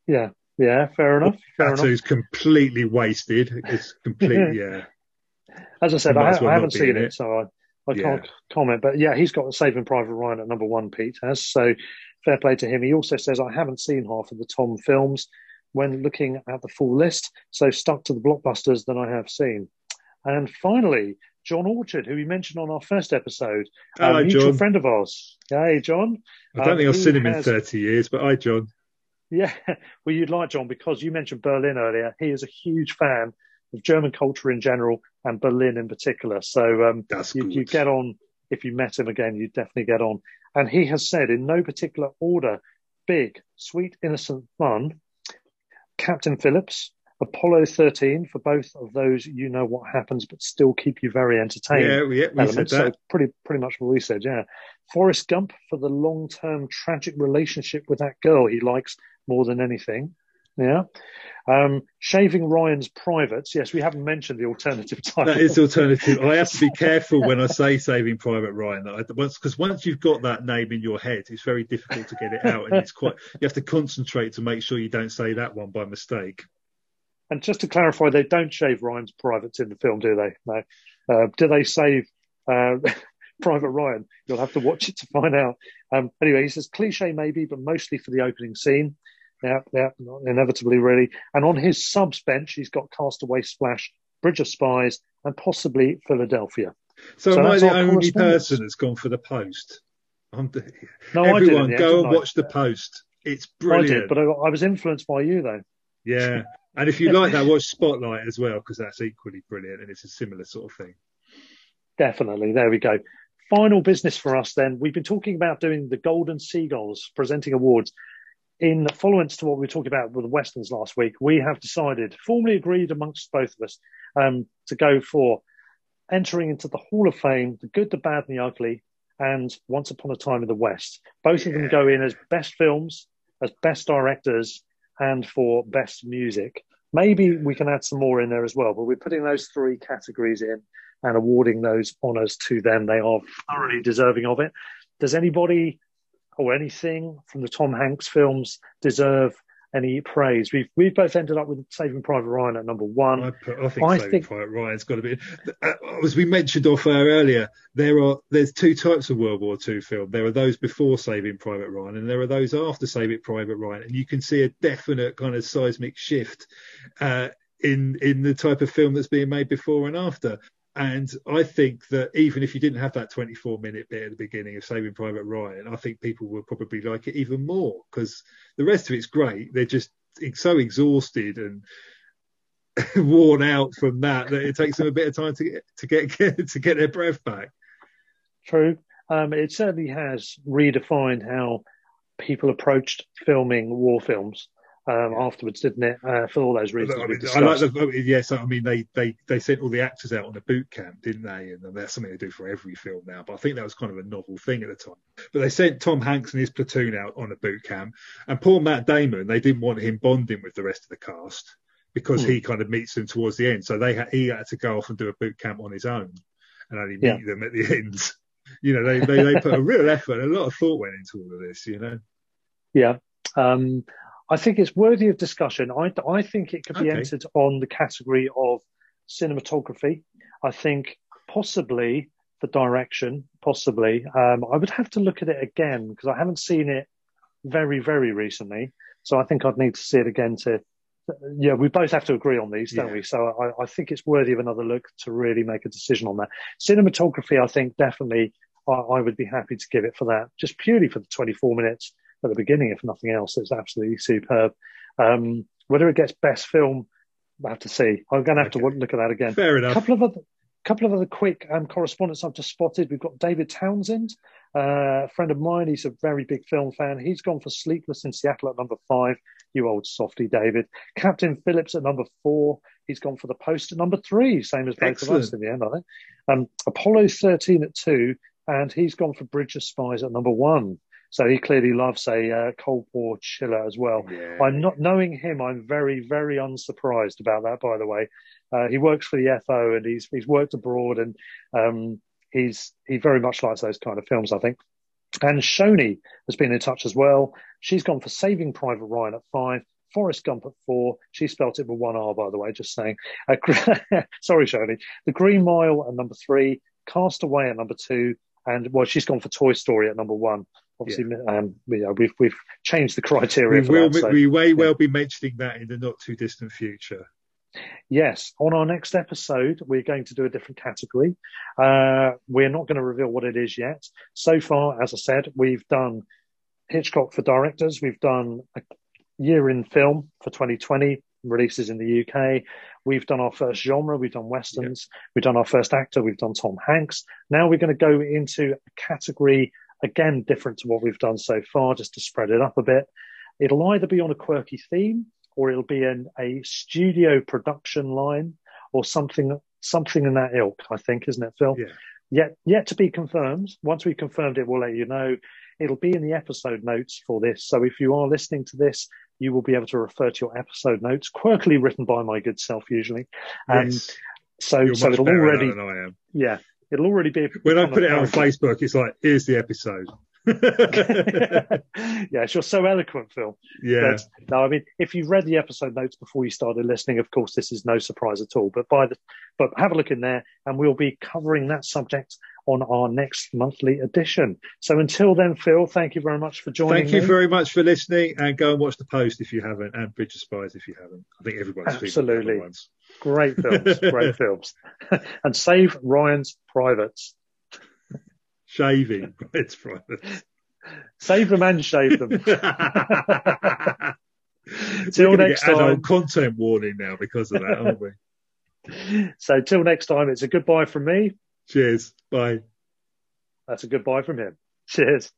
Yeah, yeah, fair enough. Fair Tautou's completely wasted. It's completely yeah. As I said, I, well I, haven't seen it, it, so I, I yeah. can't comment. But yeah, he's got Saving Private Ryan at number one. Pete has so fair play to him. He also says I haven't seen half of the Tom films when looking at the full list, so stuck to the blockbusters that I have seen. And finally, John Orchard, who we mentioned on our first episode, Hello, a mutual John. friend of ours. Hey, John. I don't um, think I've seen him has... in 30 years, but hi, John. Yeah, well, you'd like John because you mentioned Berlin earlier. He is a huge fan of German culture in general and Berlin in particular. So um, you, you get on, if you met him again, you'd definitely get on. And he has said in no particular order, big, sweet, innocent fun, Captain Phillips, Apollo 13 for both of those, you know what happens, but still keep you very entertained. Yeah, we, we said that. So pretty, pretty much what we said. Yeah. Forrest Gump for the long term tragic relationship with that girl he likes more than anything. Yeah. Um, shaving Ryan's privates. Yes, we haven't mentioned the alternative title. That is alternative. I have to be careful when I say Saving Private Ryan. Because once you've got that name in your head, it's very difficult to get it out, and it's quite. You have to concentrate to make sure you don't say that one by mistake. And just to clarify, they don't shave Ryan's privates in the film, do they? No. Uh, do they save uh, Private Ryan? You'll have to watch it to find out. Um, anyway, he says cliche maybe, but mostly for the opening scene. Yeah, yeah, inevitably, really. And on his subs bench, he's got Castaway Splash, Bridge of Spies, and possibly Philadelphia. So, so am I the only person that's gone for the post? The, no, everyone, go and watch the post. It's brilliant. I did, but I, I was influenced by you, though. Yeah, and if you like that, watch Spotlight as well because that's equally brilliant and it's a similar sort of thing. Definitely, there we go. final business for us then. We've been talking about doing the Golden Seagulls, presenting awards. In the followance to what we talked about with the Westerns last week, we have decided, formally agreed amongst both of us, um, to go for entering into the Hall of Fame, the good, the bad, and the ugly, and Once Upon a Time in the West. Both of them go in as best films, as best directors, and for best music. Maybe we can add some more in there as well, but we're putting those three categories in and awarding those honours to them. They are thoroughly deserving of it. Does anybody or anything from the Tom Hanks films deserve any praise? We've we've both ended up with Saving Private Ryan at number one. I, put, I think I Saving think, Private Ryan's got to be. Uh, as we mentioned off air earlier, there are there's two types of World War II film. There are those before Saving Private Ryan, and there are those after Saving Private Ryan, and you can see a definite kind of seismic shift. Uh, in in the type of film that's being made before and after. And I think that even if you didn't have that 24 minute bit at the beginning of Saving Private Ryan, I think people would probably like it even more because the rest of it's great. They're just so exhausted and worn out from that that it takes them a bit of time to get to get, to get their breath back. True. Um, it certainly has redefined how people approached filming war films um, afterwards, didn't it? Uh, for all those reasons. I, mean, I like the yes. I mean, they, they they sent all the actors out on a boot camp, didn't they? And that's something they do for every film now. But I think that was kind of a novel thing at the time. But they sent Tom Hanks and his platoon out on a boot camp, and poor Matt Damon. They didn't want him bonding with the rest of the cast because hmm. he kind of meets them towards the end. So they ha- he had to go off and do a boot camp on his own, and only meet yeah. them at the end. you know, they, they they put a real effort, a lot of thought went into all of this. You know. Yeah. Um, I think it's worthy of discussion. I, I think it could be okay. entered on the category of cinematography. I think possibly the direction, possibly. Um, I would have to look at it again because I haven't seen it very, very recently. So I think I'd need to see it again to, yeah, we both have to agree on these, don't yeah. we? So I, I, think it's worthy of another look to really make a decision on that. Cinematography, I think definitely I, I would be happy to give it for that, just purely for the 24 minutes at the beginning, if nothing else. It's absolutely superb. Um, whether it gets best film, I have to see. I'm going to have okay. to look at that again. Fair enough. A couple of other, couple of other quick um, correspondence I've just spotted. We've got David Townsend, uh, a friend of mine. He's a very big film fan. He's gone for Sleepless in Seattle at number five. You old softy, David. Captain Phillips at number four. He's gone for The Post at number three, same as both Excellent. of us in the end, I think. Um, Apollo 13 at two, and he's gone for Bridge of Spies at number one. So he clearly loves a uh, Cold War chiller as well. Yeah. I'm not knowing him. I'm very, very unsurprised about that. By the way, uh, he works for the FO and he's he's worked abroad and um, he's he very much likes those kind of films. I think. And Shoni has been in touch as well. She's gone for Saving Private Ryan at five. Forrest Gump at four. She spelt it with one R, by the way, just saying. Uh, sorry, Shoni. The Green Mile at number three. Castaway at number two. And well, she's gone for Toy Story at number one. Obviously, yeah. um, you know, we've we've changed the criteria. We will. That, so, we may yeah. well be mentioning that in the not too distant future. Yes, on our next episode, we're going to do a different category. Uh, we're not going to reveal what it is yet. So far, as I said, we've done Hitchcock for directors. We've done a year in film for 2020 releases in the UK. We've done our first genre. We've done westerns. We've done our first actor. We've done Tom Hanks. Now we're going to go into a category again different to what we've done so far, just to spread it up a bit. It'll either be on a quirky theme or it'll be in a studio production line or something something in that ilk, I think, isn't it, Phil? Yeah. Yet yet to be confirmed. Once we've confirmed it, we'll let you know. It'll be in the episode notes for this. So if you are listening to this, you will be able to refer to your episode notes, quirkily written by my good self usually. Um, yes. So You're so it'll already yeah It'll already be. When I put it out on Facebook, it's like, here's the episode. yes, you're so eloquent, Phil. Yeah. But, no, I mean, if you've read the episode notes before you started listening, of course, this is no surprise at all. But by the, but have a look in there, and we'll be covering that subject on our next monthly edition. So until then, Phil, thank you very much for joining. Thank you me. very much for listening, and go and watch the post if you haven't, and Bridge of Spies if you haven't. I think everyone's absolutely great films, great films, and save Ryan's privates. Shaving its privates. Save them and shave them. Till next time. content warning now because of that, aren't we? So till next time, it's a goodbye from me. Cheers. Bye. That's a goodbye from him. Cheers.